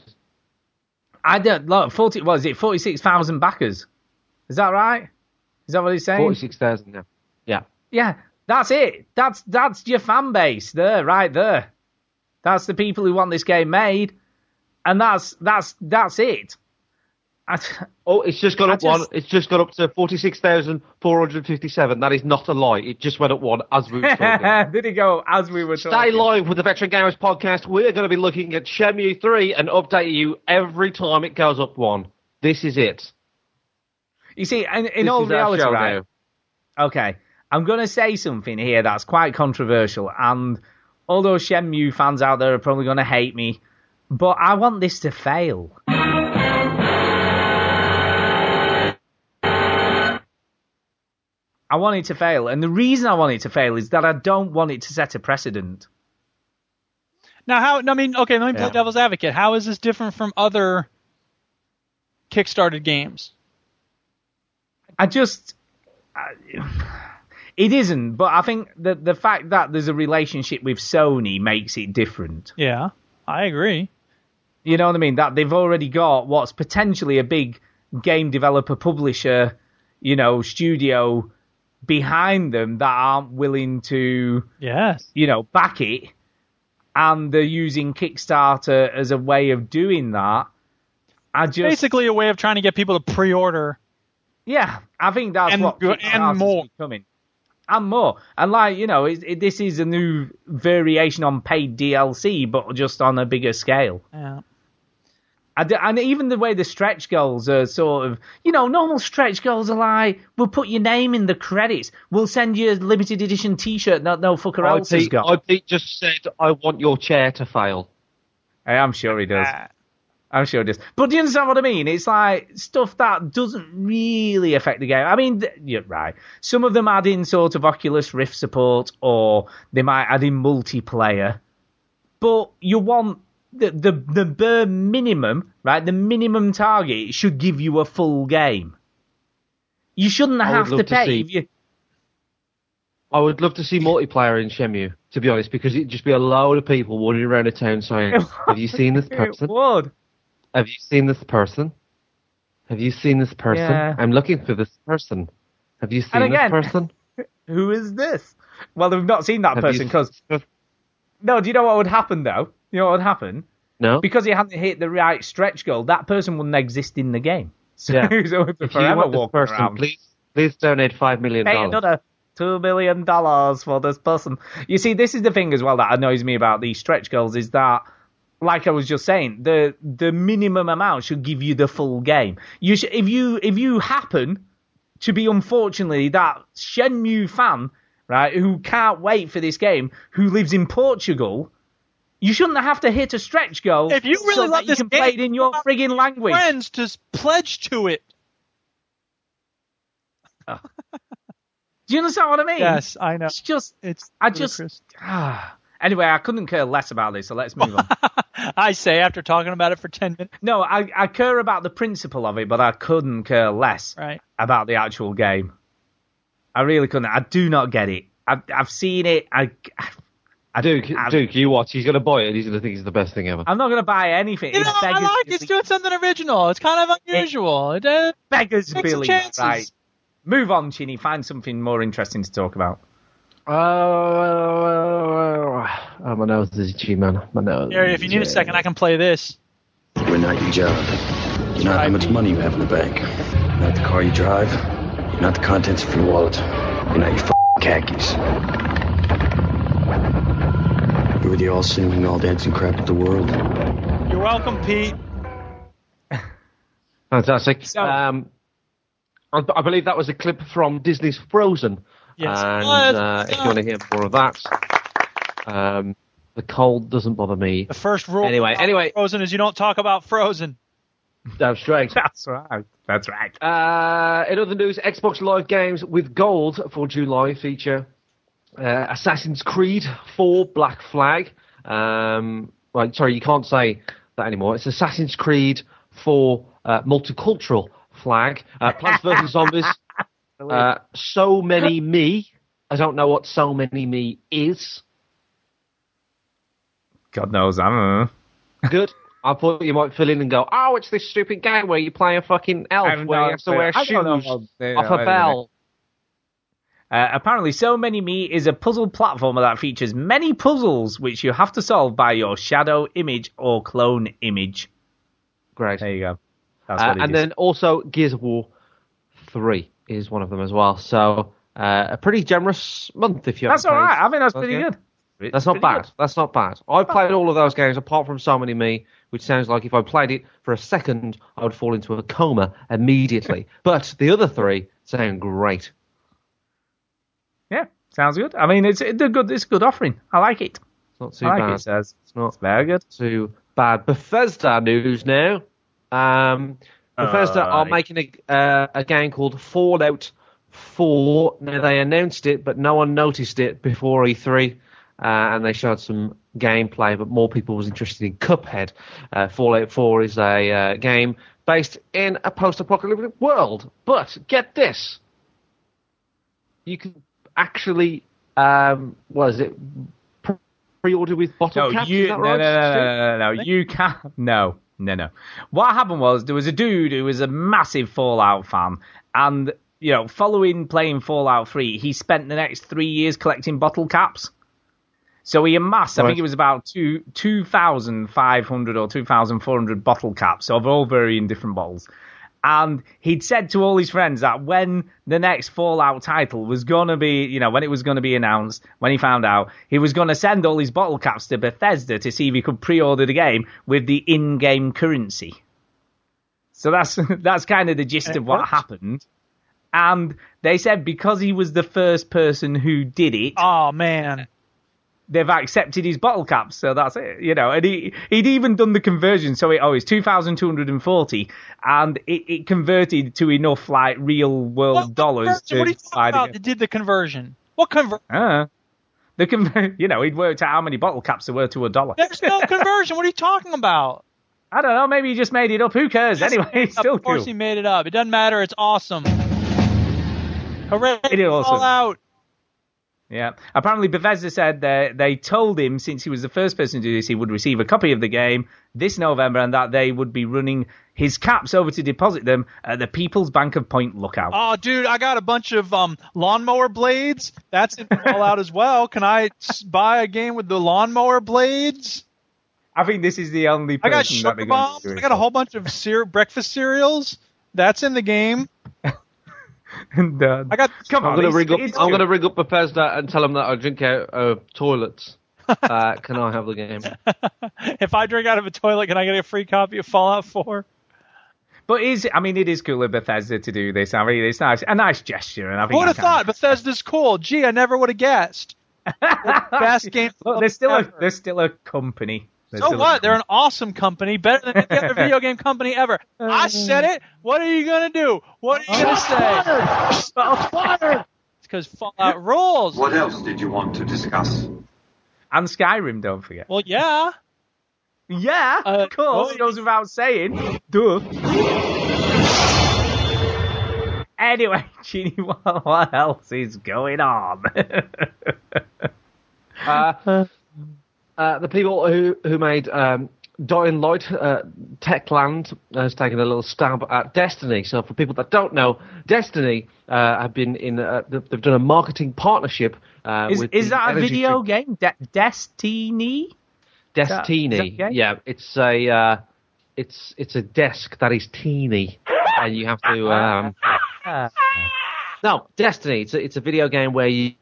[SPEAKER 2] I don't look. Forty, what is it? Forty-six thousand backers. Is that right? Is that what he's saying?
[SPEAKER 3] 46,000 now. Yeah.
[SPEAKER 2] Yeah, that's it. That's that's your fan base there, right there. That's the people who want this game made, and that's that's that's it.
[SPEAKER 3] Oh, it's just gone up one. It's just gone up to 46,457. That is not a lie. It just went up one as we were talking.
[SPEAKER 2] Did it go as we were
[SPEAKER 3] Stay
[SPEAKER 2] talking?
[SPEAKER 3] Stay live with the Veteran Gamers podcast. We're going to be looking at Shenmue 3 and update you every time it goes up one. This is it.
[SPEAKER 2] You see, in, in all reality, right? Okay, I'm going to say something here that's quite controversial, and although Shenmue fans out there are probably going to hate me, but I want this to fail. I want it to fail, and the reason I want it to fail is that I don't want it to set a precedent.
[SPEAKER 1] Now, how? I mean, okay, let me play
[SPEAKER 2] Yeah.
[SPEAKER 1] devil's advocate. How is this different from other kickstarted games?
[SPEAKER 2] I just, I, it isn't. But I think that the fact that there's a relationship with Sony makes it different.
[SPEAKER 1] Yeah, I agree.
[SPEAKER 2] You know what I mean? That they've already got what's potentially a big game developer, publisher, you know, studio behind them that aren't willing to,
[SPEAKER 1] Yes.
[SPEAKER 2] you know, back it, and they're using Kickstarter as a way of doing that. I just
[SPEAKER 1] Basically, a way of trying to get people to pre-order.
[SPEAKER 2] Yeah, I think that's
[SPEAKER 1] And
[SPEAKER 2] what
[SPEAKER 1] and more.
[SPEAKER 2] becoming. And more. And like, you know, it, it, this is a new variation on paid DLC, but just on a bigger scale.
[SPEAKER 1] Yeah.
[SPEAKER 2] And, and even the way the stretch goals are sort of, you know, normal stretch goals are like, we'll put your name in the credits. We'll send you a limited edition T-shirt that no fucker else has
[SPEAKER 3] IP,
[SPEAKER 2] got.
[SPEAKER 3] IP just said, I want your chair to fail.
[SPEAKER 2] Hey, I'm sure he does. I'm sure it does. But do you understand what I mean? It's like stuff that doesn't really affect the game. I mean, th- you're right. Some of them add in sort of Oculus Rift support, or they might add in multiplayer. But you want the the the bare minimum, right? The minimum target should give you a full game. You shouldn't
[SPEAKER 3] I
[SPEAKER 2] have to
[SPEAKER 3] to
[SPEAKER 2] pay.
[SPEAKER 3] see-
[SPEAKER 2] if you,
[SPEAKER 3] I would love to see multiplayer in Shenmue, to be honest, because it'd just be a load of people wandering around a town saying, Have you seen this person?
[SPEAKER 2] Would.
[SPEAKER 3] Have you seen this person? Have you seen this person?
[SPEAKER 2] Yeah.
[SPEAKER 3] I'm looking for this person. Have you seen
[SPEAKER 2] again-
[SPEAKER 3] this person?
[SPEAKER 2] Who is this? Well, they've not seen that
[SPEAKER 3] Have
[SPEAKER 2] person because. No, do you know what would happen though? You know what would happen?
[SPEAKER 3] No.
[SPEAKER 2] Because he hadn't hit the right stretch goal, that person wouldn't exist in the game. So
[SPEAKER 3] Yeah.
[SPEAKER 2] he's always
[SPEAKER 3] If you
[SPEAKER 2] forever
[SPEAKER 3] want this
[SPEAKER 2] walking
[SPEAKER 3] person,
[SPEAKER 2] around.
[SPEAKER 3] please, please donate five million
[SPEAKER 2] Pay
[SPEAKER 3] dollars.
[SPEAKER 2] another two million dollars for this person. You see, this is the thing as well that annoys me about these stretch goals is that like I was just saying, the the minimum amount should give you the full game. You if you if you happen to be unfortunately that Shenmue fan, right, who can't wait for this game, who lives in Portugal, you shouldn't have to hit a stretch goal.
[SPEAKER 1] If you really
[SPEAKER 2] so
[SPEAKER 1] love
[SPEAKER 2] that you can
[SPEAKER 1] game,
[SPEAKER 2] play it in your frigging language.
[SPEAKER 1] Friends just pledge to it.
[SPEAKER 2] Do you understand what I mean?
[SPEAKER 1] Yes, I know.
[SPEAKER 2] It's just
[SPEAKER 1] it's
[SPEAKER 2] I just ah. Anyway, I couldn't care less about this, so let's move on.
[SPEAKER 1] I say after talking about it for ten minutes.
[SPEAKER 2] No, I, I care about the principle of it, but I couldn't care less
[SPEAKER 1] Right.
[SPEAKER 2] about the actual game. I really couldn't. I do not get it. I've, I've seen it. I, I
[SPEAKER 3] Duke,
[SPEAKER 2] I-
[SPEAKER 3] Duke, you watch. He's going to buy it and he's going to think it's the best thing ever.
[SPEAKER 2] I'm not going to buy anything.
[SPEAKER 1] You
[SPEAKER 2] It
[SPEAKER 1] know, I like it. It's doing something original. It's kind of unusual. It, uh,
[SPEAKER 2] beggars
[SPEAKER 1] Take
[SPEAKER 2] belief. Right. Move on, Chinny. Find something more interesting to talk about.
[SPEAKER 3] Oh, my nose is itchy, man. My nose.
[SPEAKER 1] Gary, if you need a second, I can play this.
[SPEAKER 5] You're not your job. You're not how much money you have in the bank. You're not the car you drive. You're not the contents of your wallet. You're not your f- khakis. You're the all singing, all dancing crap of the world.
[SPEAKER 1] You're welcome, Pete.
[SPEAKER 3] Fantastic. um, I, I believe that was a clip from Disney's Frozen.
[SPEAKER 1] Yes,
[SPEAKER 3] and uh, if you want to hear more of that, um, the cold doesn't bother me.
[SPEAKER 1] The first rule
[SPEAKER 3] Anyway,
[SPEAKER 1] about
[SPEAKER 3] anyway.
[SPEAKER 1] Frozen is you don't talk about Frozen.
[SPEAKER 3] That's right.
[SPEAKER 2] That's right. That's right.
[SPEAKER 3] Uh, in other news, Xbox Live games with gold for July feature uh, Assassin's Creed 4 Black Flag. Um, right, sorry, you can't say that anymore. It's Assassin's Creed 4 uh, Multicultural Flag. Uh, Plants vs. Zombies. Uh, so Many Me. I don't know what So Many Me is.
[SPEAKER 2] God knows, I don't know.
[SPEAKER 3] Good. I thought you might fill in and go, oh, it's this stupid game where you play a fucking elf where
[SPEAKER 2] know,
[SPEAKER 3] you have to wear
[SPEAKER 2] I don't
[SPEAKER 3] shoes off a bell.
[SPEAKER 2] Uh, apparently, So Many Me is a puzzle platformer that features many puzzles which you have to solve by your shadow image or clone image.
[SPEAKER 3] Great.
[SPEAKER 2] There you go. That's
[SPEAKER 3] Uh,
[SPEAKER 2] it
[SPEAKER 3] and
[SPEAKER 2] is.
[SPEAKER 3] then also Gears of War 3 is one of them as well. So uh, a pretty generous month if you
[SPEAKER 2] That's all right. I mean, that's pretty good.
[SPEAKER 3] That's not bad.
[SPEAKER 2] good.
[SPEAKER 3] That's not bad. I've played all of those games apart from So Many Me, which sounds like if I played it for a second, I would fall into a coma immediately. but the other three sound great.
[SPEAKER 2] Sounds good. I mean, it's it's a good it's a good offering. I like it.
[SPEAKER 3] It's not too
[SPEAKER 2] I like
[SPEAKER 3] bad.
[SPEAKER 2] it, says.
[SPEAKER 3] It's not
[SPEAKER 2] It's very good.
[SPEAKER 3] too bad. Bethesda news now. Um, Bethesda
[SPEAKER 2] Uh,
[SPEAKER 3] are making a uh, a game called Fallout 4. Now they announced it, but no one noticed it before E3, uh, and they showed some gameplay. But more people was interested in Cuphead. Uh, Fallout 4 is a uh, game based in a post-apocalyptic world. But get this, you can actually, um, what is it? pre- Pre-order with bottle
[SPEAKER 2] No,
[SPEAKER 3] caps.
[SPEAKER 2] you no,
[SPEAKER 3] right?
[SPEAKER 2] no, no, no, no, no. You can't. No, no, no. What happened was there was a dude who was a massive Fallout fan, and you know, following playing Fallout Three, he spent the next three years collecting bottle caps. So he amassed, I think it was about two two thousand five hundred or two thousand four hundred bottle caps of all varying different bottles. And he'd said to all his friends that when the next Fallout title was going to be, you know, when it was going to be announced, when he found out, he was going to send all his bottle caps to Bethesda to see if he could pre-order the game with the in-game currency. So that's that's kind of the gist
[SPEAKER 1] it
[SPEAKER 2] of what
[SPEAKER 1] worked?
[SPEAKER 2] happened. And they said because he was the first person who did it,
[SPEAKER 1] Oh man,
[SPEAKER 2] they've accepted his bottle caps, so that's it, you know. And he he'd even done the conversion, so it oh, it's two thousand two hundred and forty, and it, it converted to enough like real world
[SPEAKER 1] What
[SPEAKER 2] dollars
[SPEAKER 1] conversion? What are you
[SPEAKER 2] to
[SPEAKER 1] talking about? Did the conversion? What conversion?
[SPEAKER 2] Uh, the conver- you know, he'd worked out how many bottle caps there were to a dollar.
[SPEAKER 1] There's no conversion. What are you talking about?
[SPEAKER 2] I don't know, maybe he just made it up. Who cares? Anyway, it's still
[SPEAKER 1] of course
[SPEAKER 2] cool.
[SPEAKER 1] he made it up. It doesn't matter. It's awesome. Hooray!
[SPEAKER 2] It is awesome.
[SPEAKER 1] All out.
[SPEAKER 2] Yeah. Apparently, Bethesda said they, they told him since he was the first person to do this, he would receive a copy of the game this November and that they would be running his caps over to deposit them at the People's Bank of Point Lookout.
[SPEAKER 1] Oh, dude, I got a bunch of um lawnmower blades. That's in Fallout as well. Can I buy a game with the lawnmower blades?
[SPEAKER 2] I think this is the only
[SPEAKER 1] I got
[SPEAKER 2] that
[SPEAKER 1] sugar bombs. I got a whole bunch of cere- breakfast cereals. That's in the game.
[SPEAKER 2] And, uh,
[SPEAKER 1] I got
[SPEAKER 2] come
[SPEAKER 3] I'm
[SPEAKER 2] on,
[SPEAKER 3] gonna
[SPEAKER 2] it's-
[SPEAKER 3] ring up. I'm gonna ring up Bethesda and tell them that I drink out of toilets. uh, can I have the game?
[SPEAKER 1] if I drink out of a toilet, can I get a free copy of Fallout 4?
[SPEAKER 2] But is I mean, it is cool of Bethesda to do this. I mean, it's nice, a nice gesture, and I think
[SPEAKER 1] Who would have
[SPEAKER 2] you
[SPEAKER 1] thought Bethesda's cool? Gee, I never would have guessed. Best game.
[SPEAKER 2] Look, they're still a, they're still a company. They're
[SPEAKER 1] So what? They're an awesome company, better than any other video game company ever. I said it. What are you gonna do? What are you gonna say? It's because Fallout rules.
[SPEAKER 5] What else did you want to discuss?
[SPEAKER 2] And Skyrim, don't forget.
[SPEAKER 1] Well, yeah.
[SPEAKER 2] Yeah, of course. It goes without saying. Duh. Anyway, Chinny, what, what else is going on?
[SPEAKER 3] Uh, uh, the people who who made um, Dying Light, uh, Techland has taken a little stab at Destiny. So for people that don't know, Destiny uh, have been in uh, they've done a marketing partnership. Uh,
[SPEAKER 2] is
[SPEAKER 3] with
[SPEAKER 2] is that a video
[SPEAKER 3] drink-
[SPEAKER 2] game? De- Destiny?
[SPEAKER 3] Destiny.
[SPEAKER 2] is that?
[SPEAKER 3] Yeah, it's a uh, it's it's a desk that is teeny, and you have to. Um, no, Destiny. It's a, it's a video game where you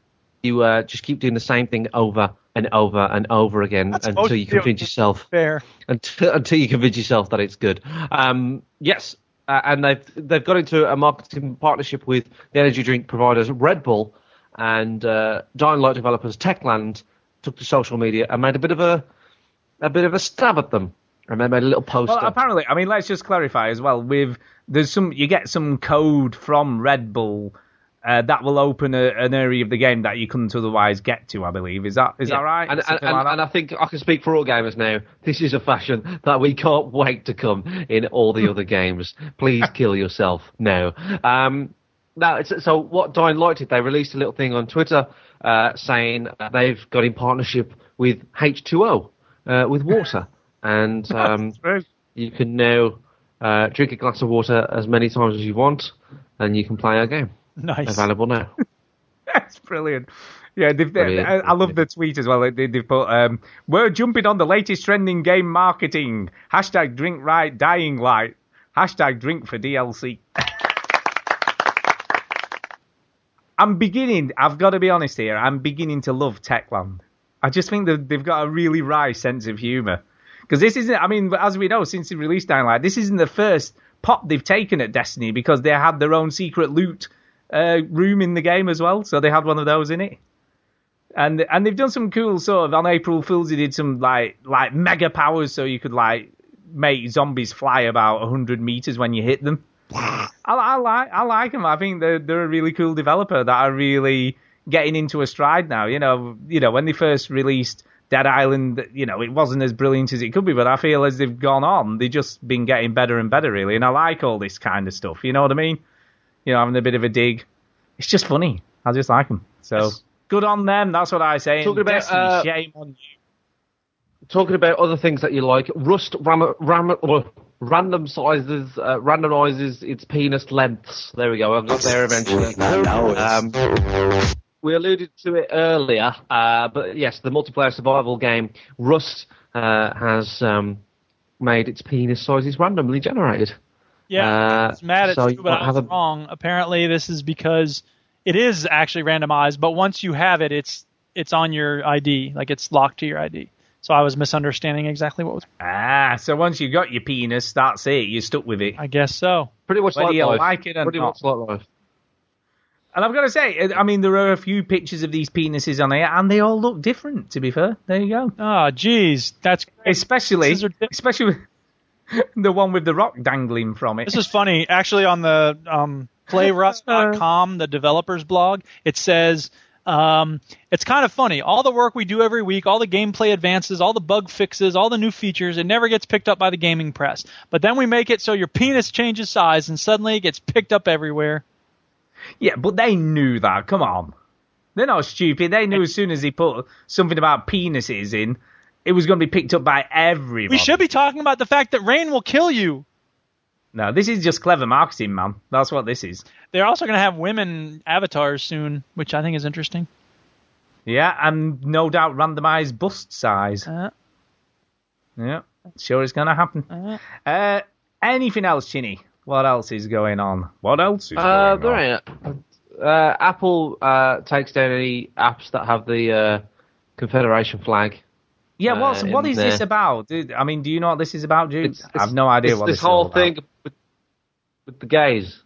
[SPEAKER 3] you uh, just keep doing the same thing over and over and over again
[SPEAKER 1] most
[SPEAKER 3] until you convince yourself
[SPEAKER 1] Fair.
[SPEAKER 3] until, until you convince yourself that it's good. Um, yes, uh, and they've they've got into a marketing partnership with the energy drink providers Red Bull and uh, Dying Light developers Techland took to social media and made a bit of a a bit of a stab at them. And they made a little poster.
[SPEAKER 2] Well, apparently, I mean, let's just clarify as well. With there's some, you get some code from Red Bull uh, that will open a, an area of the game that you couldn't otherwise get to. I believe is that is
[SPEAKER 3] Yeah.
[SPEAKER 2] that right?
[SPEAKER 3] And, and,
[SPEAKER 2] like that?
[SPEAKER 3] and I think I can speak for all gamers now. This is a fashion that we can't wait to come in all the other games. Please kill yourself now. Um, now, it's, so what Dying Light did, they released a little thing on Twitter uh, saying they've got in partnership with H2O, uh, with water. And um, you can now uh, drink a glass of water as many times as you want, and you can play our game.
[SPEAKER 1] Nice.
[SPEAKER 3] Available now.
[SPEAKER 2] That's brilliant. Yeah, they've,
[SPEAKER 3] Brilliant.
[SPEAKER 2] I, I love the tweet as well. They, they've put, um, "We're jumping on the latest trending game marketing. Hashtag drink right, dying light. Hashtag drink for DLC." I'm beginning. I've got to be honest here. I'm beginning to love Techland. I just think that they've got a really wry sense of humour. Because this isn't. I mean, as we know, since the release Dying Light, this isn't the first pop they've taken at Destiny because they had their own secret loot uh, room in the game as well. So they had one of those in it. And and they've done some cool sort of on April Fools. They did some like like mega powers, so you could like make zombies fly about hundred meters when you hit them. I, I like I like them. I think they're they're a really cool developer that are really getting into a stride now. You know, you know when they first released Dead Island, you know it wasn't as brilliant as it could be, but I feel as they've gone on, they've just been getting better and better really. And I like all this kind of stuff. You know what I mean? You know, having a bit of a dig. It's just funny. I just like them. So good on them. That's what I say.
[SPEAKER 3] Talking about,
[SPEAKER 2] Destiny,
[SPEAKER 3] uh,
[SPEAKER 2] shame on you.
[SPEAKER 3] talking about other things that you like, Rust ram, ram, random sizes, uh, randomizes its penis lengths. There we go. I got there eventually. Um, we alluded to it earlier, uh, but yes, the multiplayer survival game Rust uh, has um, made its penis sizes randomly generated.
[SPEAKER 1] Yeah,
[SPEAKER 3] Uh,
[SPEAKER 1] it's mad at
[SPEAKER 3] so
[SPEAKER 1] you,
[SPEAKER 3] you
[SPEAKER 1] but I
[SPEAKER 3] have
[SPEAKER 1] was
[SPEAKER 3] a-
[SPEAKER 1] wrong. Apparently, this is because it is actually randomized, but once you have it, it's it's on your ID, like it's locked to your ID. So I was misunderstanding exactly what was.
[SPEAKER 2] Ah, so once you got your penis, that's it. You're stuck with it.
[SPEAKER 1] I guess so.
[SPEAKER 3] Pretty much
[SPEAKER 2] Whether
[SPEAKER 3] like
[SPEAKER 2] you
[SPEAKER 3] life.
[SPEAKER 2] like it or
[SPEAKER 3] Pretty
[SPEAKER 2] not.
[SPEAKER 3] much like life.
[SPEAKER 2] And I've got to say, I mean, there are a few pictures of these penises on here, and they all look different. To be fair, there you go.
[SPEAKER 1] Oh, geez, that's
[SPEAKER 2] especially
[SPEAKER 1] This is ridiculous.
[SPEAKER 2] especially with the one with the rock dangling from it.
[SPEAKER 1] This is funny. Actually, on the um, playrust.com, the developers blog, it says um, it's kind of funny. All the work we do every week, all the gameplay advances, all the bug fixes, all the new features, it never gets picked up by the gaming press. But then we make it so your penis changes size, and suddenly it gets picked up everywhere.
[SPEAKER 2] Yeah, but they knew that. Come on, they're not stupid. They knew as soon as he put something about penises in, it was going to be picked up by everyone.
[SPEAKER 1] We should be talking about the fact that rain will kill you.
[SPEAKER 2] No, this is just clever marketing, man. That's what this is.
[SPEAKER 1] They're also going to have women avatars soon, which I think is interesting.
[SPEAKER 2] Yeah, and no doubt randomized bust size.
[SPEAKER 1] Uh,
[SPEAKER 2] Yeah, sure it's going to happen.
[SPEAKER 1] uh,
[SPEAKER 2] Uh, anything else, Chinny? What else is going on? What else is
[SPEAKER 3] Uh,
[SPEAKER 2] going
[SPEAKER 3] there
[SPEAKER 2] on?
[SPEAKER 3] ain't. Uh, Apple uh, takes down any apps that have the uh, Confederation flag.
[SPEAKER 2] Yeah, what's
[SPEAKER 3] uh,
[SPEAKER 2] what
[SPEAKER 3] in
[SPEAKER 2] is this about? Dude, I mean, do you know what this is about, Jude?
[SPEAKER 3] It's-
[SPEAKER 2] I have no idea
[SPEAKER 3] it's
[SPEAKER 2] what
[SPEAKER 3] this
[SPEAKER 2] this
[SPEAKER 3] whole
[SPEAKER 2] is about.
[SPEAKER 3] thing with, with the gays.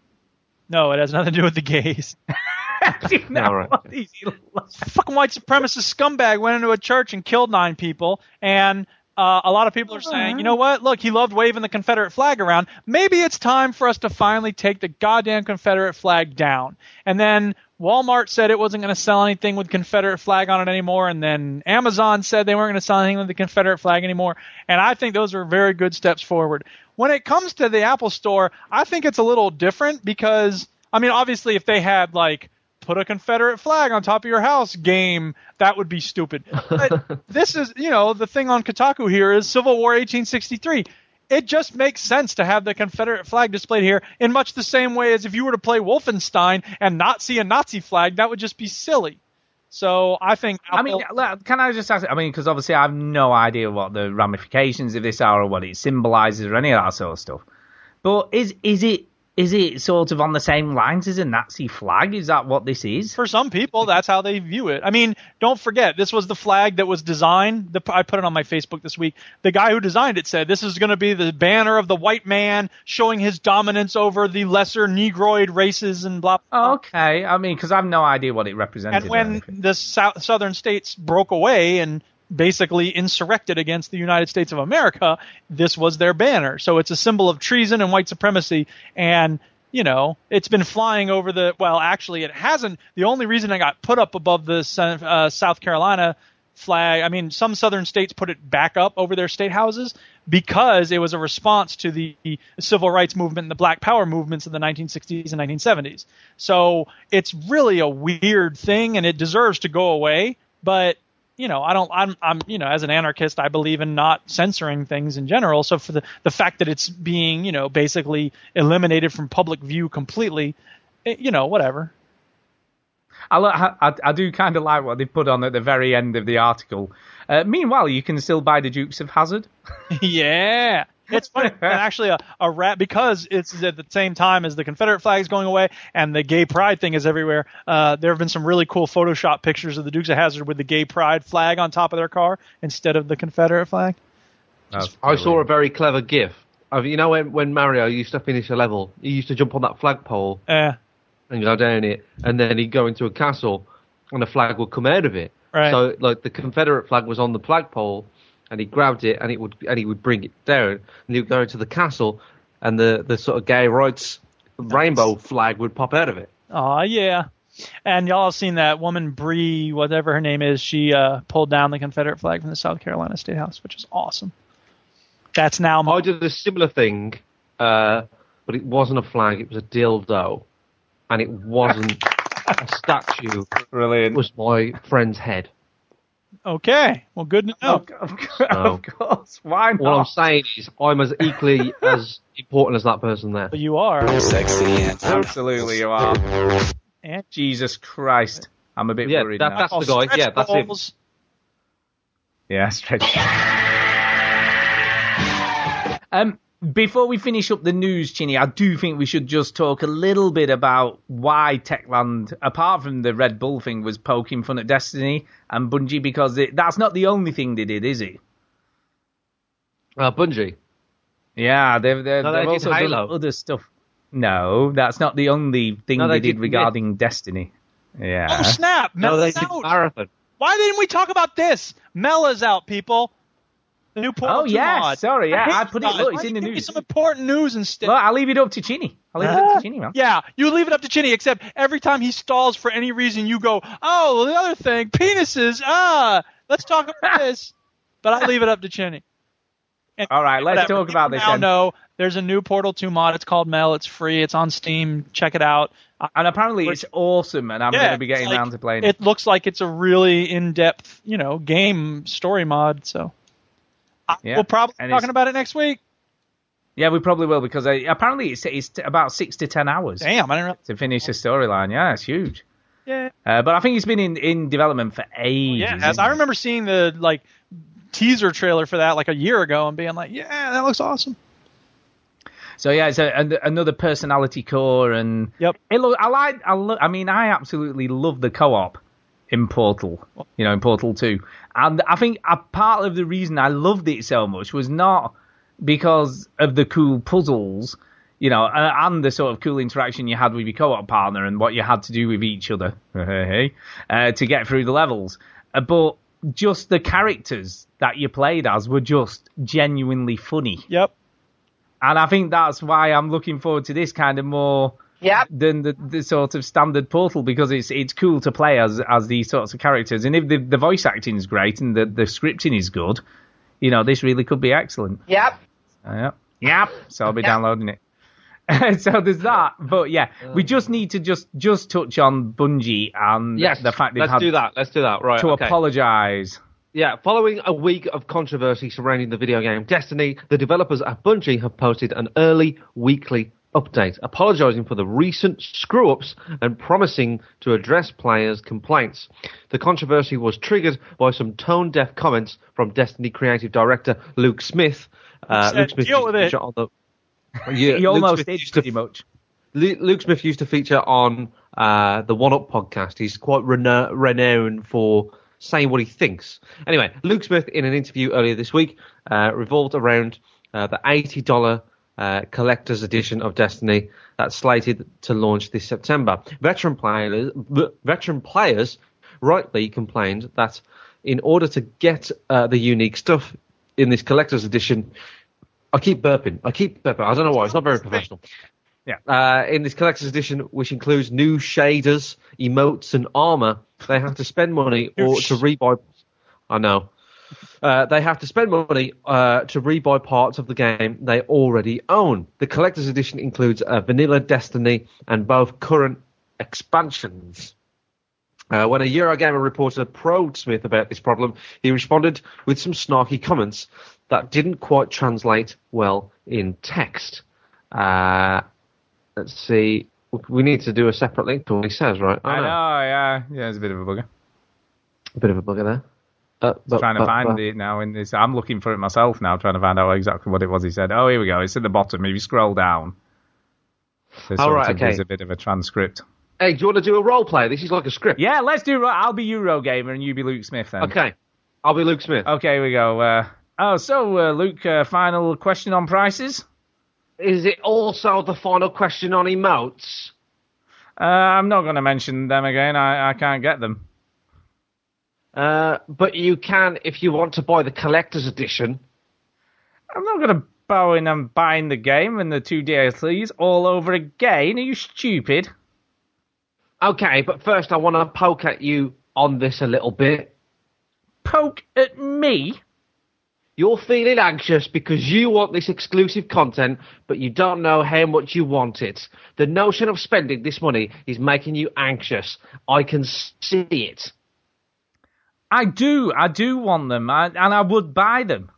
[SPEAKER 1] No, it has nothing to do with the gays.
[SPEAKER 3] No, right.
[SPEAKER 1] fucking white supremacist scumbag went into a church and killed nine people, and uh, a lot of people are saying, you know what? Look, he loved waving the Confederate flag around. Maybe it's time for us to finally take the goddamn Confederate flag down. And then Walmart said it wasn't going to sell anything with Confederate flag on it anymore, and then Amazon said they weren't going to sell anything with the Confederate flag anymore. And I think those are very good steps forward. When it comes to the Apple Store, I think it's a little different because, I mean, obviously, if they had like put a Confederate flag on top of your house game, that would be stupid. But this is, you know, the thing on Kotaku here is Civil War 1863. It just makes sense to have the Confederate flag displayed here in much the same way as if you were to play Wolfenstein and not see a Nazi flag, that would just be silly. So I think
[SPEAKER 2] I mean, can I just ask? I mean, because obviously I have no idea what the ramifications of this are or what it symbolizes or any of that sort of stuff. But is is it is it sort of on the same lines as a Nazi flag? Is that what this is?
[SPEAKER 1] For some people, that's how they view it. I mean, don't forget, this was the flag that was designed. The, I put it on my Facebook this week. The guy who designed it said this is going to be the banner of the white man showing his dominance over the lesser Negroid races and blah. blah.
[SPEAKER 2] Okay, I mean, because I have no idea what it represented.
[SPEAKER 1] And when the south, southern states broke away and basically insurrected against the United States of America, this was their banner. So it's a symbol of treason and white supremacy. And, you know, it's been flying over the, well, actually, it hasn't. The only reason I got put up above the uh, South Carolina flag, I mean, some southern states put it back up over their state houses because it was a response to the civil rights movement and the black power movements of the 1960s and 1970s. So it's really a weird thing and it deserves to go away. But you know, I don't, I'm, I'm, you know, as an anarchist, I believe in not censoring things in general. So for the, the fact that it's being, you know, basically eliminated from public view completely, it, you know, whatever.
[SPEAKER 2] I, lo- I, I do kind of like what they put on at the very end of the article. Uh, meanwhile, you can still buy the Dukes of Hazzard.
[SPEAKER 1] yeah. It's funny, and actually, a, a rat because it's at the same time as the Confederate flag is going away and the gay pride thing is everywhere. Uh, there have been some really cool Photoshop pictures of the Dukes of Hazzard with the gay pride flag on top of their car instead of the Confederate flag.
[SPEAKER 3] I saw a very clever GIF. Of, you know when when Mario used to finish a level, he used to jump on that flagpole
[SPEAKER 1] Yeah.
[SPEAKER 3] and go down it, and then he'd go into a castle, and the flag would come out of it.
[SPEAKER 1] Right.
[SPEAKER 3] So like the Confederate flag was on the flagpole, and he grabbed it, and it would and he would bring it down, and he would go into the castle, and the the sort of gay rights rainbow flag would pop out of it.
[SPEAKER 1] Aw, yeah. And y'all have seen that woman Bree, whatever her name is, she uh, pulled down the Confederate flag from the South Carolina State House, which is awesome. That's now.
[SPEAKER 3] I did a similar thing, uh, but it wasn't a flag; it was a dildo, and it wasn't a statue.
[SPEAKER 2] Brilliant.
[SPEAKER 3] It was my friend's head.
[SPEAKER 1] Okay, well, good to know.
[SPEAKER 2] of course, why not?
[SPEAKER 3] What I'm saying is, I'm as equally as important as that person there.
[SPEAKER 1] But you are.
[SPEAKER 2] Sexy. Absolutely, you are.
[SPEAKER 1] And
[SPEAKER 2] Jesus Christ. I'm a bit
[SPEAKER 3] Yeah,
[SPEAKER 2] worried
[SPEAKER 3] that-
[SPEAKER 2] now.
[SPEAKER 3] that's the guy. Yeah, that's him.
[SPEAKER 1] goals.
[SPEAKER 2] Yeah, stretch. Um, before we finish up the news, Chinny, I do think we should just talk a little bit about why Techland, apart from the Red Bull thing, was poking fun at Destiny and Bungie because it, that's not the only thing they did, is it?
[SPEAKER 3] Uh, Bungie.
[SPEAKER 2] Yeah, they've, they've,
[SPEAKER 3] No, they
[SPEAKER 2] they've also
[SPEAKER 3] Halo.
[SPEAKER 2] done other stuff. No, that's not the only thing
[SPEAKER 3] No,
[SPEAKER 2] they,
[SPEAKER 3] they
[SPEAKER 2] did
[SPEAKER 3] did
[SPEAKER 2] regarding Destiny. Yeah.
[SPEAKER 1] Oh snap!
[SPEAKER 3] No,
[SPEAKER 1] Mela's
[SPEAKER 3] they did. Marathon.
[SPEAKER 1] Why didn't we talk about this? Mela's out, people. New Portal
[SPEAKER 2] Oh,
[SPEAKER 1] 2
[SPEAKER 2] yes,
[SPEAKER 1] mod.
[SPEAKER 2] sorry, yeah,
[SPEAKER 1] hate
[SPEAKER 2] I put it- look, it's in the
[SPEAKER 1] you give me
[SPEAKER 2] news.
[SPEAKER 1] some important news instead.
[SPEAKER 2] Well, I'll leave it up to Chinny. I'll leave it up to Chinny, man.
[SPEAKER 1] Yeah, you leave it up to Chinny. except every time he stalls for any reason, you go, oh, well, the other thing, penises, ah, let's talk about this. But I leave it up to Chinny. And
[SPEAKER 2] All right, let's
[SPEAKER 1] whatever.
[SPEAKER 2] talk about this
[SPEAKER 1] Now
[SPEAKER 2] then.
[SPEAKER 1] know there's a new Portal 2 mod. It's called Mel. It's free. It's on Steam. Check it out.
[SPEAKER 2] And apparently it's awesome, and I'm
[SPEAKER 1] Yeah,
[SPEAKER 2] going to be getting
[SPEAKER 1] like-
[SPEAKER 2] around to playing it.
[SPEAKER 1] It looks like it's a really in-depth, you know, game story mod. So I-
[SPEAKER 2] Yeah,
[SPEAKER 1] we'll probably be
[SPEAKER 2] and
[SPEAKER 1] talking about it next week.
[SPEAKER 2] Yeah, we probably will because uh, apparently it's, it's about six to ten hours
[SPEAKER 1] Damn, I didn't. Realize.
[SPEAKER 2] to finish the storyline. Yeah, it's huge.
[SPEAKER 1] Yeah.
[SPEAKER 2] Uh, but I think it's been in, in development for ages.
[SPEAKER 1] Yeah, as I remember seeing the like teaser trailer for that like a year ago and being like, yeah, that looks awesome.
[SPEAKER 2] So yeah, it's a, an another personality core, and
[SPEAKER 1] yep.
[SPEAKER 2] It look, I like. I, lo- I mean, I absolutely love the co-op in Portal, you know, in Portal 2. And I think a part of the reason I loved it so much was not because of the cool puzzles, you know, uh, and the sort of cool interaction you had with your co-op partner and what you had to do with each other uh, to get through the levels, uh, but just the characters that you played as were just genuinely funny.
[SPEAKER 1] Yep.
[SPEAKER 2] And I think that's why I'm looking forward to this kind of more
[SPEAKER 18] Yep.
[SPEAKER 2] than the, the sort of standard Portal because it's it's cool to play as as these sorts of characters. And if the, the voice acting is great and the, the scripting is good, you know, this really could be excellent.
[SPEAKER 18] Yep.
[SPEAKER 2] Uh, yep. Yep. So I'll be downloading it. so there's that, but yeah, we just need to just just touch on Bungie and
[SPEAKER 3] Yes,
[SPEAKER 2] the fact they've
[SPEAKER 3] let's
[SPEAKER 2] had
[SPEAKER 3] do that. Let's do that. Right.
[SPEAKER 2] to
[SPEAKER 3] okay.
[SPEAKER 2] apologise.
[SPEAKER 3] Yeah, following a week of controversy surrounding the video game Destiny, the developers at Bungie have posted an early weekly update, apologising for the recent screw ups and promising to address players' complaints. The controversy was triggered by some tone deaf comments from Destiny creative director Luke Smith. Uh, Luke Smith
[SPEAKER 1] "Deal with it."
[SPEAKER 3] feature on the- Yeah,
[SPEAKER 2] he almost
[SPEAKER 3] Smith
[SPEAKER 2] did
[SPEAKER 3] used to
[SPEAKER 2] pretty much.
[SPEAKER 3] Luke Smith used to feature on uh, the One Up podcast. He's quite reno- renowned for saying what he thinks. Anyway, Luke Smith, in an interview earlier this week, uh, revolved around uh, the $80 uh, collector's edition of Destiny that's slated to launch this September. Veteran players, veteran players rightly complained that in order to get uh, the unique stuff in this collector's edition, I keep burping. I keep burping. I don't know why. It's not very professional.
[SPEAKER 2] Yeah.
[SPEAKER 3] Uh, in this collector's edition, which includes new shaders, emotes, and armor, they have to spend money or to rebuy. I know. Uh, they have to spend money uh, to rebuy parts of the game they already own. The collector's edition includes a vanilla Destiny and both current expansions. Uh, when a Eurogamer reporter probed Smith about this problem, he responded with some snarky comments that didn't quite translate well in text. Uh, let's see. We need to do a separate link to what he says, right?
[SPEAKER 2] I know, yeah, yeah, it's a bit of a bugger.
[SPEAKER 3] A bit of a bugger there. Uh, but-
[SPEAKER 2] trying to
[SPEAKER 3] but-
[SPEAKER 2] find
[SPEAKER 3] but-
[SPEAKER 2] it now in this. I'm looking for it myself now, trying to find out exactly what it was he said. Oh, here we go. It's at the bottom. If you scroll down, there's,
[SPEAKER 3] Oh,
[SPEAKER 2] sort
[SPEAKER 3] right, okay.
[SPEAKER 2] there's a bit of a transcript.
[SPEAKER 3] Hey, do you want to do a role play? This is like a script.
[SPEAKER 2] Yeah, let's do. I'll be Eurogamer and you be Luke Smith then.
[SPEAKER 3] Okay. I'll be Luke Smith.
[SPEAKER 2] Okay, here we go. Uh, oh, so uh, Luke, uh, final question on prices.
[SPEAKER 3] Is it also the final question on emotes?
[SPEAKER 2] Uh, I'm not going to mention them again. I, I can't get them.
[SPEAKER 3] Uh, but you can if you want to buy the collector's edition.
[SPEAKER 2] I'm not going to bow in and buying the game and the two DLCs all over again. Are you stupid?
[SPEAKER 3] Okay, but first I want to poke at you on this a little bit.
[SPEAKER 2] Poke at me?
[SPEAKER 3] You're feeling anxious because you want this exclusive content, but you don't know how much you want it. The notion of spending this money is making you anxious. I can see it.
[SPEAKER 2] I do. I do want them, I, and I would buy them.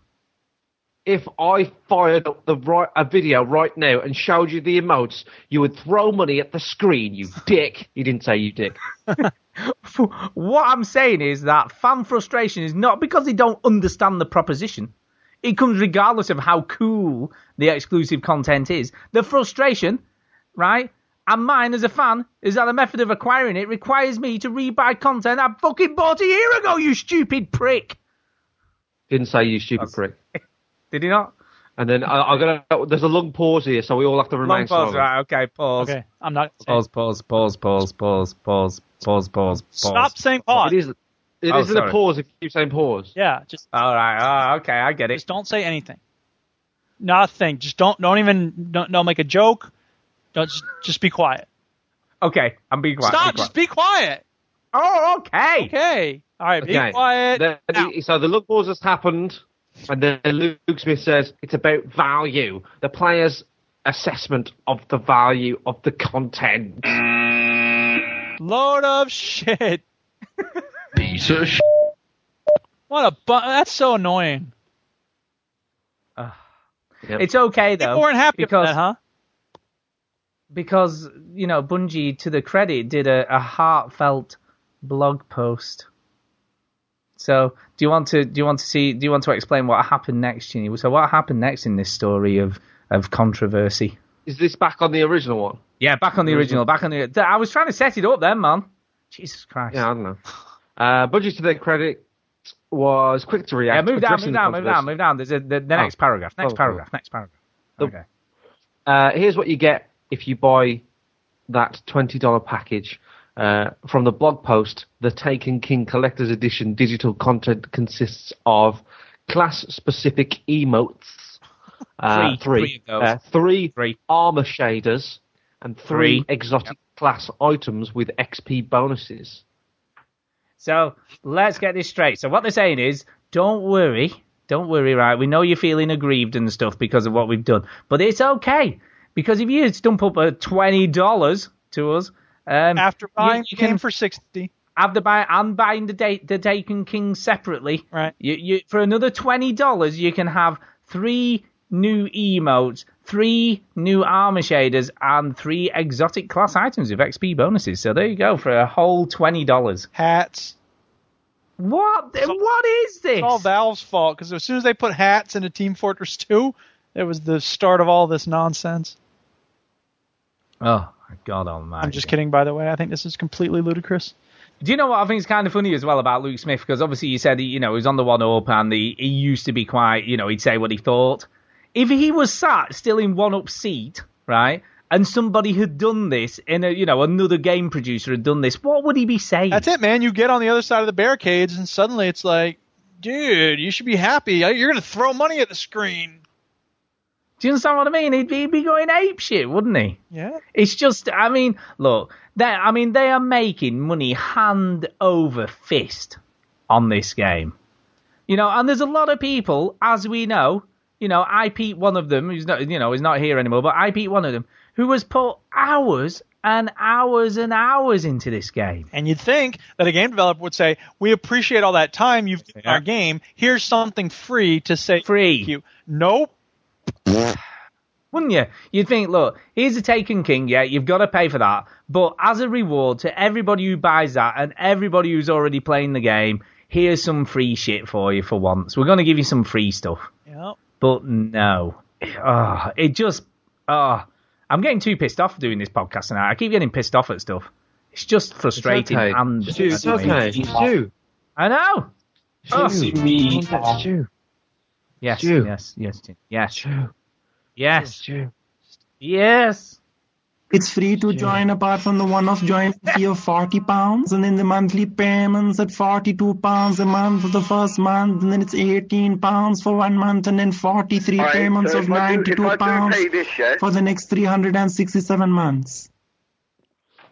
[SPEAKER 3] If I fired up the right a video right now and showed you the emotes, you would throw money at the screen, you dick. You didn't say you dick.
[SPEAKER 2] What I'm saying is that fan frustration is not because they don't understand the proposition. It comes regardless of how cool the exclusive content is. The frustration, right, and mine as a fan is that the method of acquiring it requires me to rebuy content I fucking bought a year ago, you stupid prick.
[SPEAKER 3] Didn't say you stupid That's... prick.
[SPEAKER 2] Did he not?
[SPEAKER 3] And then I, am gonna. There's a long pause here, so we all have to remain
[SPEAKER 2] long pause. Right? Okay, pause.
[SPEAKER 1] Okay, I'm not.
[SPEAKER 2] Pause, pause, pause, pause, pause, pause, pause, pause.
[SPEAKER 1] Stop saying pause.
[SPEAKER 3] It is. It
[SPEAKER 2] oh,
[SPEAKER 3] isn't
[SPEAKER 2] sorry.
[SPEAKER 3] a pause if you keep saying pause.
[SPEAKER 1] Yeah, just.
[SPEAKER 2] All right. Oh, okay, I get it.
[SPEAKER 1] Just don't say anything. Nothing. Just don't. Don't even. Don't, don't make a joke. Don't. Just, just be quiet.
[SPEAKER 2] Okay, I'm being quiet.
[SPEAKER 1] Stop.
[SPEAKER 2] be
[SPEAKER 1] Just be quiet.
[SPEAKER 2] Oh, okay.
[SPEAKER 1] Okay. All right. Be
[SPEAKER 3] Okay.
[SPEAKER 1] quiet.
[SPEAKER 3] Then
[SPEAKER 1] Now.
[SPEAKER 3] he- so the look pause has happened, and then Luke Smith says it's about value, the player's assessment of the value of the content.
[SPEAKER 1] Load of shit.
[SPEAKER 19] Piece of shit.
[SPEAKER 1] What a bu- That's so annoying.
[SPEAKER 2] It's okay though.
[SPEAKER 1] People weren't happy
[SPEAKER 2] because
[SPEAKER 1] that, huh?
[SPEAKER 2] Because you know Bungie, to the credit, did a, a heartfelt blog post. So, do you want to do you want to see do you want to explain what happened next, Chinny? So, what happened next in this story of of controversy?
[SPEAKER 3] Is this back on the original one?
[SPEAKER 2] Yeah, back on the original, back on the. I was trying to set it up then, man. Jesus Christ.
[SPEAKER 3] Yeah, I don't know.
[SPEAKER 9] Uh, Bungie, to their credit, was quick to react.
[SPEAKER 2] Yeah, move down, move down, move down, move down. There's a, the, the
[SPEAKER 9] Oh.
[SPEAKER 2] next paragraph. Next
[SPEAKER 9] Oh,
[SPEAKER 2] paragraph.
[SPEAKER 9] cool.
[SPEAKER 2] Next paragraph.
[SPEAKER 9] The-
[SPEAKER 2] Okay.
[SPEAKER 9] Uh, here's what you get if you buy that $20 package. Uh, from the blog post, the Taken King Collector's Edition digital content consists of class-specific emotes, uh,
[SPEAKER 2] Three.
[SPEAKER 9] three,
[SPEAKER 2] Three
[SPEAKER 9] uh, three,
[SPEAKER 2] Three.
[SPEAKER 9] armor shaders, and three,
[SPEAKER 2] Three.
[SPEAKER 9] exotic class items with XP bonuses.
[SPEAKER 2] So let's get this straight. So what they're saying is, don't worry, don't worry, right? We know you're feeling aggrieved and stuff because of what we've done, but it's okay because if you stump up a twenty dollars to us, um,
[SPEAKER 1] After buying
[SPEAKER 2] you
[SPEAKER 1] the game
[SPEAKER 2] can
[SPEAKER 1] for sixty.
[SPEAKER 2] have the buy and buying the date the Taken King separately.
[SPEAKER 1] Right.
[SPEAKER 2] You, you for another twenty dollars, you can have three new emotes, three new armor shaders, and three exotic class items with XP bonuses. So there you go for a whole twenty dollars.
[SPEAKER 1] Hats.
[SPEAKER 2] What? what is this?
[SPEAKER 1] It's all Valve's fault because as soon as they put hats into Team Fortress 2, it was the start of all this nonsense.
[SPEAKER 2] Oh, God almighty.
[SPEAKER 1] I'm just kidding, by the way. I think this is completely ludicrous.
[SPEAKER 2] Do you know what I think is kind of funny as well about Luke Smith? Because obviously you said he, you know, he was on the one up and he, he used to be quite, you know, he'd say what he thought. If he was sat still in one up seat, right, and somebody had done this in a, you know, another game producer had done this, what would he be saying?
[SPEAKER 1] That's it, man. You get on the other side of the barricades, and suddenly it's like, dude, you should be happy. You're going to throw money at the screen.
[SPEAKER 2] Do you understand what I mean? He'd be, he'd be going ape shit, wouldn't he?
[SPEAKER 1] Yeah.
[SPEAKER 2] It's just, I mean, look, they, I mean, they are making money hand over fist on this game. You know, and there's a lot of people, as we know, you know, I Pete, one of them, who's not, you know, is not here anymore, but I Pete, one of them, who has put hours and hours and hours into this game.
[SPEAKER 1] And you'd think that a game developer would say, "We appreciate all that time you've given our game. Here's something free to say
[SPEAKER 2] free."
[SPEAKER 1] Nope.
[SPEAKER 2] Wouldn't you? You'd think, look, here's a Taken King, yeah, you've got to pay for that. But as a reward to everybody who buys that and everybody who's already playing the game, here's some free shit for you for once. We're going to give you some free stuff.
[SPEAKER 1] Yep.
[SPEAKER 2] But no. Oh, it just. Oh, I'm getting too pissed off doing this podcast now. I keep getting pissed off at stuff. It's just frustrating
[SPEAKER 9] okay.
[SPEAKER 2] and.
[SPEAKER 9] Stu, it's okay. Stu.
[SPEAKER 2] I know. Oh. Ah.
[SPEAKER 9] Stu. Me. Stu.
[SPEAKER 2] Yes,
[SPEAKER 9] Stu.
[SPEAKER 2] yes, yes, yes,
[SPEAKER 9] Stu.
[SPEAKER 2] Yes,
[SPEAKER 9] Stu.
[SPEAKER 2] yes.
[SPEAKER 20] It's free to join apart from the one-off join fee of 40 pounds and then the monthly payments at 42 pounds a month for the first month and then it's 18 pounds for one month and then 43
[SPEAKER 21] Alright,
[SPEAKER 20] payments
[SPEAKER 21] so
[SPEAKER 20] of
[SPEAKER 21] if I do-
[SPEAKER 20] 92
[SPEAKER 21] if I do
[SPEAKER 20] pounds
[SPEAKER 21] pay this, yeah?
[SPEAKER 20] for the next 367 months.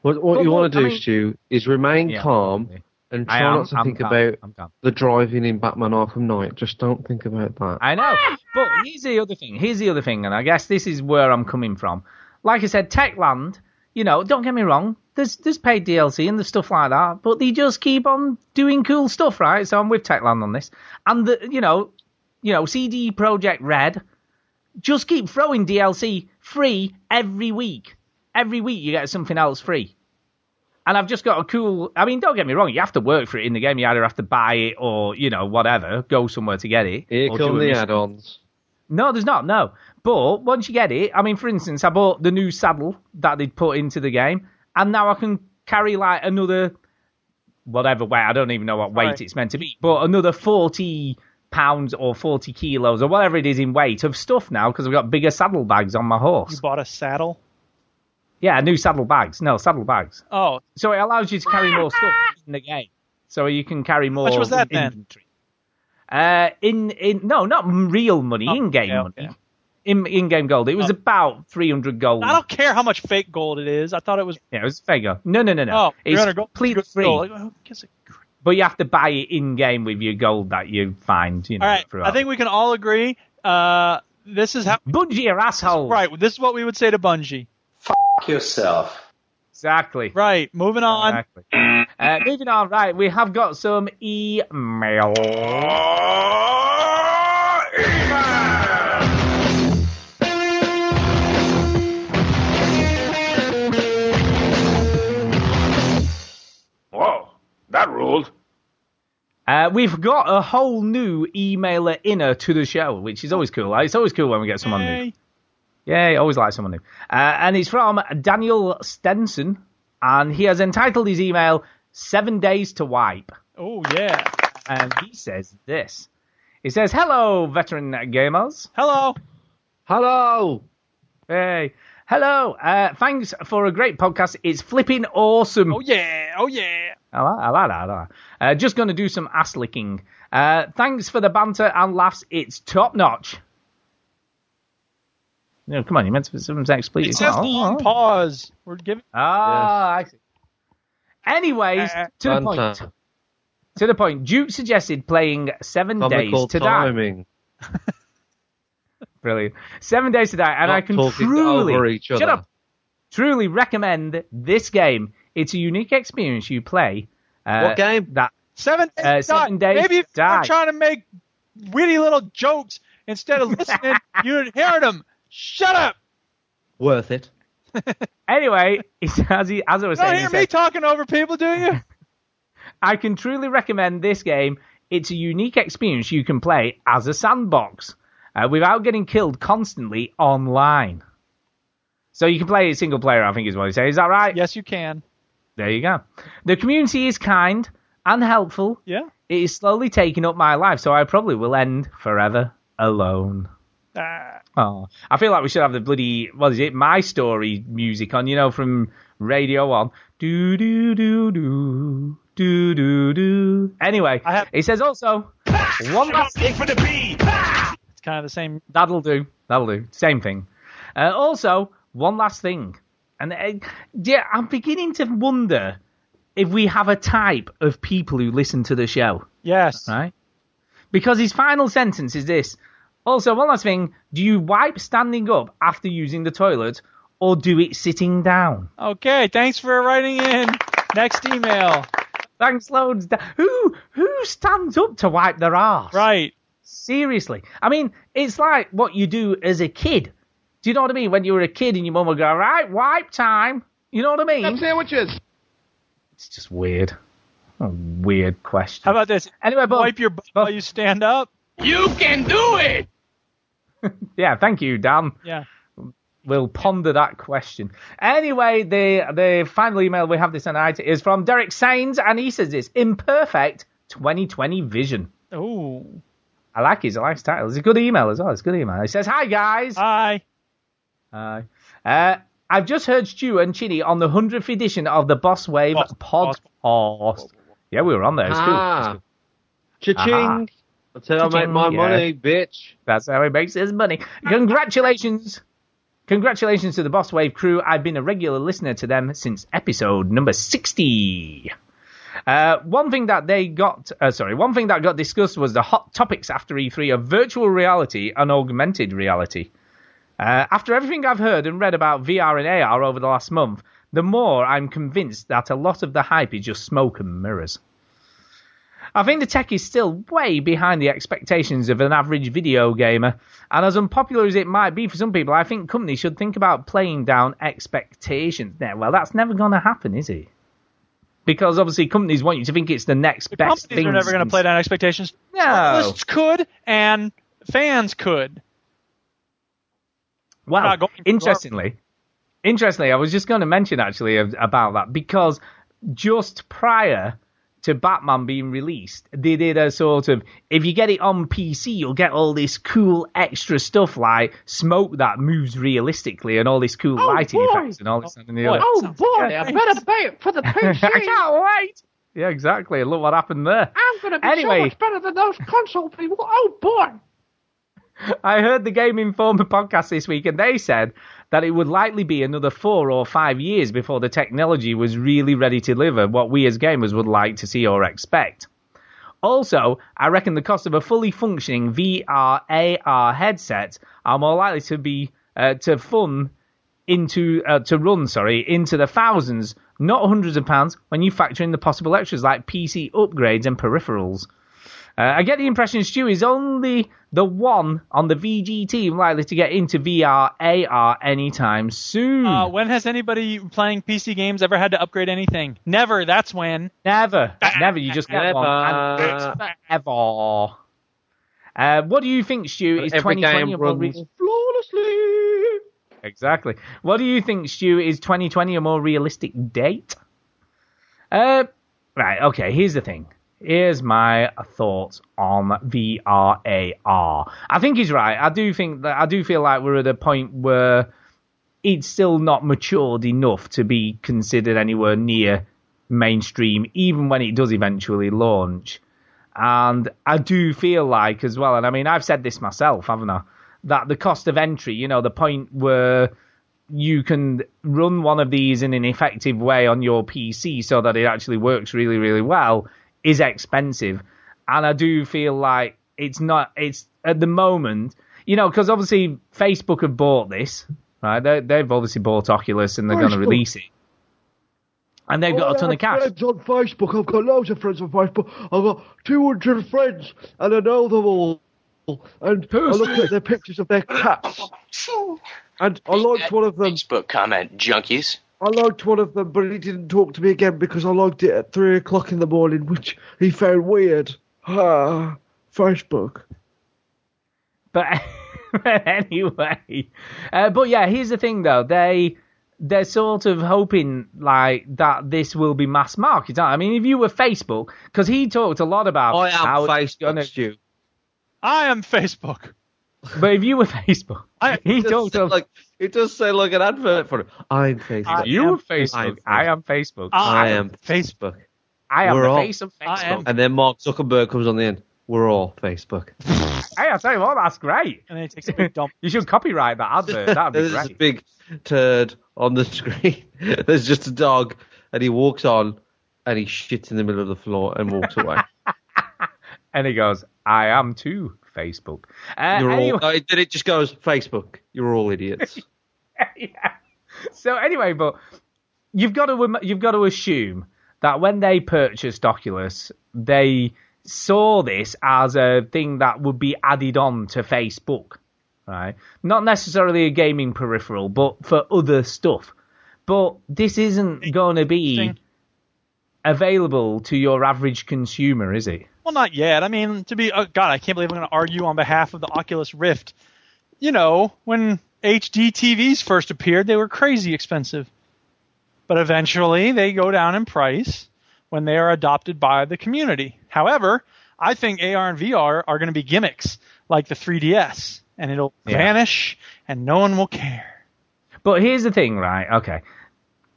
[SPEAKER 9] What, what
[SPEAKER 20] But
[SPEAKER 9] you
[SPEAKER 20] what-
[SPEAKER 9] want to
[SPEAKER 20] I
[SPEAKER 9] do,
[SPEAKER 20] mean-
[SPEAKER 9] Stu, is remain
[SPEAKER 2] Yeah,
[SPEAKER 9] calm and try
[SPEAKER 2] am,
[SPEAKER 9] not to
[SPEAKER 2] I'm
[SPEAKER 9] think about the driving in Batman Arkham Knight. Just don't think about that.
[SPEAKER 2] I know. But here's the other thing. Here's the other thing, and I guess this is where I'm coming from. Like I said, Techland, you know, don't get me wrong, there's there's paid DLC and there's stuff like that, but they just keep on doing cool stuff, right? So I'm with Techland on this. And the you know, you know, CD Projekt Red just keep throwing DLC free every week. Every week you get something else free. And I've just got a cool. I mean, don't get me wrong. You have to work for it in the game. You either have to buy it or you know whatever, go somewhere to get it.
[SPEAKER 9] Here
[SPEAKER 2] or do
[SPEAKER 9] come the
[SPEAKER 2] mission.
[SPEAKER 9] add-ons.
[SPEAKER 2] No, there's not. No, but once you get it, I mean, for instance, I bought the new saddle that they'd put into the game, and now I can carry like another whatever weight. I don't even know what weight
[SPEAKER 1] Right.
[SPEAKER 2] it's meant to be, but another forty pounds or forty kilos or whatever it is in weight of stuff now because I've got bigger saddle bags on my horse.
[SPEAKER 1] You bought a saddle.
[SPEAKER 2] Yeah, new saddle bags. No, saddle bags.
[SPEAKER 1] Oh,
[SPEAKER 2] So it allows you to carry more stuff in the game. So you can carry more.
[SPEAKER 1] much was that then?
[SPEAKER 2] Uh, in in no, not real money,
[SPEAKER 1] Oh,
[SPEAKER 2] in-game
[SPEAKER 1] okay, okay.
[SPEAKER 2] money. In in-game gold. It was about 300 gold.
[SPEAKER 1] I don't care how much fake gold it is. I thought it was.
[SPEAKER 2] Yeah, it was fake gold. No, no, no, no.
[SPEAKER 1] Oh,
[SPEAKER 2] it's
[SPEAKER 1] 300 gold.
[SPEAKER 2] completely free.
[SPEAKER 1] Gold. Who gives a
[SPEAKER 2] But you have to buy it in-game with your gold that you find. You know,
[SPEAKER 1] All right,
[SPEAKER 2] throughout.
[SPEAKER 1] I think we can all agree. Uh, this is how
[SPEAKER 2] Bungie are assholes.
[SPEAKER 1] Right, this is what we would say to Bungie.
[SPEAKER 22] Fuck yourself.
[SPEAKER 2] Exactly.
[SPEAKER 1] Right, moving on.
[SPEAKER 2] Exactly. Uh, moving on, right, we have got some email.
[SPEAKER 11] Whoa, that ruled.
[SPEAKER 2] Uh, we've got a whole new emailer inner to the show, which is always cool. It's always cool when we get someone new.
[SPEAKER 1] Yay.
[SPEAKER 2] Yeah, always like someone new. Uh, and it's from Daniel Stenson, and he has entitled his email Seven Days to Wipe.
[SPEAKER 1] Oh yeah.
[SPEAKER 2] And he says this. He says, "Hello, veteran gamers.
[SPEAKER 1] Hello.
[SPEAKER 9] Hello.
[SPEAKER 2] Hey." Hello, uh, thanks for a great podcast. It's flipping awesome.
[SPEAKER 1] Oh yeah, oh yeah.
[SPEAKER 2] I like, I like that. I like that. Uh, just going to do some ass licking. Uh, thanks for the banter and laughs. It's top notch. No, come on, you meant to put some expletive.
[SPEAKER 1] It says
[SPEAKER 2] Oh,
[SPEAKER 1] long
[SPEAKER 2] oh.
[SPEAKER 1] pause. We're giving.
[SPEAKER 2] Ah, I see. Anyways,
[SPEAKER 1] Uh,
[SPEAKER 2] to the
[SPEAKER 9] Banter.
[SPEAKER 2] point. To the point. Duke suggested playing Seven
[SPEAKER 9] Comical
[SPEAKER 2] Days to Die. Brilliant. Seven Days to Die, and
[SPEAKER 9] Not
[SPEAKER 2] I can truly
[SPEAKER 9] over each
[SPEAKER 2] shut up. Truly recommend this game. It's a unique experience you play. Uh,
[SPEAKER 9] What game?
[SPEAKER 2] That
[SPEAKER 1] Seven days.
[SPEAKER 2] Uh,
[SPEAKER 1] to
[SPEAKER 2] Seven
[SPEAKER 1] die.
[SPEAKER 2] Days
[SPEAKER 1] Maybe if
[SPEAKER 2] to
[SPEAKER 1] you were
[SPEAKER 2] Die.
[SPEAKER 1] trying to make witty little jokes instead of listening, you'd hear them. Shut up.
[SPEAKER 9] Worth it.
[SPEAKER 2] anyway, it's, as he as I was
[SPEAKER 1] You don't
[SPEAKER 2] saying, he
[SPEAKER 1] hear
[SPEAKER 2] said,
[SPEAKER 1] me talking over people, do you?
[SPEAKER 2] I can truly recommend this game. It's a unique experience you can play as a sandbox uh, without getting killed constantly online. So you can play it single player, I think is what he said. Is that right?
[SPEAKER 1] yes, you can.
[SPEAKER 2] There you go. The community is kind and helpful.
[SPEAKER 1] Yeah.
[SPEAKER 2] It is slowly taking up my life, so I probably will end forever alone.
[SPEAKER 1] Ah.
[SPEAKER 2] Oh, I feel like we should have the bloody what is it? My story music on, you know, from Radio One. Do do do do do do do. Anyway,
[SPEAKER 1] I have-
[SPEAKER 2] it says also one last thing.
[SPEAKER 1] for the B. It's kind of the same.
[SPEAKER 2] That'll do. That'll do. Same thing. Uh, also, one last thing, and uh, yeah, I'm beginning to wonder if we have a type of people who listen to the show,
[SPEAKER 1] Yes.
[SPEAKER 2] right? Because his final sentence is this. Also, one last thing: Do you wipe standing up after using the toilet, or do it sitting down?
[SPEAKER 1] Okay. Thanks for writing in. Next email.
[SPEAKER 2] Thanks loads. Who who stands up to wipe their arse?
[SPEAKER 1] Right.
[SPEAKER 2] Seriously. I mean, it's like what you do as a kid. Do you know what I mean? When you were a kid and your mum would go, right, wipe time. You know what I mean?
[SPEAKER 9] sandwiches.
[SPEAKER 2] It's just weird. A weird question.
[SPEAKER 1] How about this?
[SPEAKER 2] Anyway, but
[SPEAKER 1] Wipe your butt while you stand up.
[SPEAKER 11] You can do it!
[SPEAKER 2] yeah, thank you, Dan.
[SPEAKER 1] Yeah.
[SPEAKER 2] We'll ponder that question. Anyway, the the final email we have this night is from Derek Sains, and he says this imperfect 2020 vision.
[SPEAKER 1] Oh.
[SPEAKER 2] I like his, I like his title. It's a good email as well. It's a good email. He says, Hi guys.
[SPEAKER 1] Hi.
[SPEAKER 2] Hi. Uh, I've just heard Stu and Chinny on the 100th edition of the Boss Wave
[SPEAKER 1] Boss-
[SPEAKER 2] podcast. Yeah, we were on there. It's cool. It's
[SPEAKER 9] Ah.
[SPEAKER 2] cool.
[SPEAKER 9] Cha-ching.
[SPEAKER 2] Aha.
[SPEAKER 9] That's how I make my
[SPEAKER 2] yeah.
[SPEAKER 9] money, bitch.
[SPEAKER 2] That's how he makes his money. Congratulations. Congratulations to the Boss Wave crew. I've been a regular listener to them since episode number 60. Uh, one thing that they got, uh, sorry, one thing that got discussed was the hot topics after E3 of virtual reality and augmented reality. Uh, after everything I've heard and read about VR and AR over the last month, the more I'm convinced that a lot of the hype is just smoke and mirrors. I think the tech is still way behind the expectations of an average video gamer, and as unpopular as it might be for some people, I think companies should think about playing down expectations. Now, well, that's never going to happen, is it? Because obviously companies want you to think it's the next
[SPEAKER 1] The
[SPEAKER 2] best
[SPEAKER 1] companies
[SPEAKER 2] thing.
[SPEAKER 1] are never going to play down expectations.
[SPEAKER 2] No.
[SPEAKER 1] Journalists could, and fans could.
[SPEAKER 2] Well, interestingly, interestingly, I was just going to mention actually about that because just prior to Batman being released, they did a sort of if you get it on PC, you'll get all this cool extra stuff like smoke that moves realistically and all this cool oh, lighting
[SPEAKER 23] boy.
[SPEAKER 2] effects and all this and the oh,
[SPEAKER 1] boy.
[SPEAKER 2] other.
[SPEAKER 23] Oh boy, I better pay it for the PC.
[SPEAKER 2] I can't wait. Yeah, exactly. Look what happened there.
[SPEAKER 23] I'm gonna be
[SPEAKER 2] Anyway.
[SPEAKER 23] so much better than those console people. Oh boy.
[SPEAKER 2] I heard the Game Informer podcast this week, and they said that it would likely be another four or five years before the technology was really ready to deliver what we as gamers would like to see or expect. Also, I reckon the cost of a fully functioning VR AR headset are more likely to be uh, to fun into uh, to run sorry into the thousands, not hundreds of pounds, when you factor in the possible extras like PC upgrades and peripherals. Uh, I get the impression Stu is only the one on the VG team likely to get into VR AR anytime soon.
[SPEAKER 1] Uh, when has anybody playing PC games ever had to upgrade anything? Never. That's when.
[SPEAKER 2] Never, never. You just get
[SPEAKER 9] Never.
[SPEAKER 2] one, and it's forever. Uh, what do you think, Stu? Is
[SPEAKER 9] Every
[SPEAKER 2] 2020 a more
[SPEAKER 9] runs flawlessly.
[SPEAKER 2] Exactly. What do you think, Stu? Is 2020 a more realistic date? Uh, Right, okay, here's the thing. Here's my thoughts on VRAR. I think he's right. I do think that I do feel like we're at a point where it's still not matured enough to be considered anywhere near mainstream, even when it does eventually launch. And I do feel like as well, and I mean I've said this myself, haven't I? That the cost of entry, you know, the point where you can run one of these in an effective way on your PC so that it actually works really, really well is expensive. And I do feel like it's not, it's at the moment, you know, because obviously Facebook have bought this, right? They, they've obviously bought Oculus and they're going to release it. And they've got a oh, ton of cash.
[SPEAKER 9] Friends on Facebook. I've got loads of friends on Facebook. I've got 200 friends, and I know them all. And I look at their pictures of their cats. And I liked uh, one of them.
[SPEAKER 21] Facebook comment, junkies.
[SPEAKER 9] I liked one of them, but he didn't talk to me again because I liked it at three o'clock in the morning, which he found weird. Ah, Facebook.
[SPEAKER 2] But anyway, uh, but yeah, here's the thing though. They they're sort of hoping like that this will be mass market. I mean, if you were Facebook, because he talked a lot about
[SPEAKER 9] I am
[SPEAKER 2] how it's
[SPEAKER 9] Facebook,
[SPEAKER 2] gonna-
[SPEAKER 9] Stu.
[SPEAKER 1] I am Facebook.
[SPEAKER 2] But if you were Facebook, he talked
[SPEAKER 9] It
[SPEAKER 2] of
[SPEAKER 9] like it does say like an advert for it. I'm Facebook.
[SPEAKER 2] you
[SPEAKER 1] am
[SPEAKER 2] were Facebook. I am Facebook.
[SPEAKER 9] I am Facebook.
[SPEAKER 2] I am
[SPEAKER 9] We're
[SPEAKER 2] the
[SPEAKER 9] all-
[SPEAKER 2] face of Facebook.
[SPEAKER 9] And then Mark Zuckerberg comes on the end. We're all Facebook.
[SPEAKER 2] Hey, I tell you what, that's great.
[SPEAKER 1] And then he takes a big dump.
[SPEAKER 2] You should copyright that advert. That'd be
[SPEAKER 9] There's this
[SPEAKER 2] great.
[SPEAKER 9] big turd on the screen. There's just a dog, and he walks on, and he shits in the middle of the floor and walks away.
[SPEAKER 2] And he goes, "I am too Facebook." Uh,
[SPEAKER 9] You're
[SPEAKER 2] anyway-
[SPEAKER 9] all, no, then it just goes Facebook. You're all idiots.
[SPEAKER 2] yeah. So anyway, but you've got to you've got to assume that when they purchased Oculus, they saw this as a thing that would be added on to Facebook, right? Not necessarily a gaming peripheral, but for other stuff. But this isn't going to be available to your average consumer, is it?
[SPEAKER 1] Well, not yet. I mean, to be, oh God, I can't believe I'm going to argue on behalf of the Oculus Rift. You know, when HD TVs first appeared, they were crazy expensive. But eventually, they go down in price when they are adopted by the community. However, I think AR and VR are going to be gimmicks like the 3DS, and it'll
[SPEAKER 2] Yeah.
[SPEAKER 1] vanish, and no one will care.
[SPEAKER 2] But here's the thing, right? Okay.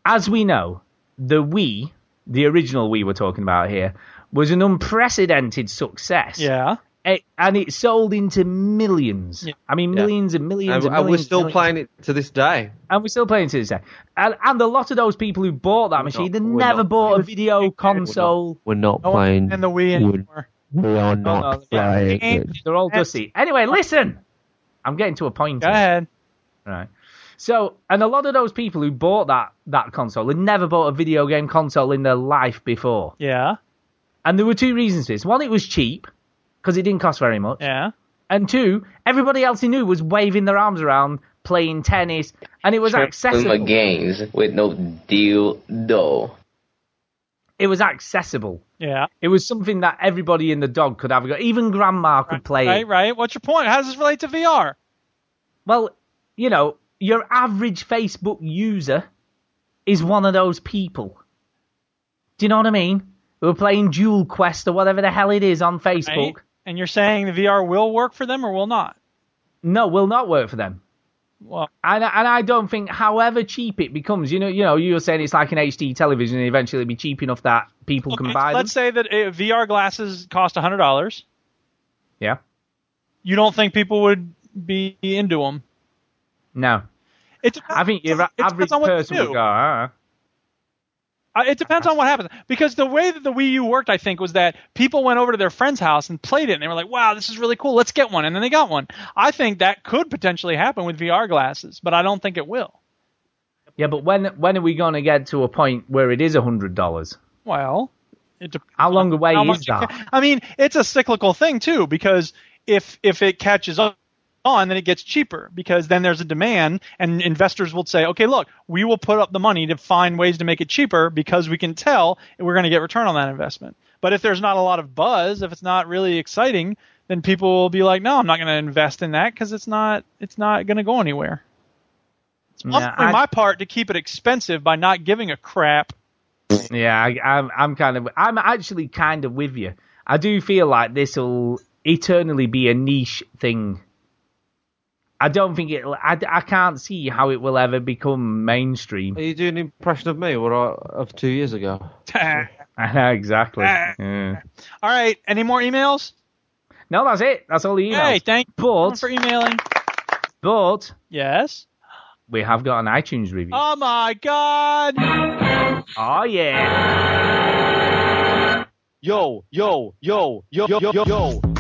[SPEAKER 2] As we know, the Wii, the original Wii we're talking about here, was an unprecedented success.
[SPEAKER 1] Yeah.
[SPEAKER 2] It, and it sold into millions. I mean,
[SPEAKER 9] Yeah.
[SPEAKER 2] millions and millions
[SPEAKER 9] and,
[SPEAKER 2] and,
[SPEAKER 9] and we're still
[SPEAKER 2] millions.
[SPEAKER 9] playing it to this day.
[SPEAKER 2] And we're still playing it to this day. And, and a lot of those people who bought that machine, they never bought a video console.
[SPEAKER 9] We're not
[SPEAKER 1] No one
[SPEAKER 9] playing.
[SPEAKER 1] in the Wii anymore.
[SPEAKER 9] We are
[SPEAKER 2] Oh, no,
[SPEAKER 9] not
[SPEAKER 2] yeah,
[SPEAKER 9] playing.
[SPEAKER 2] They're all dusty. Anyway, listen. I'm getting to a point.
[SPEAKER 1] Go
[SPEAKER 2] here.
[SPEAKER 1] ahead.
[SPEAKER 2] Right. So, and a lot of those people who bought that that console had never bought a video game console in their life before.
[SPEAKER 1] Yeah.
[SPEAKER 2] And there were two reasons for this. One, it was cheap because it didn't cost very much.
[SPEAKER 1] Yeah.
[SPEAKER 2] And two, everybody else he knew was waving their arms around, playing tennis, and it was
[SPEAKER 24] My
[SPEAKER 2] accessible.
[SPEAKER 24] games with no deal though.
[SPEAKER 2] It was accessible.
[SPEAKER 1] Yeah.
[SPEAKER 2] It was something that everybody in the dog could have. a go. Even grandma could play
[SPEAKER 1] Right,
[SPEAKER 2] it.
[SPEAKER 1] right. What's your point? How does this relate to VR?
[SPEAKER 2] Well, you know, your average Facebook user is one of those people. Do you know what I mean? Who are playing Dual Quest or whatever the hell it is on Facebook.
[SPEAKER 1] Right? And you're saying the VR will work for them or will not?
[SPEAKER 2] No, will not work for them.
[SPEAKER 1] Well,
[SPEAKER 2] And, and I don't think, however cheap it becomes, you know, you know, you were saying it's like an HD television, and eventually it'll be cheap enough that people can buy them.
[SPEAKER 1] let's say that uh, VR glasses cost hundred dollars.
[SPEAKER 2] Yeah.
[SPEAKER 1] You don't think people would be into them?
[SPEAKER 2] No.
[SPEAKER 1] It depends,
[SPEAKER 2] I think your average
[SPEAKER 1] on what you
[SPEAKER 2] person would go, ah.
[SPEAKER 1] Uh, it depends on what happens because the way that the Wii U worked, I think, was that people went over to their friend's house and played it, and they were like, "Wow, this is really cool. Let's get one," and then they got one. I think that could potentially happen with VR glasses, but I don't think it will.
[SPEAKER 2] Yeah, but when when are we going to get to a point where it is a hundred dollars?
[SPEAKER 1] Well, it depends
[SPEAKER 2] How long away
[SPEAKER 1] how
[SPEAKER 2] is that?
[SPEAKER 1] I mean, it's a cyclical thing too because if if it catches on, then it gets cheaper because then there's a demand and investors will say, okay, look, we will put up the money to find ways to make it cheaper because we can tell we're going to get return on that investment. But if there's not a lot of buzz, if it's not really exciting, then people will be like, no, I'm not going to invest in that because it's not it's not going to go anywhere. I'm
[SPEAKER 2] Yeah, I-
[SPEAKER 1] my part to keep it expensive by not giving a crap
[SPEAKER 2] Yeah, I, I'm I'm kind of I'm actually kind of with you. I do feel like this will eternally be a niche thing. I don't think it. I, I can't see how it will ever become mainstream.
[SPEAKER 3] Are you doing an impression of me or uh, of two years ago?
[SPEAKER 2] exactly. Yeah.
[SPEAKER 1] All right. Any more emails?
[SPEAKER 2] No, that's it. That's all the emails.
[SPEAKER 1] Hey, thank you for emailing.
[SPEAKER 2] but
[SPEAKER 1] Yes.
[SPEAKER 2] we have got an iTunes review.
[SPEAKER 1] Oh my God.
[SPEAKER 2] Oh yeah.
[SPEAKER 3] Yo, yo, yo, yo, yo, yo, yo.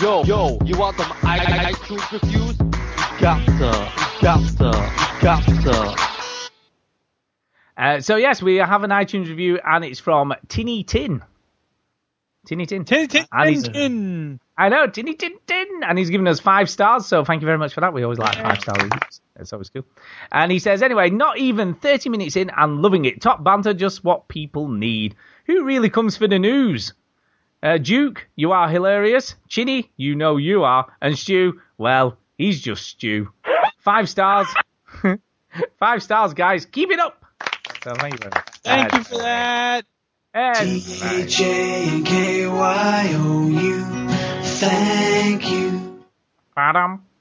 [SPEAKER 3] Yo, yo, you want them I- I- iTunes reviews? You got to, you got to, you got to.
[SPEAKER 2] Uh, so yes, we have an iTunes review, and it's from Tinny Tin. Tinny Tin.
[SPEAKER 1] Tinny Tin.
[SPEAKER 2] And he's-
[SPEAKER 1] Tin.
[SPEAKER 2] I know, Tinny Tin Tin, and he's given us five stars. So thank you very much for that. We always like five star reviews. It's always cool. And he says, anyway, not even 30 minutes in and loving it. Top banter, just what people need. Who really comes for the news? Uh, Duke, you are hilarious. Chinny, you know you are. And Stu, well, he's just Stu. Five stars. Five stars, guys. Keep it up. So thank you very much.
[SPEAKER 1] Thank you for that.
[SPEAKER 2] T-H-A-K-Y-O-U.
[SPEAKER 25] Thank you.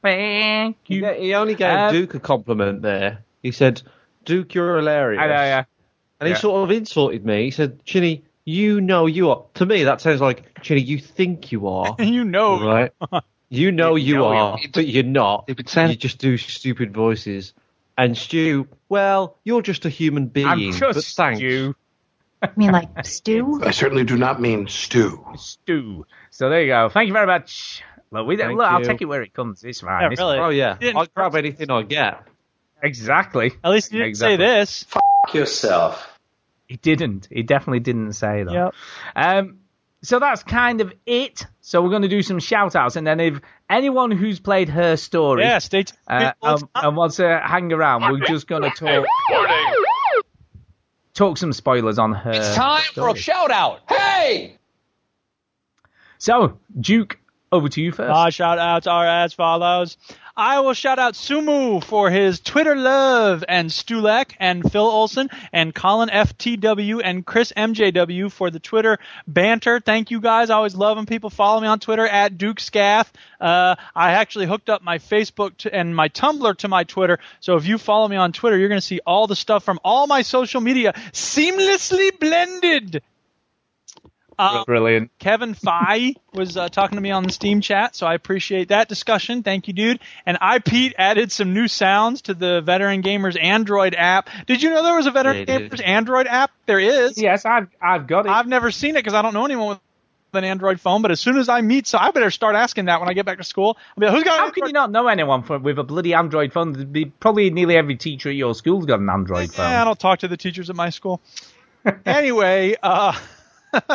[SPEAKER 2] Thank you.
[SPEAKER 3] Yeah, he only gave
[SPEAKER 2] Um,
[SPEAKER 3] Duke a compliment there. He said, Duke, you're hilarious.
[SPEAKER 2] I know, yeah.
[SPEAKER 3] And he
[SPEAKER 2] Yeah.
[SPEAKER 3] sort of insulted me. He said, Chinny, you know you are. To me, that sounds like, Chinny, you think you are.
[SPEAKER 1] you know.
[SPEAKER 3] Right? You know you,
[SPEAKER 1] know you
[SPEAKER 3] are,
[SPEAKER 1] are.
[SPEAKER 3] but you're not.
[SPEAKER 26] It sound-
[SPEAKER 3] You just do stupid voices. And Stu, well, you're just a human being.
[SPEAKER 2] I'm just
[SPEAKER 3] but thanks.
[SPEAKER 2] Stu.
[SPEAKER 27] You mean like stew?
[SPEAKER 9] I certainly do not mean stew.
[SPEAKER 2] Stu. So there you go. Thank you very much. Look, we,
[SPEAKER 3] Thank
[SPEAKER 2] look I'll take it where it comes. It's fine.
[SPEAKER 1] Yeah,
[SPEAKER 2] It's
[SPEAKER 1] really.
[SPEAKER 3] Oh, yeah. I'll grab anything I get.
[SPEAKER 2] Exactly.
[SPEAKER 1] At least you didn't
[SPEAKER 2] Exactly.
[SPEAKER 1] say this.
[SPEAKER 5] Fuck yourself.
[SPEAKER 2] He didn't. He definitely didn't say that.
[SPEAKER 1] Yep.
[SPEAKER 2] Um, so that's kind of it. So we're going to do some shout outs. And then if anyone who's played her story
[SPEAKER 1] Yeah, stay tuned.
[SPEAKER 2] uh, um, and wants to hang around, we're just going to talk talk some spoilers on her.
[SPEAKER 28] It's time for a
[SPEAKER 2] story.
[SPEAKER 28] shout out. Hey!
[SPEAKER 2] So, Duke, over to you first.
[SPEAKER 1] My shout outs are as follows. I will shout out Sumu for his Twitter love and Stulek and Phil Olson and Colin FTW and Chris MJW for the Twitter banter. Thank you guys. I always love when people follow me on Twitter at Duke Skath. Uh, I actually hooked up my Facebook to, and my Tumblr to my Twitter. So if you follow me on Twitter, you're going to see all the stuff from all my social media seamlessly blended. Uh,
[SPEAKER 2] Brilliant.
[SPEAKER 1] Kevin Fye was uh, talking to me on the Steam chat, so I appreciate that discussion. Thank you, dude. And I Pete added some new sounds to the Veteran Gamers Android app. Did you know there was a Veteran
[SPEAKER 3] Yeah.
[SPEAKER 1] Gamers Android app? There is.
[SPEAKER 2] Yes, I've I've got it.
[SPEAKER 1] I've never seen it because I don't know anyone with an Android phone. But as soon as I meet, so I better start asking that when I get back to school. I'll be like, who's got?
[SPEAKER 2] How
[SPEAKER 1] Android
[SPEAKER 2] can you not know anyone for, with a bloody Android phone? There'd be probably nearly every teacher at your school's got an Android phone.
[SPEAKER 1] Yeah, I don't talk to the teachers at my school. anyway, uh,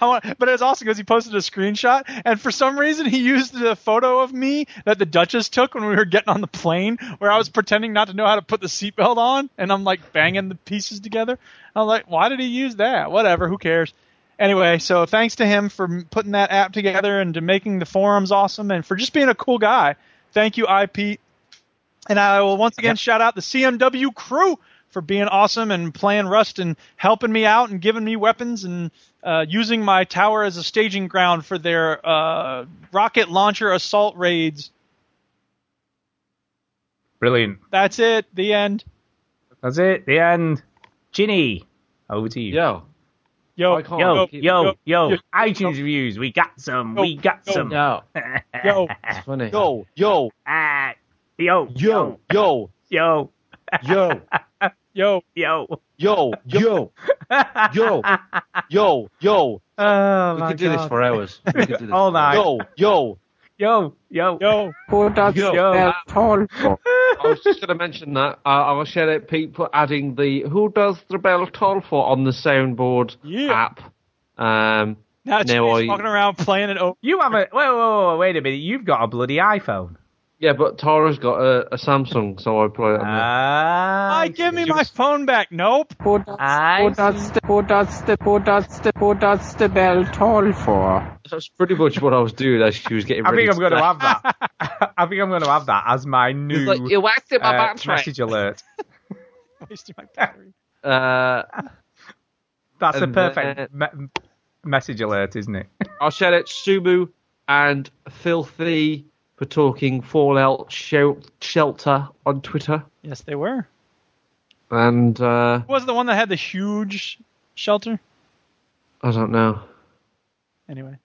[SPEAKER 1] I want, but it's awesome because he posted a screenshot, and for some reason he used the photo of me that the Duchess took when we were getting on the plane, where I was pretending not to know how to put the seatbelt on, and I'm like banging the pieces together. I'm like, why did he use that? Whatever, who cares? Anyway, so thanks to him for putting that app together and to making the forums awesome, and for just being a cool guy. Thank you, I Pete. And I will once again shout out the CMW crew for being awesome and playing Rust and helping me out and giving me weapons and uh, using my tower as a staging ground for their uh, rocket launcher assault raids.
[SPEAKER 2] Brilliant.
[SPEAKER 1] That's it. The end.
[SPEAKER 2] That's it. The end. Chinny, over to you.
[SPEAKER 3] Yo.
[SPEAKER 1] Yo,
[SPEAKER 3] I can't
[SPEAKER 2] Yo,
[SPEAKER 3] keep-
[SPEAKER 2] yo, yo,
[SPEAKER 1] yo,
[SPEAKER 2] iTunes reviews. We got some.
[SPEAKER 1] Yo,
[SPEAKER 2] we got
[SPEAKER 1] yo,
[SPEAKER 2] some.
[SPEAKER 3] Yo.
[SPEAKER 1] Yo,
[SPEAKER 3] It's funny.
[SPEAKER 26] Yo, yo,
[SPEAKER 2] Ah, yo,
[SPEAKER 26] yo, yo,
[SPEAKER 2] yo,
[SPEAKER 26] yo,
[SPEAKER 1] yo,
[SPEAKER 2] yo.
[SPEAKER 26] yo, yo, yo, yo, yo.
[SPEAKER 2] Oh
[SPEAKER 3] We
[SPEAKER 2] my
[SPEAKER 3] could do this for hours. We could do this
[SPEAKER 2] All night.
[SPEAKER 3] hours.
[SPEAKER 26] Yo, yo,
[SPEAKER 2] Yo, yo,
[SPEAKER 1] yo.
[SPEAKER 23] Who does
[SPEAKER 3] Yo.
[SPEAKER 23] spell tall for?
[SPEAKER 3] I was just going to mention that. Uh, I will share it. Pete put adding the "Who does the bell toll for" on the soundboard
[SPEAKER 1] Yeah.
[SPEAKER 3] app. Um,
[SPEAKER 1] Now
[SPEAKER 3] No,
[SPEAKER 1] Jimmy's
[SPEAKER 3] I-
[SPEAKER 1] walking around playing it over.
[SPEAKER 2] You have a wait, wait, wait, wait, wait a minute. You've got a bloody iPhone.
[SPEAKER 3] Yeah, but Tara's got a, a Samsung, so I play it on
[SPEAKER 2] Ah,
[SPEAKER 1] I give me my phone back. Nope.
[SPEAKER 23] Who does,
[SPEAKER 2] I
[SPEAKER 23] who does the who does the who does the who does the bell toll for?
[SPEAKER 3] That's pretty much what I was doing as she was getting
[SPEAKER 2] I
[SPEAKER 3] ready.
[SPEAKER 2] think I'm going to have that. I think I'm going to have that as my new
[SPEAKER 26] like, you wasted my
[SPEAKER 2] uh,
[SPEAKER 26] battery.
[SPEAKER 2] message alert.
[SPEAKER 1] Wasting my battery.
[SPEAKER 3] Uh,
[SPEAKER 2] That's a
[SPEAKER 3] And
[SPEAKER 2] perfect me- message alert, isn't it?
[SPEAKER 3] I'll shout it. Sumu and Filthy for talking Fallout Shelter on Twitter.
[SPEAKER 1] Yes, they were.
[SPEAKER 3] And uh,
[SPEAKER 1] Who was the one that had the huge shelter?
[SPEAKER 3] I don't know.
[SPEAKER 1] Anyway.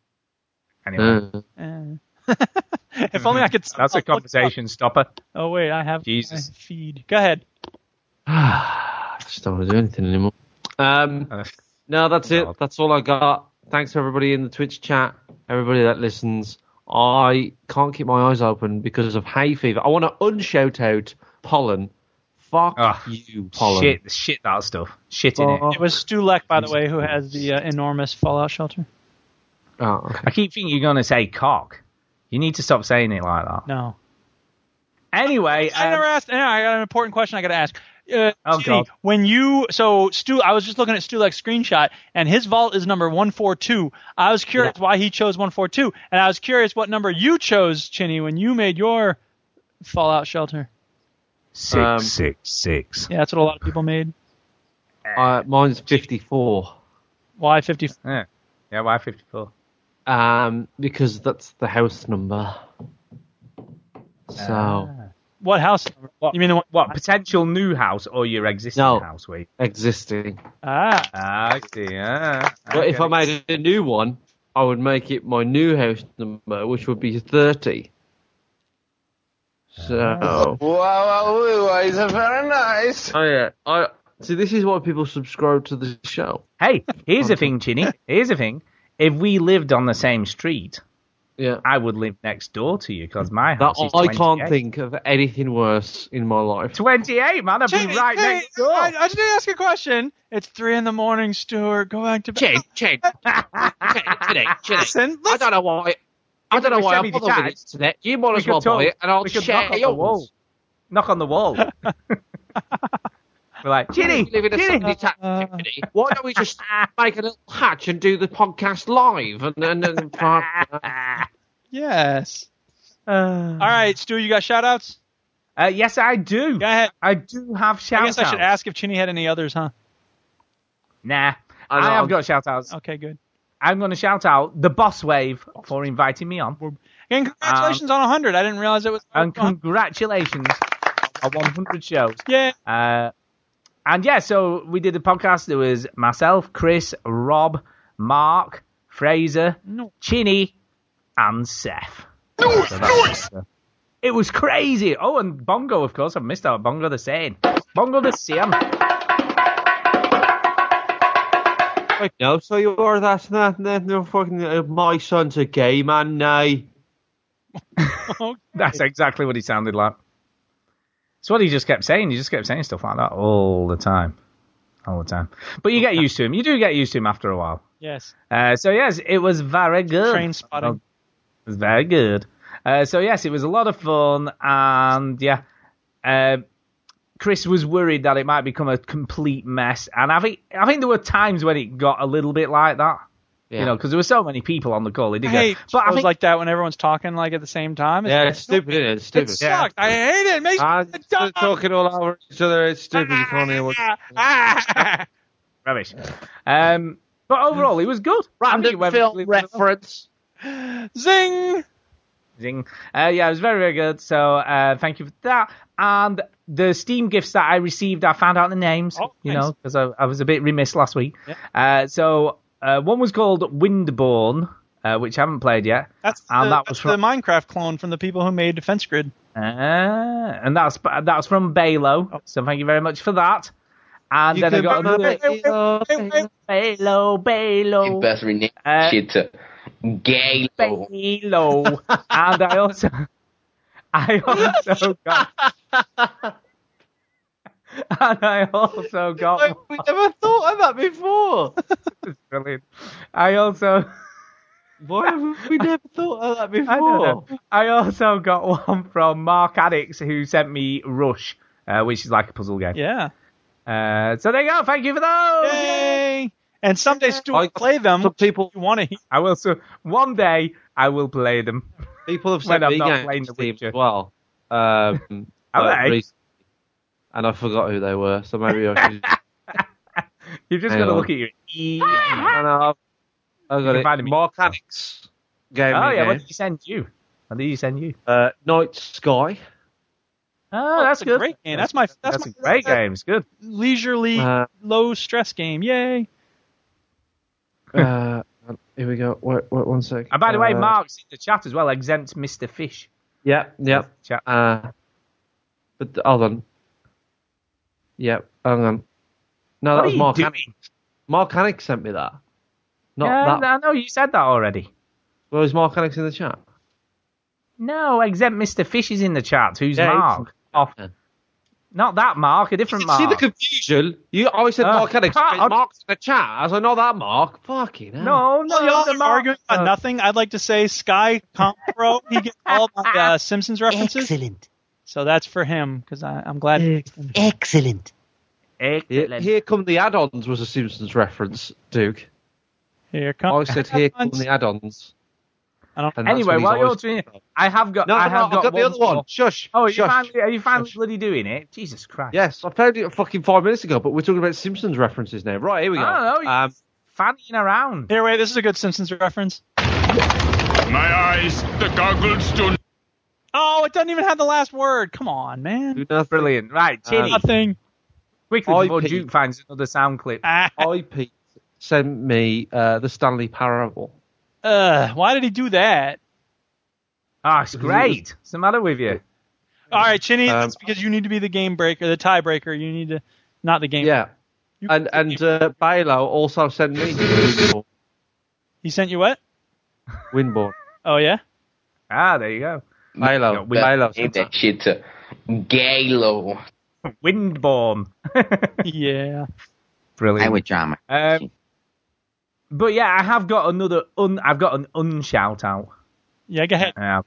[SPEAKER 2] Anyway,
[SPEAKER 3] Uh,
[SPEAKER 1] if only I could.
[SPEAKER 2] that's a conversation stopper.
[SPEAKER 1] Oh wait, I have
[SPEAKER 2] Jesus.
[SPEAKER 1] my feed. Go ahead.
[SPEAKER 3] I just don't want to do anything anymore. Um, no, that's it. That's all I got. Thanks to everybody in the Twitch chat, everybody that listens. I can't keep my eyes open because of hay fever. I want to unshout out pollen. Fuck you, pollen.
[SPEAKER 2] Shit, shit that stuff. Shit in it.
[SPEAKER 1] It was Stu Leck, by the way, who has the uh, enormous Fallout shelter.
[SPEAKER 3] Oh, okay.
[SPEAKER 2] I keep thinking you're going to say cock. You need to stop saying it like that.
[SPEAKER 1] No.
[SPEAKER 2] Anyway,
[SPEAKER 1] I
[SPEAKER 2] um,
[SPEAKER 1] never asked. No, I got an important question I got to ask. Uh,
[SPEAKER 2] Oh,
[SPEAKER 1] Chinny,
[SPEAKER 2] God.
[SPEAKER 1] when you so Stu, I was just looking at Stu Leck's screenshot, and his vault is number one four two. I was curious why he chose one four two, and I was curious what number you chose, Chinny, when you made your Fallout shelter.
[SPEAKER 2] six,
[SPEAKER 3] Um,
[SPEAKER 2] six, six.
[SPEAKER 1] Yeah, that's what a lot of people made.
[SPEAKER 3] Uh, mine's 54.
[SPEAKER 1] Why fifty?
[SPEAKER 2] Yeah, yeah. Why fifty four?
[SPEAKER 3] Um, because that's the house number. So
[SPEAKER 1] What house?
[SPEAKER 2] What,
[SPEAKER 1] You mean the one?
[SPEAKER 2] what potential new house or your existing
[SPEAKER 3] No.
[SPEAKER 2] house? We
[SPEAKER 3] existing.
[SPEAKER 1] Ah,
[SPEAKER 2] Ah, I see. Ah,
[SPEAKER 3] But if I made a new one, I would make it my new house number, which would be 30. So,
[SPEAKER 10] Wow, wow, is very nice.
[SPEAKER 3] oh yeah, I see. This is why people subscribe to the show.
[SPEAKER 2] Hey, here's the thing, Chinny. Here's the thing. If we lived on the same street,
[SPEAKER 3] Yeah,
[SPEAKER 2] I would live next door to you because my house is
[SPEAKER 3] I can't think of anything worse in my life.
[SPEAKER 2] 28, man. I'd be right
[SPEAKER 1] hey,
[SPEAKER 2] next door.
[SPEAKER 1] I, I just need to ask a question. It's three in the morning, Stuart. Go back to bed.
[SPEAKER 3] Chin, chin, chin, chin,
[SPEAKER 1] Listen,
[SPEAKER 3] I don't know why. I don't know why I'm
[SPEAKER 2] be
[SPEAKER 3] bothered with
[SPEAKER 2] detached.
[SPEAKER 3] this today. You might
[SPEAKER 2] We
[SPEAKER 3] as well
[SPEAKER 2] could
[SPEAKER 3] buy it, and I'll
[SPEAKER 2] we
[SPEAKER 3] share
[SPEAKER 2] knock on the
[SPEAKER 3] yours.
[SPEAKER 2] wall. Knock on the wall. We're like, Chinny,
[SPEAKER 3] You live in a
[SPEAKER 2] Chinny.
[SPEAKER 3] semi-detached community. Why don't we just make a little hatch and do the podcast live? And then, and,
[SPEAKER 1] Yes. All right, Stu, you got shout outs?
[SPEAKER 2] Uh, yes, I do.
[SPEAKER 1] Go ahead.
[SPEAKER 2] I do have shout
[SPEAKER 1] I guess I should ask if Chinny had any others, huh?
[SPEAKER 2] Nah.
[SPEAKER 3] I,
[SPEAKER 2] I have got shout outs.
[SPEAKER 1] Okay, good.
[SPEAKER 2] I'm going to shout out the Boss Wave for inviting me on.
[SPEAKER 1] And congratulations on 100. I didn't realize it was.
[SPEAKER 2] And congratulations on 100 shows.
[SPEAKER 1] Yeah.
[SPEAKER 2] Uh, and yeah, so we did the podcast. There was myself, Chris, Rob, Mark, Fraser,
[SPEAKER 1] No.
[SPEAKER 2] Chinny, and Seth. So that was, uh, it was crazy. Oh, and Bongo, of course. I missed out. Bongo the same. Bongo the same.
[SPEAKER 3] Wait, no, so you are that, that, that, no fucking, uh, my son's a gay man now.
[SPEAKER 2] That's exactly what he sounded like. It's what he just kept saying. He just kept saying stuff like that all the time. All the time. But you get used to him. You do get used to him after a while.
[SPEAKER 1] Yes.
[SPEAKER 2] Uh, so, yes, it was very good.
[SPEAKER 1] Train spotting.
[SPEAKER 2] It was very good. Uh, so, yes, it was a lot of fun. And, yeah, uh, Chris was worried that it might become a complete mess. And I think, I think there were times when it got a little bit like that. You know, because there were so many people on the call. It
[SPEAKER 1] I
[SPEAKER 2] did
[SPEAKER 1] hate
[SPEAKER 2] get, but I
[SPEAKER 1] shows
[SPEAKER 2] think,
[SPEAKER 1] like that when everyone's talking like at the same time. It's,
[SPEAKER 3] Yeah, it's stupid, isn't it? It's
[SPEAKER 1] It
[SPEAKER 3] stupid.
[SPEAKER 1] I hate it. It makes
[SPEAKER 3] Ah,
[SPEAKER 1] me
[SPEAKER 3] it's just talking all over each other. It's stupid. You can't hear what.
[SPEAKER 2] rubbish. Um, but overall, it was good. I think it
[SPEAKER 3] Random
[SPEAKER 2] went
[SPEAKER 3] film
[SPEAKER 2] really
[SPEAKER 3] reference.
[SPEAKER 1] Zing.
[SPEAKER 2] Zing. Uh, yeah, it was very, very good. So uh, thank you for that. And the Steam gifts that I received, I found out the names,
[SPEAKER 1] Oh,
[SPEAKER 2] you
[SPEAKER 1] nice.
[SPEAKER 2] know, because I, I was a bit remiss last week. Uh, so uh, one was called Windborne, uh, which I haven't played yet.
[SPEAKER 1] That's,
[SPEAKER 2] and
[SPEAKER 1] the,
[SPEAKER 2] that
[SPEAKER 1] that's
[SPEAKER 2] was from,
[SPEAKER 1] the Minecraft clone from the people who made Defense Grid.
[SPEAKER 2] uh, and that's that's from Balo. So thank you very much for that. And
[SPEAKER 3] You
[SPEAKER 2] then I got another
[SPEAKER 3] Balo,
[SPEAKER 2] Balo, Balo.
[SPEAKER 24] Best rename
[SPEAKER 2] Uh,
[SPEAKER 24] to gay.
[SPEAKER 2] Balo. and I also, I also got, and I also got.
[SPEAKER 3] We never thought of that before.
[SPEAKER 2] It's brilliant. I also,
[SPEAKER 3] Why have we never thought of that
[SPEAKER 2] I, don't
[SPEAKER 3] before?
[SPEAKER 2] know. I also got one from Mark Addicts who sent me Rush, uh, which is like a puzzle game.
[SPEAKER 1] Yeah.
[SPEAKER 2] Uh, so there you go. Thank you for those.
[SPEAKER 1] Yay. And someday Stu will
[SPEAKER 3] I-
[SPEAKER 1] play them.
[SPEAKER 3] Some people,
[SPEAKER 1] You want to? hear.
[SPEAKER 2] I will. So one day I will play them.
[SPEAKER 3] people have
[SPEAKER 2] When
[SPEAKER 3] sent
[SPEAKER 2] I'm
[SPEAKER 3] me
[SPEAKER 2] not playing
[SPEAKER 3] games
[SPEAKER 2] The
[SPEAKER 3] Steam as well. Um,
[SPEAKER 2] Have
[SPEAKER 3] uh,
[SPEAKER 2] they?
[SPEAKER 3] recently. And I forgot who they were, so maybe I should.
[SPEAKER 2] You've just
[SPEAKER 3] Hang
[SPEAKER 2] got to look at your E.
[SPEAKER 3] I know, I've, I've got
[SPEAKER 2] You can
[SPEAKER 3] it.
[SPEAKER 2] find him.
[SPEAKER 3] Mechanics. Game
[SPEAKER 2] Oh yeah, what did he send you? What did he send you?
[SPEAKER 3] Uh, Night Sky.
[SPEAKER 2] Oh, that's
[SPEAKER 1] a
[SPEAKER 2] good.
[SPEAKER 1] great game. That's my that's,
[SPEAKER 2] That's
[SPEAKER 1] my
[SPEAKER 2] a great game. It's good.
[SPEAKER 1] leisurely,
[SPEAKER 3] Uh,
[SPEAKER 1] low stress game. Yay!
[SPEAKER 3] uh, here we go. Wait, wait one sec.
[SPEAKER 2] And by the way,
[SPEAKER 3] Uh,
[SPEAKER 2] Mark's in the chat as well. Exempt Mr. Fish.
[SPEAKER 3] Yeah, yeah.
[SPEAKER 2] Chat.
[SPEAKER 3] Uh, but hold on. Yeah, hang on. No,
[SPEAKER 2] What
[SPEAKER 3] that was
[SPEAKER 2] are you
[SPEAKER 3] Mark
[SPEAKER 2] doing?
[SPEAKER 3] Hannick. Mark Hannick sent me that. Not
[SPEAKER 2] yeah,
[SPEAKER 3] that.
[SPEAKER 2] I know you said that already.
[SPEAKER 3] Well, is Mark Hannick in the chat?
[SPEAKER 2] No, except Mr. Fish is in the chat. Who's
[SPEAKER 3] Yeah,
[SPEAKER 2] Mark? Off. Not that Mark, a different Mark.
[SPEAKER 3] See the confusion? You always said
[SPEAKER 2] Uh,
[SPEAKER 3] Mark Hannick. so
[SPEAKER 2] can't-
[SPEAKER 3] Mark's in the chat. I was like, not that Mark. Fucking hell.
[SPEAKER 2] no, no,
[SPEAKER 1] While y'all
[SPEAKER 2] the
[SPEAKER 1] are
[SPEAKER 2] Mark.
[SPEAKER 1] arguing about nothing, I'd like to say Sky Compro. he gets all my uh, Simpsons references.
[SPEAKER 29] Excellent.
[SPEAKER 1] So that's for him because I'm glad.
[SPEAKER 29] Excellent.
[SPEAKER 3] Here,
[SPEAKER 2] Excellent.
[SPEAKER 3] here come the add-ons was a Simpsons reference, Duke.
[SPEAKER 1] Here
[SPEAKER 3] come.
[SPEAKER 1] I
[SPEAKER 3] said here come the add-ons.
[SPEAKER 1] I don't.
[SPEAKER 2] Anyway, while you're doing it, I have got.
[SPEAKER 3] No,
[SPEAKER 2] I
[SPEAKER 3] no,
[SPEAKER 2] have
[SPEAKER 3] I've
[SPEAKER 2] got,
[SPEAKER 3] got the other one.
[SPEAKER 2] more.
[SPEAKER 3] Shush.
[SPEAKER 2] Oh, are you
[SPEAKER 3] shush.
[SPEAKER 2] finally, are you finally bloody doing it? Jesus Christ.
[SPEAKER 3] Yes, I found it fucking five minutes ago, but we're talking about Simpsons references now. Right, here we go.
[SPEAKER 2] I don't know.
[SPEAKER 3] Um,
[SPEAKER 2] fanning around.
[SPEAKER 1] Here, wait. This is a good Simpsons reference.
[SPEAKER 11] My eyes, the goggles do
[SPEAKER 1] Oh, it doesn't even have the last word. Come on, man.
[SPEAKER 3] do nothing.
[SPEAKER 2] Brilliant. Right, Chinny.
[SPEAKER 1] Nothing.
[SPEAKER 2] quickly before
[SPEAKER 3] IP.
[SPEAKER 2] Duke finds another sound clip.
[SPEAKER 1] Ah,
[SPEAKER 3] IP sent me uh, the Stanley Parable.
[SPEAKER 1] uh, why did he do that?
[SPEAKER 2] Ah, it's great. What's the matter with you?
[SPEAKER 1] All right, Chinny.
[SPEAKER 3] Um,
[SPEAKER 1] that's because you need to be the game breaker, the tiebreaker. You need to, not the game.
[SPEAKER 3] Yeah,
[SPEAKER 1] You-
[SPEAKER 3] and and uh, Balo also sent me Windborne.
[SPEAKER 1] He sent you what?
[SPEAKER 3] Windborne.
[SPEAKER 1] Oh yeah.
[SPEAKER 2] Ah, there you go.
[SPEAKER 3] Balo.
[SPEAKER 2] Wind-
[SPEAKER 3] Balo.
[SPEAKER 24] Ain't
[SPEAKER 3] sent
[SPEAKER 24] that shit to Galo.
[SPEAKER 2] Windborne.
[SPEAKER 1] Yeah.
[SPEAKER 2] Brilliant.
[SPEAKER 29] I would drama.
[SPEAKER 2] Um, but yeah, I have got another. Un, I've got an unshout out.
[SPEAKER 1] Yeah. Go ahead.
[SPEAKER 2] Uh,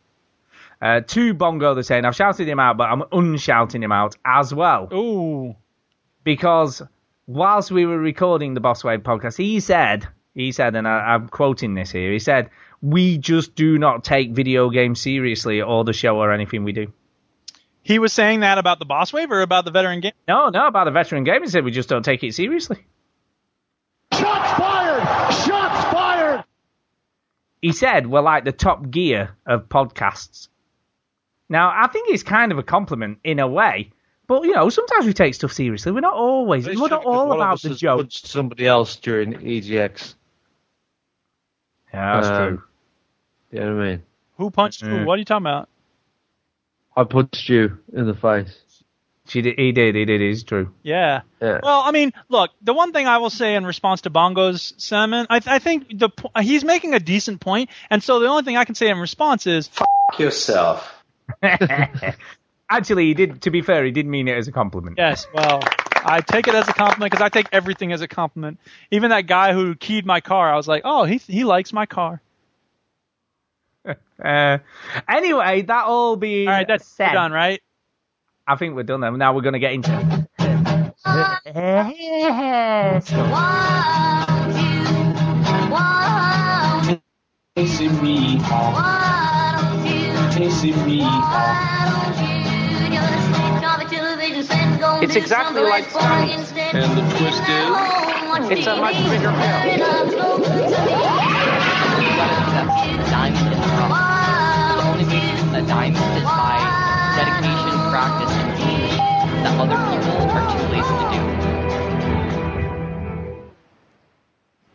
[SPEAKER 2] uh, to Bongo the saying, I've shouted him out, but I'm unshouting him out as well
[SPEAKER 1] Ooh.
[SPEAKER 2] because whilst we were recording the Boss Wave podcast, he said, he said, and I, I'm quoting this here, he said, "We just do not take video games seriously or the show or anything we do."
[SPEAKER 1] He was saying that about the boss wave or about the veteran game?
[SPEAKER 2] No, no, about the veteran game, he said we just don't take it seriously.
[SPEAKER 4] Shots fired! Shots fired!
[SPEAKER 2] he said we're like the top gear of podcasts. Now, I think it's kind of a compliment in a way, but you know, sometimes we take stuff seriously. We're not always.
[SPEAKER 3] It's
[SPEAKER 2] We're not all
[SPEAKER 3] one of
[SPEAKER 2] about
[SPEAKER 3] us
[SPEAKER 2] the
[SPEAKER 3] has
[SPEAKER 2] joke.
[SPEAKER 3] somebody else during EGX.
[SPEAKER 2] Yeah, that's
[SPEAKER 3] Um,
[SPEAKER 2] true.
[SPEAKER 3] You know what I mean?
[SPEAKER 1] Who punched
[SPEAKER 2] Mm.
[SPEAKER 1] who? What are you talking about?
[SPEAKER 3] I punched you in the face.
[SPEAKER 2] She did. He did. He did. It's true.
[SPEAKER 1] Yeah.
[SPEAKER 3] Yeah.
[SPEAKER 1] Well, I mean, look, the one thing I will say in response to Bongo's sentiment, I, I think the po- he's making a decent point, and so the only thing I can say in response is,
[SPEAKER 5] Fuck yourself.
[SPEAKER 2] Actually, he did. To be fair, he did mean it as a compliment.
[SPEAKER 1] yes, well, I take it as a compliment because I take everything as a compliment. Even that guy who keyed my car, I was like, oh, he he likes my car.
[SPEAKER 2] Uh, anyway, that all be.
[SPEAKER 1] All right, that's
[SPEAKER 2] said,
[SPEAKER 1] done, right?
[SPEAKER 2] I think we're done. Then now we're going to get into.
[SPEAKER 11] Chasing me Chasing me
[SPEAKER 24] It's exactly like Sonic.
[SPEAKER 11] And the twist is
[SPEAKER 24] It's a much bigger pill.
[SPEAKER 30] A diamond is by dedication, practice, and teamwork that other people are too lazy to do.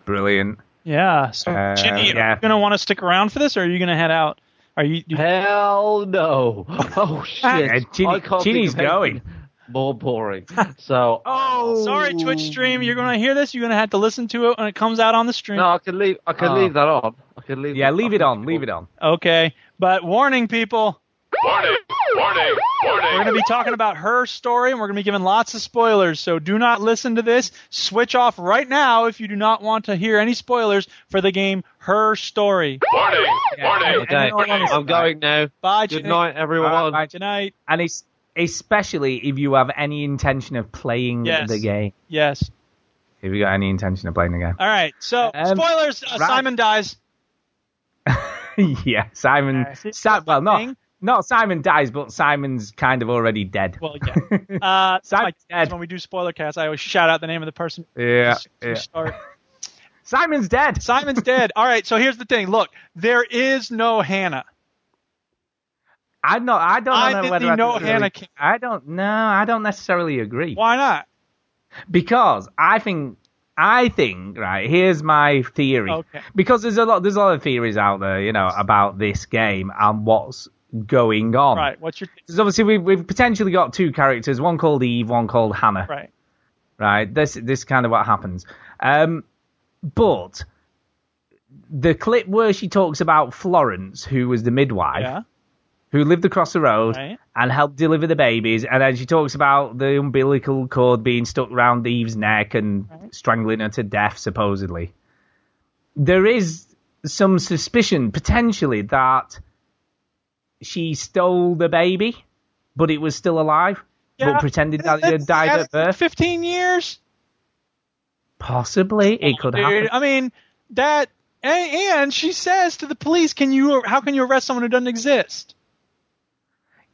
[SPEAKER 2] Brilliant.
[SPEAKER 1] Yeah. So,
[SPEAKER 2] Uh,
[SPEAKER 1] Jimmy, are you gonna want to stick around for this, or are you gonna head out? Are you? you
[SPEAKER 3] Hell no. Oh shit.
[SPEAKER 2] Yeah,
[SPEAKER 3] Chinny-
[SPEAKER 2] Chinny's
[SPEAKER 3] think
[SPEAKER 2] going.
[SPEAKER 3] anything More boring. So
[SPEAKER 1] oh, sorry, Twitch stream. You're gonna hear this. You're gonna have to listen to it when it comes out on the stream.
[SPEAKER 3] no, I can leave. I can
[SPEAKER 2] Oh.
[SPEAKER 3] leave that on. I can leave.
[SPEAKER 2] Yeah, leave it on. Leave it on.
[SPEAKER 1] Okay, but warning, people.
[SPEAKER 11] Warning Warning warning.
[SPEAKER 1] We're going to be talking about her story, and we're going to be giving lots of spoilers. So do not listen to this. Switch off right now if you do not want to hear any spoilers for the game Her Story.
[SPEAKER 11] Warning Warning
[SPEAKER 3] Okay,
[SPEAKER 2] Anyone else?
[SPEAKER 3] I'm going now.
[SPEAKER 1] Bye.
[SPEAKER 3] Good
[SPEAKER 1] Janae.
[SPEAKER 3] night, everyone.
[SPEAKER 2] Bye.
[SPEAKER 1] Good night.
[SPEAKER 2] And it's especially if you have any intention of playing
[SPEAKER 1] Yes.
[SPEAKER 2] the game.
[SPEAKER 1] Yes.
[SPEAKER 2] If you got any intention of playing the game.
[SPEAKER 1] All right. So
[SPEAKER 2] Um,
[SPEAKER 1] spoilers. Uh,
[SPEAKER 2] right.
[SPEAKER 1] Simon dies.
[SPEAKER 2] yeah, Simon.
[SPEAKER 1] Uh,
[SPEAKER 2] well, no. Not Simon dies, but Simon's kind of already dead.
[SPEAKER 1] Well, yeah. Uh,
[SPEAKER 2] Simon's
[SPEAKER 1] like, when we do spoiler cast, I always shout out the name of the person.
[SPEAKER 2] Yeah, yeah.
[SPEAKER 1] start.
[SPEAKER 2] Simon's dead.
[SPEAKER 1] Simon's dead. All right. So here's the thing. Look, there is no Hannah.
[SPEAKER 2] I'm not. I don't
[SPEAKER 1] I
[SPEAKER 2] know whether I
[SPEAKER 1] know Hannah came-
[SPEAKER 2] I don't. No, I don't necessarily agree.
[SPEAKER 1] Why not?
[SPEAKER 2] Because I think. I think right. Here's my theory.
[SPEAKER 1] Okay.
[SPEAKER 2] Because there's a lot. There's a lot of theories out there, you know, about this game and what's going on.
[SPEAKER 1] Right. What's your
[SPEAKER 2] Because obviously we've, we've potentially got two characters, one called Eve, one called Hannah.
[SPEAKER 1] right?
[SPEAKER 2] Right. This this is kind of what happens. Um, but the clip where she talks about Florence, who was the midwife,
[SPEAKER 1] Yeah.
[SPEAKER 2] Who lived across the road
[SPEAKER 1] Right.
[SPEAKER 2] and helped deliver the babies, and then she talks about the umbilical cord being stuck round Eve's neck and strangling her to death, supposedly. There is some suspicion potentially that she stole the baby, but it was still alive,
[SPEAKER 1] Yeah,
[SPEAKER 2] but pretended that it had died at birth.
[SPEAKER 1] Fifteen years.
[SPEAKER 2] Possibly, it could
[SPEAKER 1] Dude,
[SPEAKER 2] happen.
[SPEAKER 1] I mean that, and, and she says to the police, "Can you? How can you arrest someone who doesn't exist?"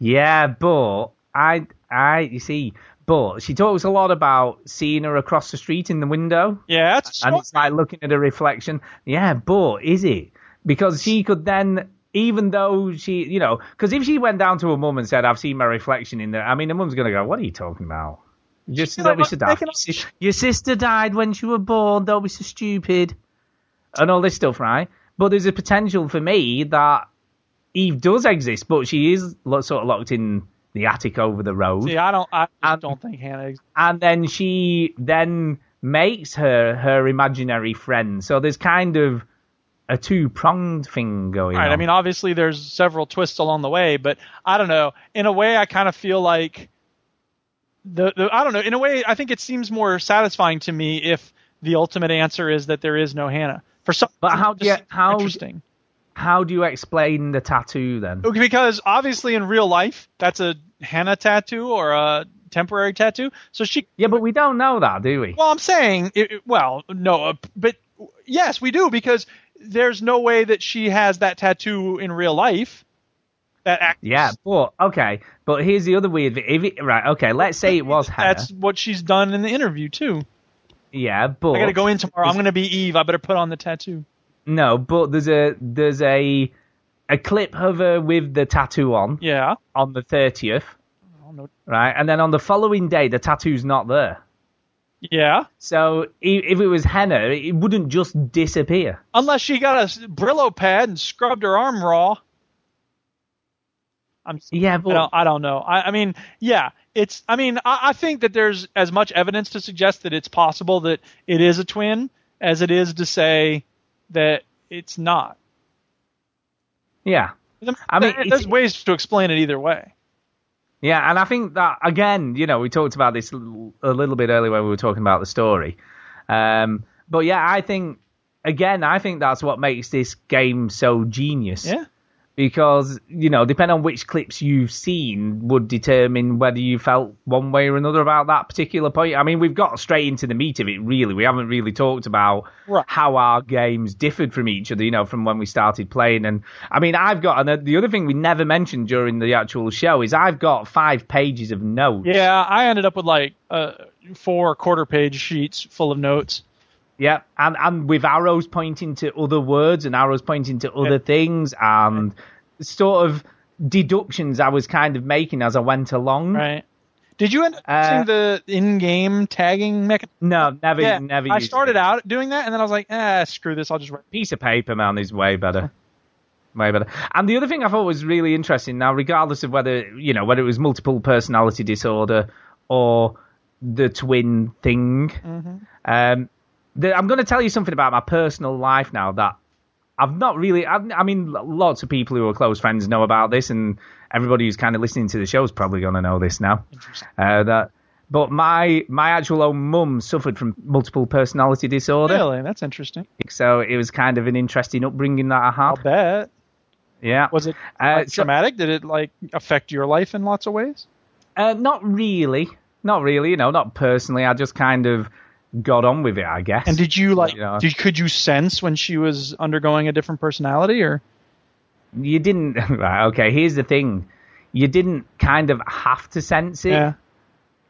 [SPEAKER 2] Yeah, but I, I, you see, but she talks a lot about seeing her across the street in the window.
[SPEAKER 1] Yeah, that's
[SPEAKER 2] and it's like looking at a reflection. Yeah, but is it? Because she could then, even though she, you know, because if she went down to her mum and said, "I've seen my reflection in there," I mean, her mum's gonna go, "What are you talking about?" Just don't be so daft.
[SPEAKER 1] making
[SPEAKER 2] Your sis- Your sister died when she were born. Don't be so stupid, and all this stuff, right? But there's a potential for me that Eve does exist, but she is lo- sort of locked in the attic over the road.
[SPEAKER 1] See, I don't. I just don't think Hannah. Exists.
[SPEAKER 2] and then she then makes her her imaginary friend. So there's kind of a two pronged thing going on.
[SPEAKER 1] Right.
[SPEAKER 2] on.
[SPEAKER 1] I mean, obviously, there's several twists along the way, but I don't know. In a way, I kind of feel like the, the I don't know. In a way, I think it seems more satisfying to me if the ultimate answer is that there is no Hannah. For some,
[SPEAKER 2] but how do you how
[SPEAKER 1] interesting?
[SPEAKER 2] How do you explain the tattoo then?
[SPEAKER 1] Because obviously in real life, that's a Hannah tattoo or a temporary tattoo. So she.
[SPEAKER 2] Yeah, but we don't know that, do we?
[SPEAKER 1] Well, I'm saying, it, it- well, no, uh, but yes, we do because there's no way that she has that tattoo in real life. That
[SPEAKER 2] Yeah, but okay. But here's the other weird. If it, right, okay, let's say it was Hannah.
[SPEAKER 1] That's what she's done in the interview too.
[SPEAKER 2] yeah, but
[SPEAKER 1] I gotta go in tomorrow. I'm gonna be Eve. I better put on the tattoo.
[SPEAKER 2] No, but there's a there's a a clip of her with the tattoo on.
[SPEAKER 1] Yeah.
[SPEAKER 2] On the thirtieth.
[SPEAKER 1] Oh.
[SPEAKER 2] Right, and then on the following day, the tattoo's not there.
[SPEAKER 1] Yeah.
[SPEAKER 2] So if it was henna, it wouldn't just disappear.
[SPEAKER 1] Unless she got a Brillo pad and scrubbed her arm raw. I'm
[SPEAKER 2] yeah,
[SPEAKER 1] I
[SPEAKER 2] but
[SPEAKER 1] don't, I don't know. I, I mean, yeah, it's. I mean, I, I think that there's as much evidence to suggest that it's possible that it is a twin as it is to say that it's not.
[SPEAKER 2] yeah, I mean,
[SPEAKER 1] there's ways to explain it either way.
[SPEAKER 2] yeah, and I think that again, you know, we talked about this a little bit earlier when we were talking about the story. Um, but yeah, I think again, I think that's what makes this game so genius.
[SPEAKER 1] Yeah.
[SPEAKER 2] Because you know, depending on which clips you've seen, would determine whether you felt one way or another about that particular point. I mean, we've got straight into the meat of it. Really, we haven't really talked about
[SPEAKER 1] Right.
[SPEAKER 2] how our games differed from each other. You know, from when we started playing. And I mean, I've got and the other thing we never mentioned during the actual show is I've got five pages of notes.
[SPEAKER 1] Yeah, I ended up with like uh, four quarter page sheets full of notes.
[SPEAKER 2] Yeah, and and with arrows pointing to other words and arrows pointing to other things and sort of deductions I was kind of making as I went along.
[SPEAKER 1] Right. Did you end up
[SPEAKER 2] Uh,
[SPEAKER 1] using the in-game tagging mechanism?
[SPEAKER 2] No, never,
[SPEAKER 1] Yeah,
[SPEAKER 2] never.
[SPEAKER 1] I started out doing that, and then I was like, ah, screw this. I'll just write.
[SPEAKER 2] piece of paper, man, is way better. Way better. And the other thing I thought was really interesting now, regardless of whether you know whether it was multiple personality disorder or the twin thing,
[SPEAKER 1] Mm-hmm.
[SPEAKER 2] um, the, I'm going to tell you something about my personal life now that I've not really. I, I mean, lots of people who are close friends know about this, and everybody who's kind of listening to the show is probably going to know this now. Uh, that, but my my actual own mum suffered from multiple personality disorder.
[SPEAKER 1] Really, that's interesting.
[SPEAKER 2] So it was kind of an interesting upbringing that I had.
[SPEAKER 1] I'll bet.
[SPEAKER 2] Yeah.
[SPEAKER 1] Was it
[SPEAKER 2] Uh, so-
[SPEAKER 1] traumatic? Did it like affect your life in lots of ways?
[SPEAKER 2] Uh, not really. Not really. You know, not personally. I just kind of got on with it, I guess.
[SPEAKER 1] And did you like?
[SPEAKER 2] You know.
[SPEAKER 1] Did, could you sense when she was undergoing a different personality, or
[SPEAKER 2] you didn't. Right, okay, here's the thing. You didn't kind of have to sense it.
[SPEAKER 1] Yeah.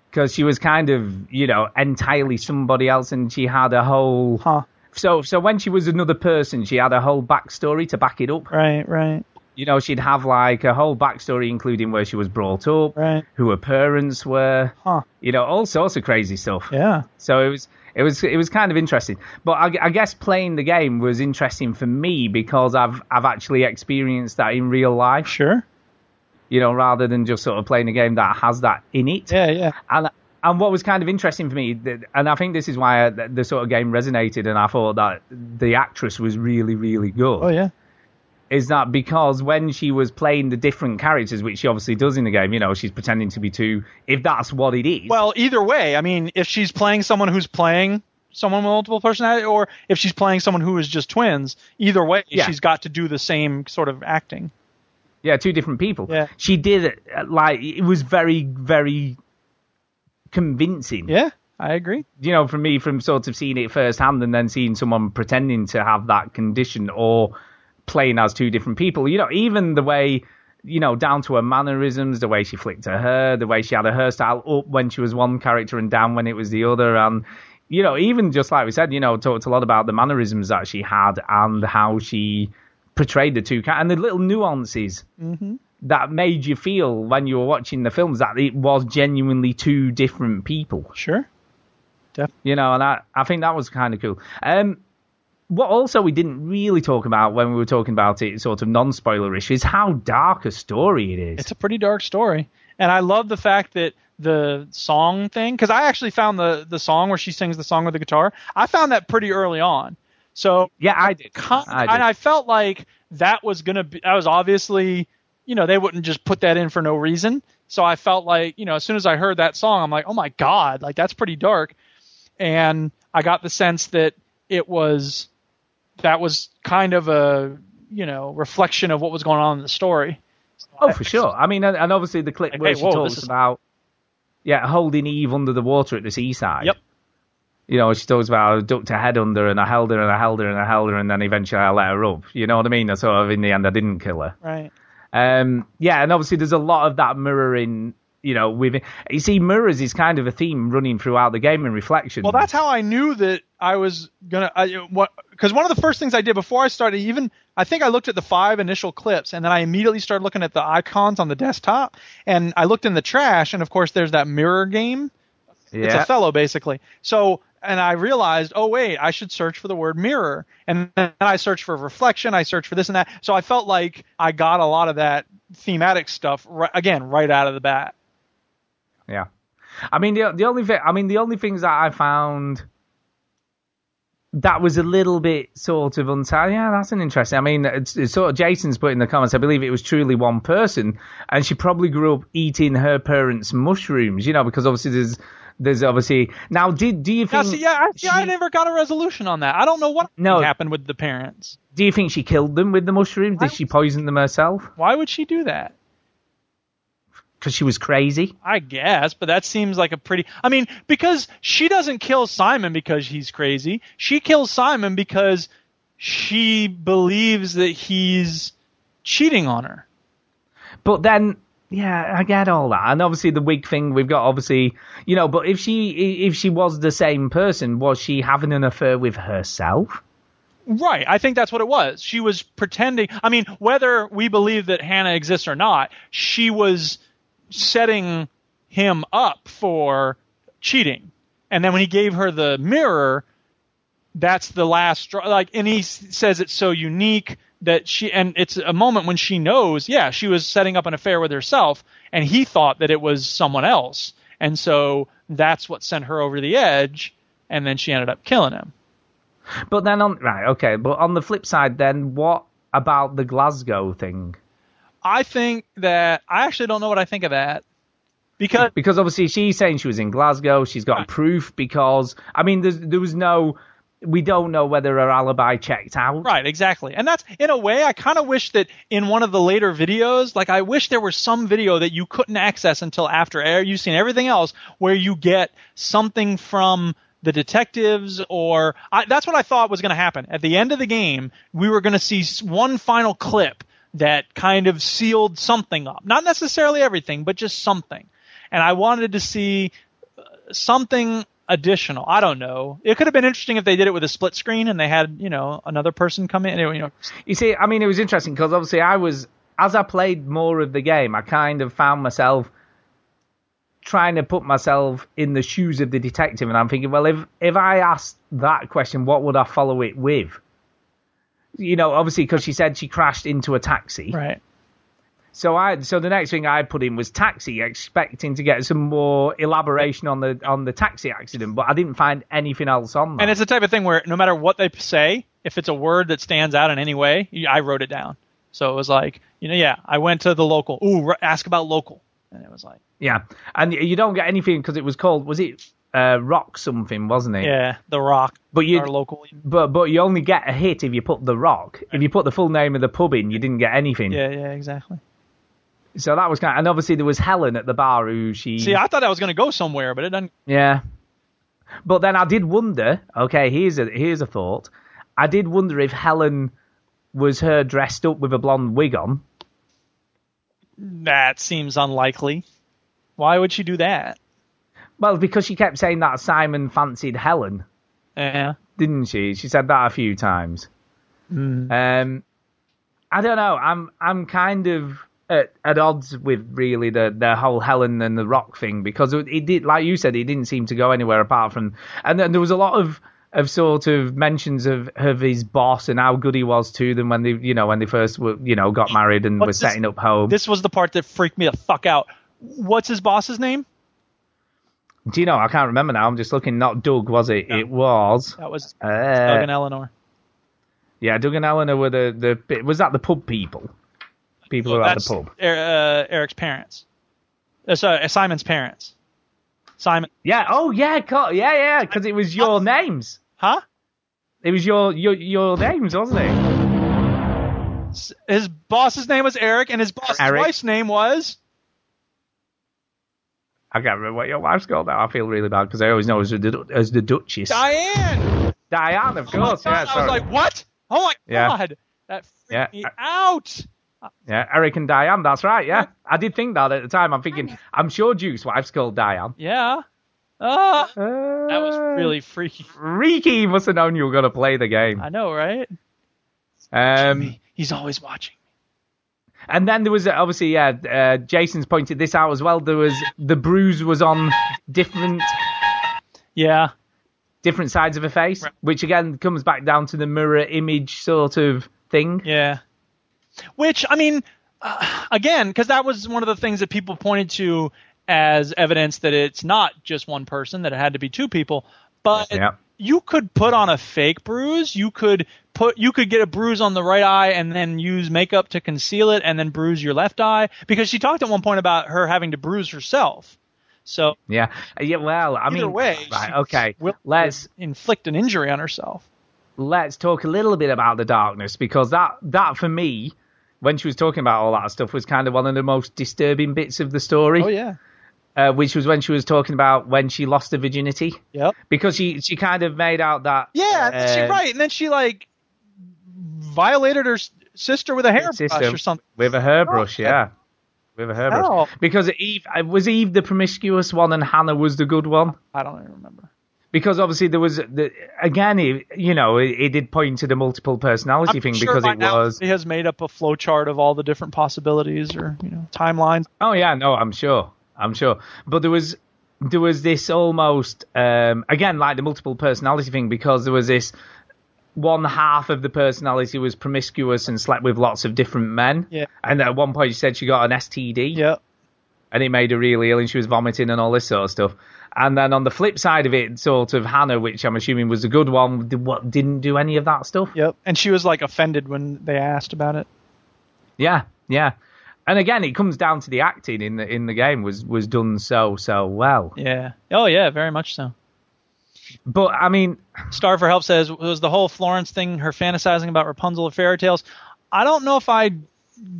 [SPEAKER 2] Because she was kind of, you know, entirely somebody else, and she had a whole.
[SPEAKER 1] Huh.
[SPEAKER 2] So, so when she was another person, she had a whole backstory to back it up.
[SPEAKER 1] Right, right.
[SPEAKER 2] You know, she'd have like a whole backstory, including where she was brought up,
[SPEAKER 1] Right.
[SPEAKER 2] who her parents were,
[SPEAKER 1] Huh.
[SPEAKER 2] you know, all sorts of crazy stuff.
[SPEAKER 1] Yeah.
[SPEAKER 2] So it was it was it was kind of interesting. But I, I guess playing the game was interesting for me because I've I've actually experienced that in real life.
[SPEAKER 1] Sure.
[SPEAKER 2] You know, rather than just sort of playing a game that has that in it.
[SPEAKER 1] Yeah, yeah.
[SPEAKER 2] And and what was kind of interesting for me, and I think this is why the, the sort of game resonated, and I thought that the actress was really really good
[SPEAKER 1] Oh yeah.
[SPEAKER 2] Is that because when she was playing the different characters, which she obviously does in the game, you know, she's pretending to be two, if that's what it is.
[SPEAKER 1] Well, either way, I mean, if she's playing someone who's playing someone with multiple personality, or if she's playing someone who is just twins, either way,
[SPEAKER 2] Yeah.
[SPEAKER 1] she's got to do the same sort of acting.
[SPEAKER 2] yeah, two different people.
[SPEAKER 1] Yeah.
[SPEAKER 2] She did it, uh, like, it was very, very convincing.
[SPEAKER 1] Yeah, I agree.
[SPEAKER 2] You know, from me, from sort of seeing it firsthand and then seeing someone pretending to have that condition or playing as two different people. You know, even the way, you know, down to her mannerisms, the way she flicked her hair, the way she had her hairstyle up when she was one character and down when it was the other. And, you know, even just like we said, you know, talked a lot about the mannerisms that she had and how she portrayed the two, and the little nuances
[SPEAKER 1] Mm-hmm.
[SPEAKER 2] that made you feel when you were watching the films that it was genuinely two different people.
[SPEAKER 1] Sure. Def-
[SPEAKER 2] You know, and I, I think that was kind of cool. Um, what also we didn't really talk about when we were talking about it, sort of non-spoilerish, is how dark a story it is.
[SPEAKER 1] It's a pretty dark story, and I love the fact that the song thing because I actually found the the song where she sings the song with the guitar. I found that pretty early on. So
[SPEAKER 2] yeah, I did.
[SPEAKER 1] Con-
[SPEAKER 2] I did.
[SPEAKER 1] and I felt like that was gonna be. That was obviously, you know, they wouldn't just put that in for no reason. So I felt like, you know, as soon as I heard that song, I'm like, oh my god, like that's pretty dark. And I got the sense that it was that was kind of a you know reflection of what was going on in the story.
[SPEAKER 2] Oh, for sure. I mean, and, and obviously the clip
[SPEAKER 1] Like,
[SPEAKER 2] where
[SPEAKER 1] hey,
[SPEAKER 2] she
[SPEAKER 1] whoa,
[SPEAKER 2] talks
[SPEAKER 1] is-
[SPEAKER 2] about, yeah, holding Eve under the water at the seaside.
[SPEAKER 1] Yep.
[SPEAKER 2] You know, she talks about I ducked her head under and I held her and I held her and I held her and then eventually I let her up. You know what I mean? I sort of in the end I didn't kill her.
[SPEAKER 1] Right.
[SPEAKER 2] Um, yeah, and obviously there's a lot of that mirroring. You know, with you see, mirrors is kind of a theme running throughout the game and reflection.
[SPEAKER 1] Well, that's how I knew that I was gonna. I, what? Because one of the first things I did before I started, even I think I looked at the five initial clips, and then I immediately started looking at the icons on the desktop, and I looked in the trash, and of course there's that mirror game.
[SPEAKER 2] Yeah. It's.
[SPEAKER 1] Othello basically. So, and I realized, oh wait, I should search for the word mirror, and then I searched for reflection, I searched for this and that. So I felt like I got a lot of that thematic stuff right, again right out of the bat.
[SPEAKER 2] Yeah. I mean, the the only thing, I mean, the only things that I found that was a little bit sort of untidy. Yeah, that's an interesting. I mean, it's, it's sort of Jason's put in the comments. I believe it was truly one person, and she probably grew up eating her parents' mushrooms. You know, because obviously there's there's obviously now. Did do you
[SPEAKER 1] Now,
[SPEAKER 2] think?
[SPEAKER 1] see, yeah, I, see, I never got a resolution on that. I don't know what
[SPEAKER 2] No.
[SPEAKER 1] happened with the parents.
[SPEAKER 2] Do you think she killed them with the mushrooms? Did she poison them herself?
[SPEAKER 1] Why would she do that?
[SPEAKER 2] Because she was crazy.
[SPEAKER 1] I guess, but that seems like a pretty. I mean, because she doesn't kill Simon because he's crazy. She kills Simon because she believes that he's cheating on her.
[SPEAKER 2] But then, yeah, I get all that, and obviously the wig thing. We've got obviously, you know, but if she if she was the same person, was she having an affair with herself?
[SPEAKER 1] Right. I think that's what it was. She was pretending. I mean, whether we believe that Hannah exists or not, she was setting him up for cheating. And then when he gave her the mirror, that's the last straw. Like, and he says it's so unique that she, and it's a moment when she knows, yeah, she was setting up an affair with herself, and he thought that it was someone else. And so that's what sent her over the edge, and then she ended up killing him.
[SPEAKER 2] But then on right, okay, but on the flip side, then what about the Glasgow thing?
[SPEAKER 1] I think that I actually don't know what I think of that because
[SPEAKER 2] because obviously she's saying she was in Glasgow. She's got proof because I mean, there's, there was no. We don't know whether her alibi checked out.
[SPEAKER 1] Right, exactly. And that's in a way I kind of wish that in one of the later videos, like I wish there was some video that you couldn't access until after air. You've seen everything else where you get something from the detectives or I, that's what I thought was going to happen. At the end of the game, we were going to see one final clip that kind of sealed something up. Not necessarily everything, but just something. And I wanted to see uh, something additional. I don't know. It could have been interesting if they did it with a split screen and they had, you know, another person come in. You know,
[SPEAKER 2] You see, I mean, it was interesting because obviously I was, as I played more of the game, I kind of found myself trying to put myself in the shoes of the detective, and I'm thinking, well, if if I asked that question, what would I follow it with? You know, obviously because she said she crashed into a taxi.
[SPEAKER 1] Right.
[SPEAKER 2] So I, so the next thing I put in was taxi, expecting to get some more elaboration on the on the taxi accident, but I didn't find anything else on that.
[SPEAKER 1] And it's the type of thing where no matter what they say, if it's a word that stands out in any way, I wrote it down. So it was like, you know, yeah, I went to the local. Ooh, ask about local. And it was like,
[SPEAKER 2] Yeah, and you don't get anything because it was called was it uh, Rock something, wasn't it?
[SPEAKER 1] yeah, the Rock.
[SPEAKER 2] But you,
[SPEAKER 1] local.
[SPEAKER 2] but but you only get a hit if you put the Rock. If you put the full name of the pub in, you didn't get anything.
[SPEAKER 1] Yeah, yeah, exactly.
[SPEAKER 2] So that was kind. Of, and obviously there was Helen at the bar who she.
[SPEAKER 1] See, I thought I was going to go somewhere, but it doesn't.
[SPEAKER 2] Yeah. But then I did wonder. Okay, here's a here's a thought. I did wonder if Helen was her dressed up with a blonde wig on.
[SPEAKER 1] That seems unlikely. Why would she do that?
[SPEAKER 2] Well, because she kept saying that Simon fancied Helen,
[SPEAKER 1] Yeah.
[SPEAKER 2] didn't she? She said that a few times.
[SPEAKER 1] Mm.
[SPEAKER 2] Um, I don't know. I'm I'm kind of at, at odds with really the the whole Helen and the Rock thing because it, it did, like you said, it didn't seem to go anywhere apart from. And then there was a lot of of sort of mentions of of his boss and how good he was to them when they you know when they first were you know got married and were
[SPEAKER 1] this-
[SPEAKER 2] setting up home.
[SPEAKER 1] This was the part that freaked me the fuck out. What's his boss's name?
[SPEAKER 2] Do you know? I can't remember now. I'm just looking. Not Doug, was it? It was.
[SPEAKER 1] That was
[SPEAKER 2] Uh,
[SPEAKER 1] Doug and Eleanor.
[SPEAKER 2] yeah, Doug and Eleanor were the the. Was that the pub people? People who were at the pub.
[SPEAKER 1] Er- uh, Eric's parents. Uh, sorry, uh, Simon's parents. Simon.
[SPEAKER 2] Yeah. Oh yeah. Yeah, yeah. Because it was your names.
[SPEAKER 1] Huh?
[SPEAKER 2] It was your your your names, wasn't it?
[SPEAKER 1] His boss's name was Eric, and his boss's
[SPEAKER 2] Eric.
[SPEAKER 1] wife's name was.
[SPEAKER 2] I can't remember what your wife's called now. I feel really bad because I always know as the as the Duchess.
[SPEAKER 1] Diane.
[SPEAKER 2] Diane, of course. yeah.
[SPEAKER 1] I was like, what? Oh my
[SPEAKER 2] Yeah.
[SPEAKER 1] god, that freaked
[SPEAKER 2] Yeah.
[SPEAKER 1] me out.
[SPEAKER 2] yeah, Eric and Diane. That's right. Yeah, I did think that at the time. I'm thinking, I'm sure Duke's wife's called Diane.
[SPEAKER 1] Yeah. Ah, that was really freaky.
[SPEAKER 2] Freaky must have known you were going to play the game.
[SPEAKER 1] I know, right?
[SPEAKER 2] Um,
[SPEAKER 1] He's always watching.
[SPEAKER 2] And then there was uh, obviously, yeah, uh, Jason's pointed this out as well. There was the bruise was on different,
[SPEAKER 1] Yeah.
[SPEAKER 2] different sides of her face, which again comes back down to the mirror image sort of thing.
[SPEAKER 1] Yeah. Which I mean, uh, again, because that was one of the things that people pointed to as evidence that it's not just one person; that it had to be two people. But
[SPEAKER 2] Yeah.
[SPEAKER 1] you could put on a fake bruise. You could put you could get a bruise on the right eye and then use makeup to conceal it, and then bruise your left eye. Because she talked at one point about her having to bruise herself. So
[SPEAKER 2] Yeah, Uh, yeah. Well, I mean,
[SPEAKER 1] way,
[SPEAKER 2] right, okay. Let's
[SPEAKER 1] inflict an injury on herself.
[SPEAKER 2] let's talk a little bit about the darkness because that that for me, when she was talking about all that stuff, was kind of one of the most disturbing bits of the story.
[SPEAKER 1] Oh yeah.
[SPEAKER 2] uh, which was when she was talking about when she lost her virginity.
[SPEAKER 1] Yep.
[SPEAKER 2] Because she she kind of made out that
[SPEAKER 1] Yeah, then she
[SPEAKER 2] uh,
[SPEAKER 1] right, and then she like violated her sister with a hairbrush or something.
[SPEAKER 2] with a hairbrush, yeah. With a hairbrush.
[SPEAKER 1] Hell.
[SPEAKER 2] Because Eve uh, was Eve the promiscuous one and Hannah was the good one.
[SPEAKER 1] I don't even remember.
[SPEAKER 2] Because obviously there was the again, it, you know, it, it did point to the multiple personality
[SPEAKER 1] I'm
[SPEAKER 2] thing
[SPEAKER 1] sure
[SPEAKER 2] because it
[SPEAKER 1] now
[SPEAKER 2] was.
[SPEAKER 1] he has made up a flow chart of all the different possibilities or you know timelines.
[SPEAKER 2] Oh yeah, no, I'm sure, I'm sure. But there was there was this almost um, again like the multiple personality thing because there was this one half of the personality was promiscuous and slept with lots of different men.
[SPEAKER 1] Yeah.
[SPEAKER 2] And at one point she said she got an STD.
[SPEAKER 1] Yeah.
[SPEAKER 2] And it made her really ill and she was vomiting and all this sort of stuff. And then on the flip side of it, sort of Hannah, which I'm assuming was a good one, did, what didn't do any of that stuff.
[SPEAKER 1] Yep. And she was like offended when they asked about it.
[SPEAKER 2] Yeah, yeah. And again, it comes down to the acting in the in the game was was done so so well.
[SPEAKER 1] Yeah. Oh yeah, very much so.
[SPEAKER 2] But I mean,
[SPEAKER 1] Star for Help says was the whole Florence thing, her fantasizing about Rapunzel of fairy tales. I don't know if I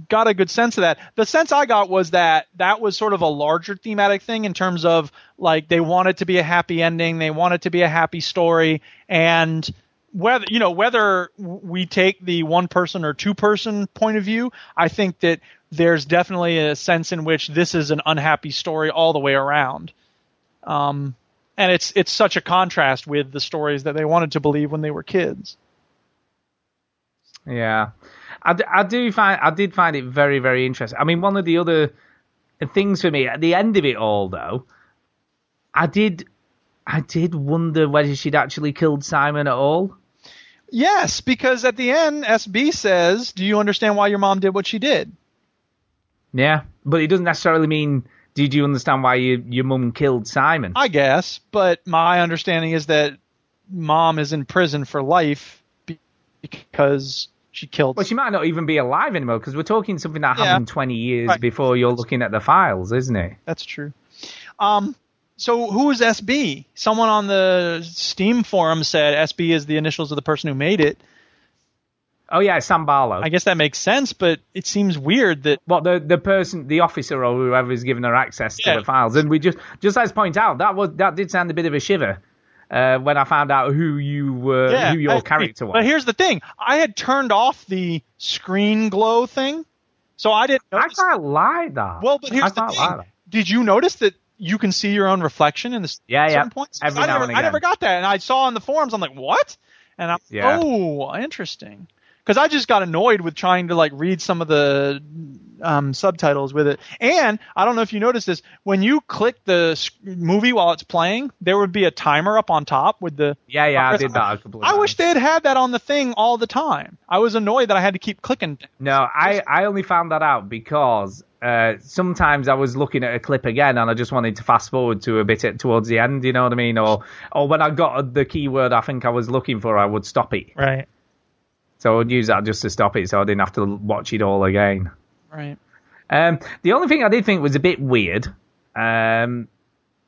[SPEAKER 1] got a good sense of that. The sense I got was that that was sort of a larger thematic thing in terms of like they want it to be a happy ending, they want it to be a happy story, and whether you know whether we take the one person or two person point of view, I think that there's definitely a sense in which this is an unhappy story all the way around. Um, and it's it's such a contrast with the stories that they wanted to believe when they were kids.
[SPEAKER 2] Yeah, I, d- I do find I did find it very very interesting. I mean, one of the other things for me at the end of it all, though, I did I did wonder whether she'd actually killed Simon at all.
[SPEAKER 1] Yes, because at the end, SB says, "Do you understand why your mom did what she did?"
[SPEAKER 2] Yeah, but it doesn't necessarily mean. Did you understand why you, your mum killed Simon?
[SPEAKER 1] I guess, but my understanding is that mom is in prison for life be- because she killed.
[SPEAKER 2] Well, she might not even be alive anymore because we're talking something that
[SPEAKER 1] Yeah.
[SPEAKER 2] happened 20 years
[SPEAKER 1] Right.
[SPEAKER 2] before you're looking at the files, isn't it?
[SPEAKER 1] That's true. Um, so who is SB? Someone on the Steam forum said SB is the initials of the person who made it.
[SPEAKER 2] Oh yeah, it's Sam Barlow.
[SPEAKER 1] I guess that makes sense, but it seems weird that
[SPEAKER 2] well, the the person, the officer or whoever is giving her access to the files, and we just just let's point out that was that did sound a bit of a shiver uh, when I found out who you were,
[SPEAKER 1] yeah,
[SPEAKER 2] who your
[SPEAKER 1] I-
[SPEAKER 2] character was.
[SPEAKER 1] But here's the thing: I had turned off the screen glow thing, so I didn't.
[SPEAKER 2] I quite like though.
[SPEAKER 1] Well, but
[SPEAKER 2] I
[SPEAKER 1] here's the thing. Did you notice that you can see your own reflection in the
[SPEAKER 2] Yeah, yeah.
[SPEAKER 1] certain points? 'Cause
[SPEAKER 2] Every
[SPEAKER 1] I
[SPEAKER 2] now
[SPEAKER 1] never,
[SPEAKER 2] and
[SPEAKER 1] I never got that, and I saw on the forums. I'm like, what? And I'm
[SPEAKER 2] Yeah.
[SPEAKER 1] oh, interesting. Because I just got annoyed with trying to like read some of the um, subtitles with it. And I don't know if you noticed this when you click the s- movie while it's playing, there would be a timer up on top with the.
[SPEAKER 2] Yeah, yeah, I did that a couple
[SPEAKER 1] I wish they had had that on the thing all the time. I was annoyed that I had to keep clicking.
[SPEAKER 2] No, I, I only found that out because uh, sometimes I was looking at a clip again and I just wanted to fast forward to a bit at, towards the end, you know what I mean? Or or when I got the keyword I think I was looking for, I would stop it.
[SPEAKER 1] Right.
[SPEAKER 2] So I would use that just to stop it so I didn't have to watch it all again.
[SPEAKER 1] Right.
[SPEAKER 2] Um, the only thing I did think was a bit weird um,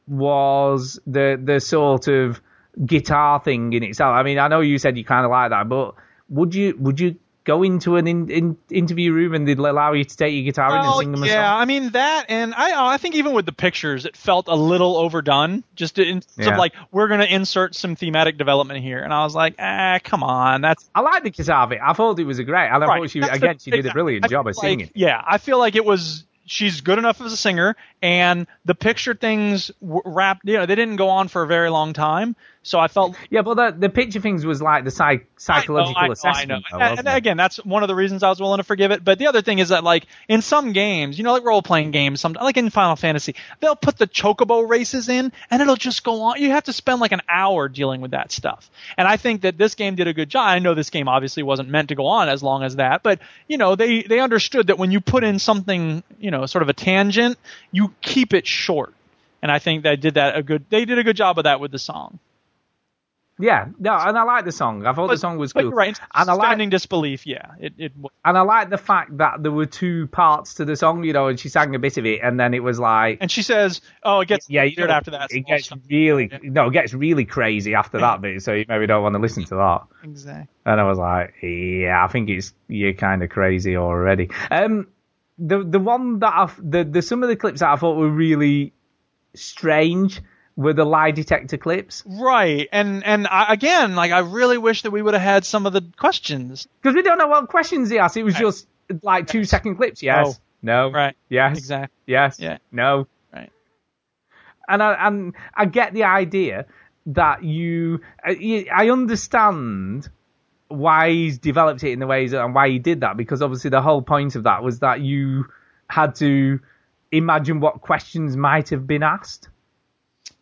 [SPEAKER 2] was the the sort of guitar thing in itself. I mean, I know you said you kind of like that, but would you would you go into an in, in, interview room and they'd allow you to take your guitar in and sing them a
[SPEAKER 1] yeah,
[SPEAKER 2] song?
[SPEAKER 1] I mean that, and I I think even with the pictures, it felt a little overdone. Just in
[SPEAKER 2] Yeah.
[SPEAKER 1] of like we're going to insert some thematic development here, and I was like, ah, come on, that's
[SPEAKER 2] I like the guitar bit. I thought it was a great. I
[SPEAKER 1] Right,
[SPEAKER 2] thought she
[SPEAKER 1] that's
[SPEAKER 2] again
[SPEAKER 1] the-
[SPEAKER 2] she did a brilliant
[SPEAKER 1] I
[SPEAKER 2] job of
[SPEAKER 1] like-
[SPEAKER 2] singing.
[SPEAKER 1] Yeah, I feel like it was. She's good enough as a singer, and the picture things w- wrapped. You know, they didn't go on for a very long time, so I felt
[SPEAKER 2] Yeah, but the the picture things was like the psych, psychological
[SPEAKER 1] I know, I know,
[SPEAKER 2] assessment.
[SPEAKER 1] I know.
[SPEAKER 2] though,
[SPEAKER 1] And, and
[SPEAKER 2] it?
[SPEAKER 1] again, that's one of the reasons I was willing to forgive it. But the other thing is that, like, in some games, you know, like role playing games, some like in Final Fantasy, they'll put the chocobo races in, and it'll just go on. You have to spend like an hour dealing with that stuff. And I think that this game did a good job. I know this game obviously wasn't meant to go on as long as that, but you know, they they understood that when you put in something, you know, sort of a tangent, you keep it short. And I think they did that a good. They did a good job of that with the song.
[SPEAKER 2] Yeah, no, and I like the song. I thought the song was
[SPEAKER 1] But
[SPEAKER 2] cool.
[SPEAKER 1] right.
[SPEAKER 2] And I like
[SPEAKER 1] Suspending disbelief. Yeah, it, it
[SPEAKER 2] and I like the fact that there were two parts to the song, you know, and she sang a bit of it, and then it was like,
[SPEAKER 1] And she says, "Oh, it gets
[SPEAKER 2] yeah, you
[SPEAKER 1] weird
[SPEAKER 2] know,
[SPEAKER 1] after that."
[SPEAKER 2] It gets really, no, it gets really crazy after that bit, so you maybe don't want to listen to that.
[SPEAKER 1] Exactly.
[SPEAKER 2] And I was like, yeah, I think it's you're kind of crazy already. Um, the the one that I, the the some of the clips that I thought were really strange were the lie detector clips
[SPEAKER 1] Right, and and I, again, like I really wish that we would have had some of the questions.
[SPEAKER 2] because we don't know what questions he asked. It was just like two second clips. Yes,
[SPEAKER 1] Oh.
[SPEAKER 2] no,
[SPEAKER 1] Right.
[SPEAKER 2] yes,
[SPEAKER 1] Exactly.
[SPEAKER 2] yes,
[SPEAKER 1] Yeah.
[SPEAKER 2] no,
[SPEAKER 1] Right.
[SPEAKER 2] and I and I get the idea that you, I- you- I understand why he's developed it in the ways and why he did that because obviously the whole point of that was that you had to imagine what questions might have been asked.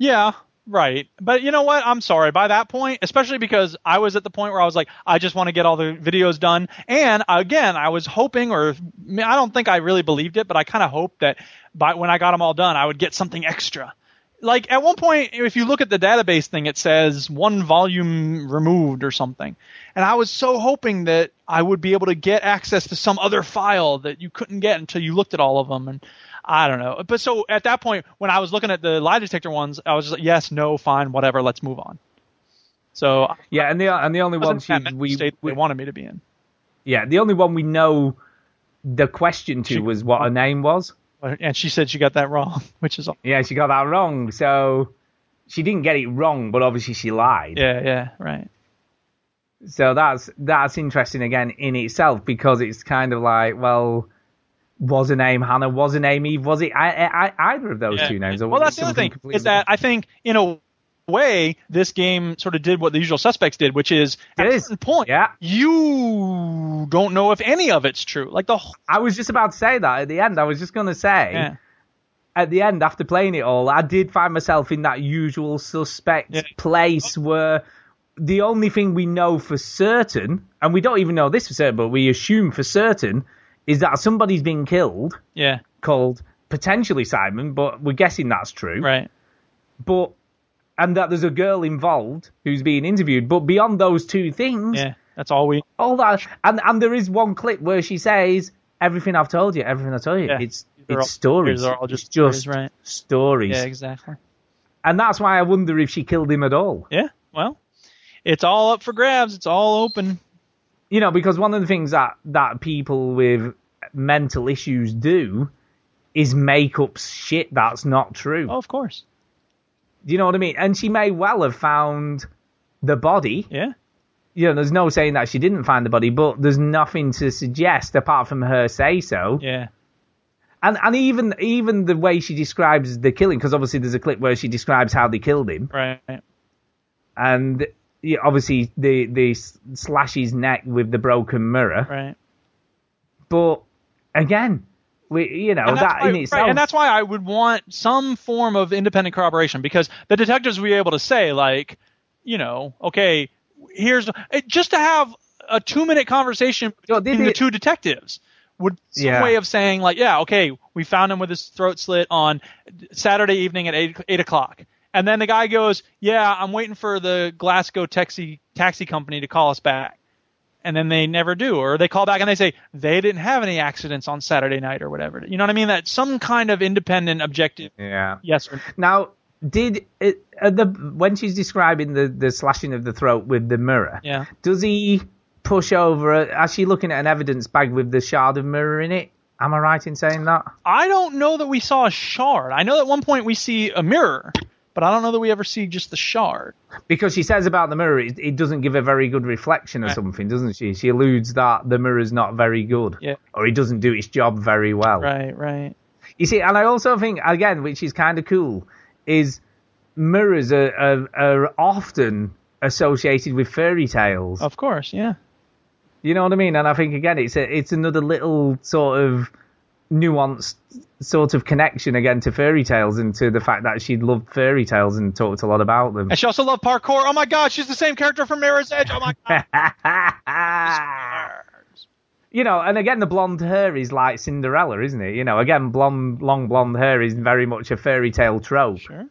[SPEAKER 1] Yeah, right. But you know what? I'm sorry. By that point, especially because I was at the point where I was like, I just want to get all the videos done. And again, I was hoping, or I don't think I really believed it, but I kind of hoped that by when I got them all done, I would get something extra. Like at one point, if you look at the database thing, it says one volume removed or something. And I was so hoping that I would be able to get access to some other file that you couldn't get until you looked at all of them. And I don't know. But so at that point, when I was looking at the lie detector ones, I was just like, yes, no, fine, whatever, let's move on. So
[SPEAKER 2] Yeah, and the and the only one
[SPEAKER 1] wasn't
[SPEAKER 2] she
[SPEAKER 1] that mental
[SPEAKER 2] we,
[SPEAKER 1] state
[SPEAKER 2] we
[SPEAKER 1] wanted me to be in.
[SPEAKER 2] yeah the only one we know the question to was what her name was.
[SPEAKER 1] And she said she got that wrong, which is
[SPEAKER 2] Yeah, she got that wrong. So she didn't get it wrong, but obviously she lied.
[SPEAKER 1] yeah, yeah, right.
[SPEAKER 2] So that's that's interesting again in itself because it's kind of like, well, was her name Hannah? Was her name Eve? Was it I, I, either of those
[SPEAKER 1] Yeah.
[SPEAKER 2] two names? Or
[SPEAKER 1] Well, that's the other thing is that I think in a way this game sort of did what the usual suspects did, which is at a certain point,
[SPEAKER 2] yeah.
[SPEAKER 1] you don't know if any of it's true. Like the whole,
[SPEAKER 2] I was just about to say that at the end. I was just going to say
[SPEAKER 1] Yeah.
[SPEAKER 2] at the end after playing it all, I did find myself in that usual suspect place where the only thing we know for certain, and we don't even know this for certain, but we assume for certain, is that somebody's been killed.
[SPEAKER 1] Yeah.
[SPEAKER 2] Called potentially Simon, but we're guessing that's true.
[SPEAKER 1] Right.
[SPEAKER 2] But and that there's a girl involved who's being interviewed. But beyond those two things,
[SPEAKER 1] Yeah, that's all we.
[SPEAKER 2] all that, and and there is one clip where she says, "Everything I've told you, everything I told you,
[SPEAKER 1] Yeah.
[SPEAKER 2] it's
[SPEAKER 1] They're all-
[SPEAKER 2] it's stories.
[SPEAKER 1] are all just
[SPEAKER 2] it's just
[SPEAKER 1] stories, right.
[SPEAKER 2] stories."
[SPEAKER 1] Yeah, exactly.
[SPEAKER 2] And that's why I wonder if she killed him at all.
[SPEAKER 1] Yeah. Well, it's all up for grabs. It's all open.
[SPEAKER 2] You know, because one of the things that that people with mental issues do is make up shit that's not true.
[SPEAKER 1] Oh, of course.
[SPEAKER 2] Do you know what I mean? And she may well have found the body.
[SPEAKER 1] Yeah.
[SPEAKER 2] You know, there's no saying that she didn't find the body, but there's nothing to suggest apart from her say so.
[SPEAKER 1] Yeah.
[SPEAKER 2] And and even even the way she describes the killing, because obviously there's a clip where she describes how they killed him,
[SPEAKER 1] Right.
[SPEAKER 2] and yeah, obviously they they slash his neck with the broken mirror.
[SPEAKER 1] Right.
[SPEAKER 2] But again, we you know
[SPEAKER 1] And that's
[SPEAKER 2] that
[SPEAKER 1] why-
[SPEAKER 2] in
[SPEAKER 1] right, and that's why I would want some form of independent corroboration because the detectives would be able to say, like, you know, okay, here's just to have a two minute conversation between the two detectives would some
[SPEAKER 2] Yeah.
[SPEAKER 1] way of saying like, yeah, okay, we found him with his throat slit on Saturday evening at eight eight o'clock. And then the guy goes, "Yeah, I'm waiting for the Glasgow taxi taxi company to call us back." And then they never do, or they call back and they say they didn't have any accidents on Saturday night or whatever. You know what I mean? That some kind of independent, objective.
[SPEAKER 2] Yeah.
[SPEAKER 1] Yes or no.
[SPEAKER 2] Now, did it, uh, the when she's describing the the slashing of the throat with the mirror?
[SPEAKER 1] Yeah.
[SPEAKER 2] Does he push over? uh, Is she looking at an evidence bag with the shard of mirror in it? Am I right in saying that?
[SPEAKER 1] I don't know that we saw a shard. I know at one point we see a mirror, but I don't know that we ever see just the shard.
[SPEAKER 2] Because she says about the mirror, it, it doesn't give a very good reflection or
[SPEAKER 1] Right.
[SPEAKER 2] something, doesn't she? She alludes that the mirror's not very good,
[SPEAKER 1] Yeah.
[SPEAKER 2] or it doesn't do its job very well.
[SPEAKER 1] Right, right.
[SPEAKER 2] You see, and I also think again, which is kind of cool, is mirrors are, are, are often associated with fairy tales.
[SPEAKER 1] Of course, yeah.
[SPEAKER 2] You know what I mean? And I think again, it's a, it's another little sort of nuanced sort of connection again to fairy tales and to the fact that she loved fairy tales and talked a lot about them.
[SPEAKER 1] And she also loved parkour. Oh my god, she's the same character from Mirror's Edge. Oh my god.
[SPEAKER 2] You know, and again, the blonde hair is like Cinderella, isn't it? You know, again, blonde, long blonde hair is very much a fairy tale trope.
[SPEAKER 1] Sure.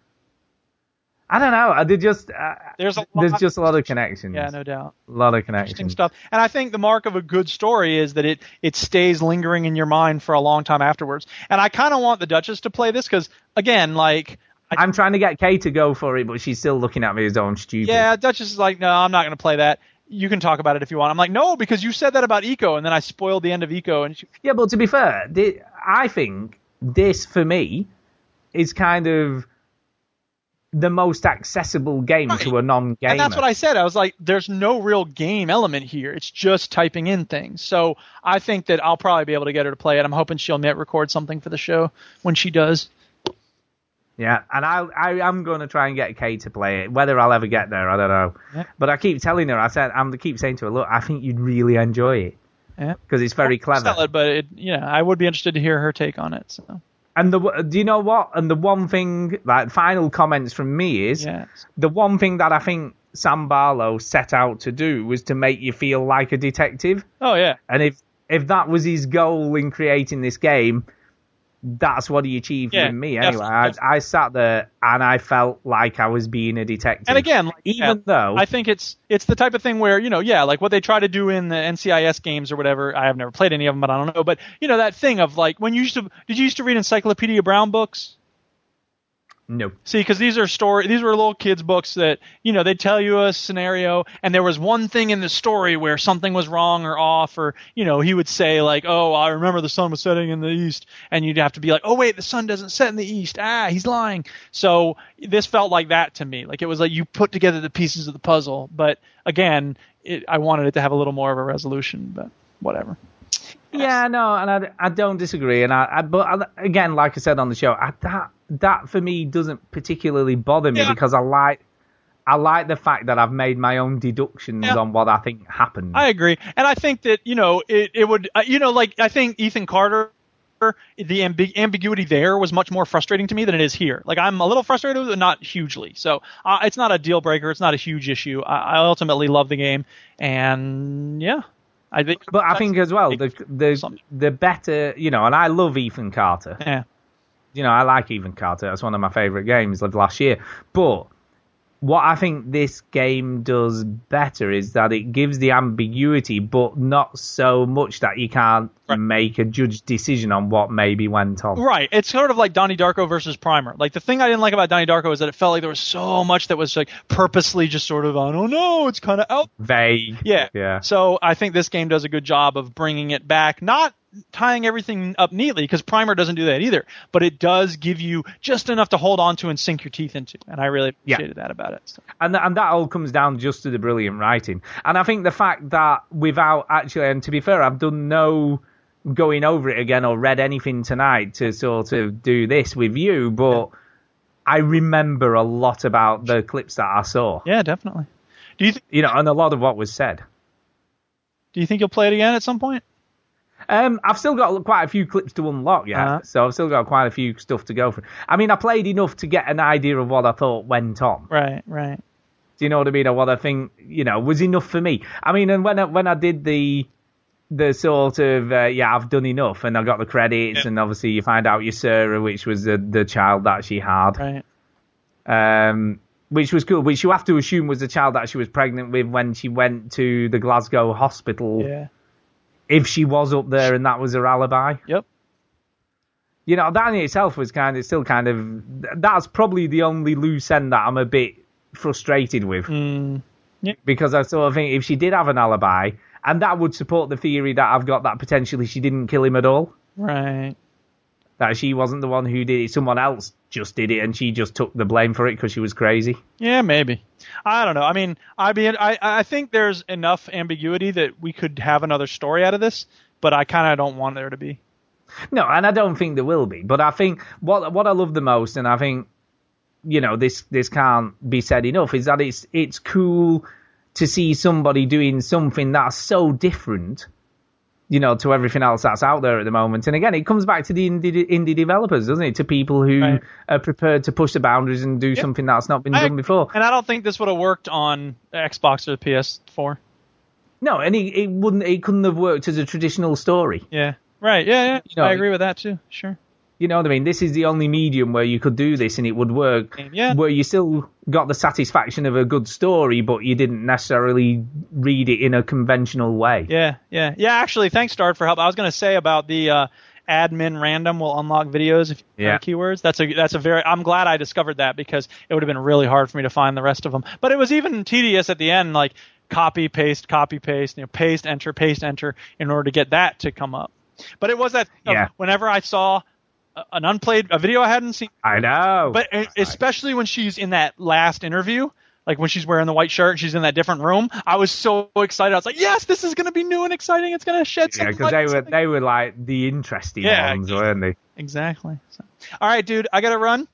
[SPEAKER 2] I don't know. I did just uh,
[SPEAKER 1] There's a
[SPEAKER 2] there's just a lot of connections.
[SPEAKER 1] Yeah, no doubt.
[SPEAKER 2] A lot of connections.
[SPEAKER 1] Interesting stuff. And I think the mark of a good story is that it it stays lingering in your mind for a long time afterwards. And I kind of want the Duchess to play this because again, like
[SPEAKER 2] I'm trying to get Kay to go for it, but she's still looking at me as though I'm stupid.
[SPEAKER 1] yeah, Duchess is like, no, I'm not going to play that. You can talk about it if you want. I'm like, no, because you said that about Eco, and then I spoiled the end of Eco, and she,
[SPEAKER 2] Yeah, but to be fair, I think this for me is kind of the most accessible game to a non-gamer.
[SPEAKER 1] And that's what I said. I was like, there's no real game element here. It's just typing in things. So I think that I'll probably be able to get her to play it. I'm hoping she'll net record something for the show when she does.
[SPEAKER 2] Yeah, and I I am going to try and get Kay to play it. Whether I'll ever get there, I don't know.
[SPEAKER 1] Yeah.
[SPEAKER 2] But I keep telling her, I said, I'm keep saying to her, look, I think you'd really enjoy it
[SPEAKER 1] Yeah.
[SPEAKER 2] because it's very clever.
[SPEAKER 1] It, but it, yeah, I would be interested to hear her take on it. So
[SPEAKER 2] And the do you know what? And the one thing, like final comments from me is
[SPEAKER 1] Yes.
[SPEAKER 2] the one thing that I think Sam Barlow set out to do was to make you feel like a detective.
[SPEAKER 1] oh yeah,
[SPEAKER 2] And if if that was his goal in creating this game, that's what he achieved
[SPEAKER 1] Yeah,
[SPEAKER 2] with me anyway. I, I sat there and I felt like I was being a detective.
[SPEAKER 1] and again, like,
[SPEAKER 2] even
[SPEAKER 1] yeah,
[SPEAKER 2] though
[SPEAKER 1] I think it's it's the type of thing where you know, yeah, like what they try to do in the NCIS games or whatever. I have never played any of them, but I don't know. But you know that thing of like when you used to did you used to read Encyclopedia Brown books?
[SPEAKER 2] No,
[SPEAKER 1] See, because these are story, these were little kids' books that you know they tell you a scenario, and there was one thing in the story where something was wrong or off, or you know he would say like, "Oh, I remember the sun was setting in the east," and you'd have to be like, "Oh wait, the sun doesn't set in the east. Ah, he's lying." So this felt like that to me, like it was like you put together the pieces of the puzzle, but again, it, I wanted it to have a little more of a resolution, but whatever.
[SPEAKER 2] Yeah, no, and I, I don't disagree. And I, I but I, again, like I said on the show, I, that that for me doesn't particularly bother me
[SPEAKER 1] Yeah.
[SPEAKER 2] because I like I like the fact that I've made my own deductions
[SPEAKER 1] Yeah.
[SPEAKER 2] on what I think happened.
[SPEAKER 1] I agree, and I think that you know it, it would uh, you know like I think Ethan Carter. The ambi- ambiguity there was much more frustrating to me than it is here. Like I'm a little frustrated, but not hugely. So uh, it's not a deal breaker. It's not a huge issue. I, I ultimately love the game, and yeah, I think.
[SPEAKER 2] But I think as well the the the better you know, and I love Ethan Carter.
[SPEAKER 1] Yeah.
[SPEAKER 2] You know, I like Ethan Carter. That's one of my favourite games of last year. But what I think this game does better is that it gives the ambiguity, but not so much that you can't make a judge decision on what maybe went on.
[SPEAKER 1] Right. It's sort of like Donnie Darko versus Primer. Like the thing I didn't like about Donnie Darko is that it felt like there was so much that was like purposely just sort of I don't know. It's kind of out.
[SPEAKER 2] Vague.
[SPEAKER 1] Yeah.
[SPEAKER 2] Yeah.
[SPEAKER 1] So I think this game does a good job of bringing it back, not tying everything up neatly because Primer doesn't do that either, but it does give you just enough to hold on to and sink your teeth into, and I really
[SPEAKER 2] Yeah.
[SPEAKER 1] appreciated that about it. So.
[SPEAKER 2] and and that all comes down just to the brilliant writing. And I think the fact that without actually, and to be fair, I've done no going over it again or read anything tonight to sort of do this with you, but I remember a lot about the clips that I saw.
[SPEAKER 1] Yeah, definitely. Do you th-
[SPEAKER 2] you know, and a lot of what was said.
[SPEAKER 1] do you think you'll play it again at some point?
[SPEAKER 2] Um, I've still got quite a few clips to unlock, yeah.
[SPEAKER 1] Uh-huh.
[SPEAKER 2] So I've still got quite a few stuff to go through. I mean, I played enough to get an idea of what I thought went on.
[SPEAKER 1] Right, right.
[SPEAKER 2] Do you know what I mean? Or what I think, you know, was enough for me. I mean, and when I, when I did the the sort of uh, yeah, I've done enough, and I got the credits, and obviously you find out your Sarah, which was the the child that she had,
[SPEAKER 1] Right.
[SPEAKER 2] um, which was cool. Which you have to assume was the child that she was pregnant with when she went to the Glasgow hospital.
[SPEAKER 1] Yeah.
[SPEAKER 2] If she was up there and that was her alibi.
[SPEAKER 1] Yep.
[SPEAKER 2] You know, that in itself was kind of still kind of that's probably the only loose end that I'm a bit frustrated with.
[SPEAKER 1] Mm, yeah.
[SPEAKER 2] Because I sort of think if she did have an alibi, and that would support the theory that I've got that potentially she didn't kill him at all.
[SPEAKER 1] Right.
[SPEAKER 2] That she wasn't the one who did it, someone else just did it, and she just took the blame for it because she was crazy.
[SPEAKER 1] Yeah, maybe. I don't know. I mean, I mean, I I think there's enough ambiguity that we could have another story out of this, but I kind of don't want there to be.
[SPEAKER 2] No, and I don't think there will be. But I think what what I love the most, and I think you know this this can't be said enough, is that it's it's cool to see somebody doing something that's so different, you know, to everything else that's out there at the moment. And again, it comes back to the indie, indie developers, doesn't it? To people who are prepared to push the boundaries and do something that's not been
[SPEAKER 1] I-
[SPEAKER 2] done before.
[SPEAKER 1] And I don't think this would have worked on Xbox or PS4.
[SPEAKER 2] No, and it, it wouldn't. It couldn't have worked as a traditional story.
[SPEAKER 1] Yeah. Right. Yeah. Yeah.
[SPEAKER 2] You know,
[SPEAKER 1] I agree with that too. Sure.
[SPEAKER 2] You know what I mean? This is the only medium where you could do this and it would work.
[SPEAKER 1] Yeah.
[SPEAKER 2] Where you still got the satisfaction of a good story, but you didn't necessarily read it in a conventional way.
[SPEAKER 1] Yeah. Yeah. Yeah. Actually, thanks, Dart, for help. I was going to say about the uh, admin random will unlock videos if you
[SPEAKER 2] Yeah.
[SPEAKER 1] have keywords. That's a that's a very. I'm glad I discovered that because it would have been really hard for me to find the rest of them. But it was even tedious at the end, like copy paste, copy paste, you know, paste enter, paste enter, in order to get that to come up. But it was that
[SPEAKER 2] Yeah.
[SPEAKER 1] whenever I saw an unplayed a video I hadn't seen
[SPEAKER 2] I know.
[SPEAKER 1] but especially when she's in that last interview, like when she's wearing the white shirt, and she's in that different room. I was so excited. I was like, "Yes, this is going to be new and exciting. It's going to shed some
[SPEAKER 2] Yeah, because
[SPEAKER 1] light."
[SPEAKER 2] they were they were like the interesting
[SPEAKER 1] Yeah.
[SPEAKER 2] ones, weren't they?
[SPEAKER 1] exactly. So, all right, dude, I got to run.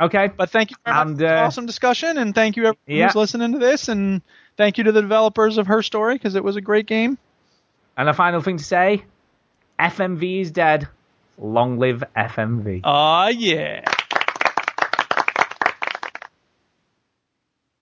[SPEAKER 2] Okay.
[SPEAKER 1] But thank you very.
[SPEAKER 2] And,
[SPEAKER 1] for this
[SPEAKER 2] uh,
[SPEAKER 1] awesome discussion, and thank you everyone
[SPEAKER 2] Yeah.
[SPEAKER 1] who's listening to this, and thank you to the developers of Her Story because it was a great game.
[SPEAKER 2] And a final thing to say: FMV is dead. Long live FMV.
[SPEAKER 1] Ah, yeah.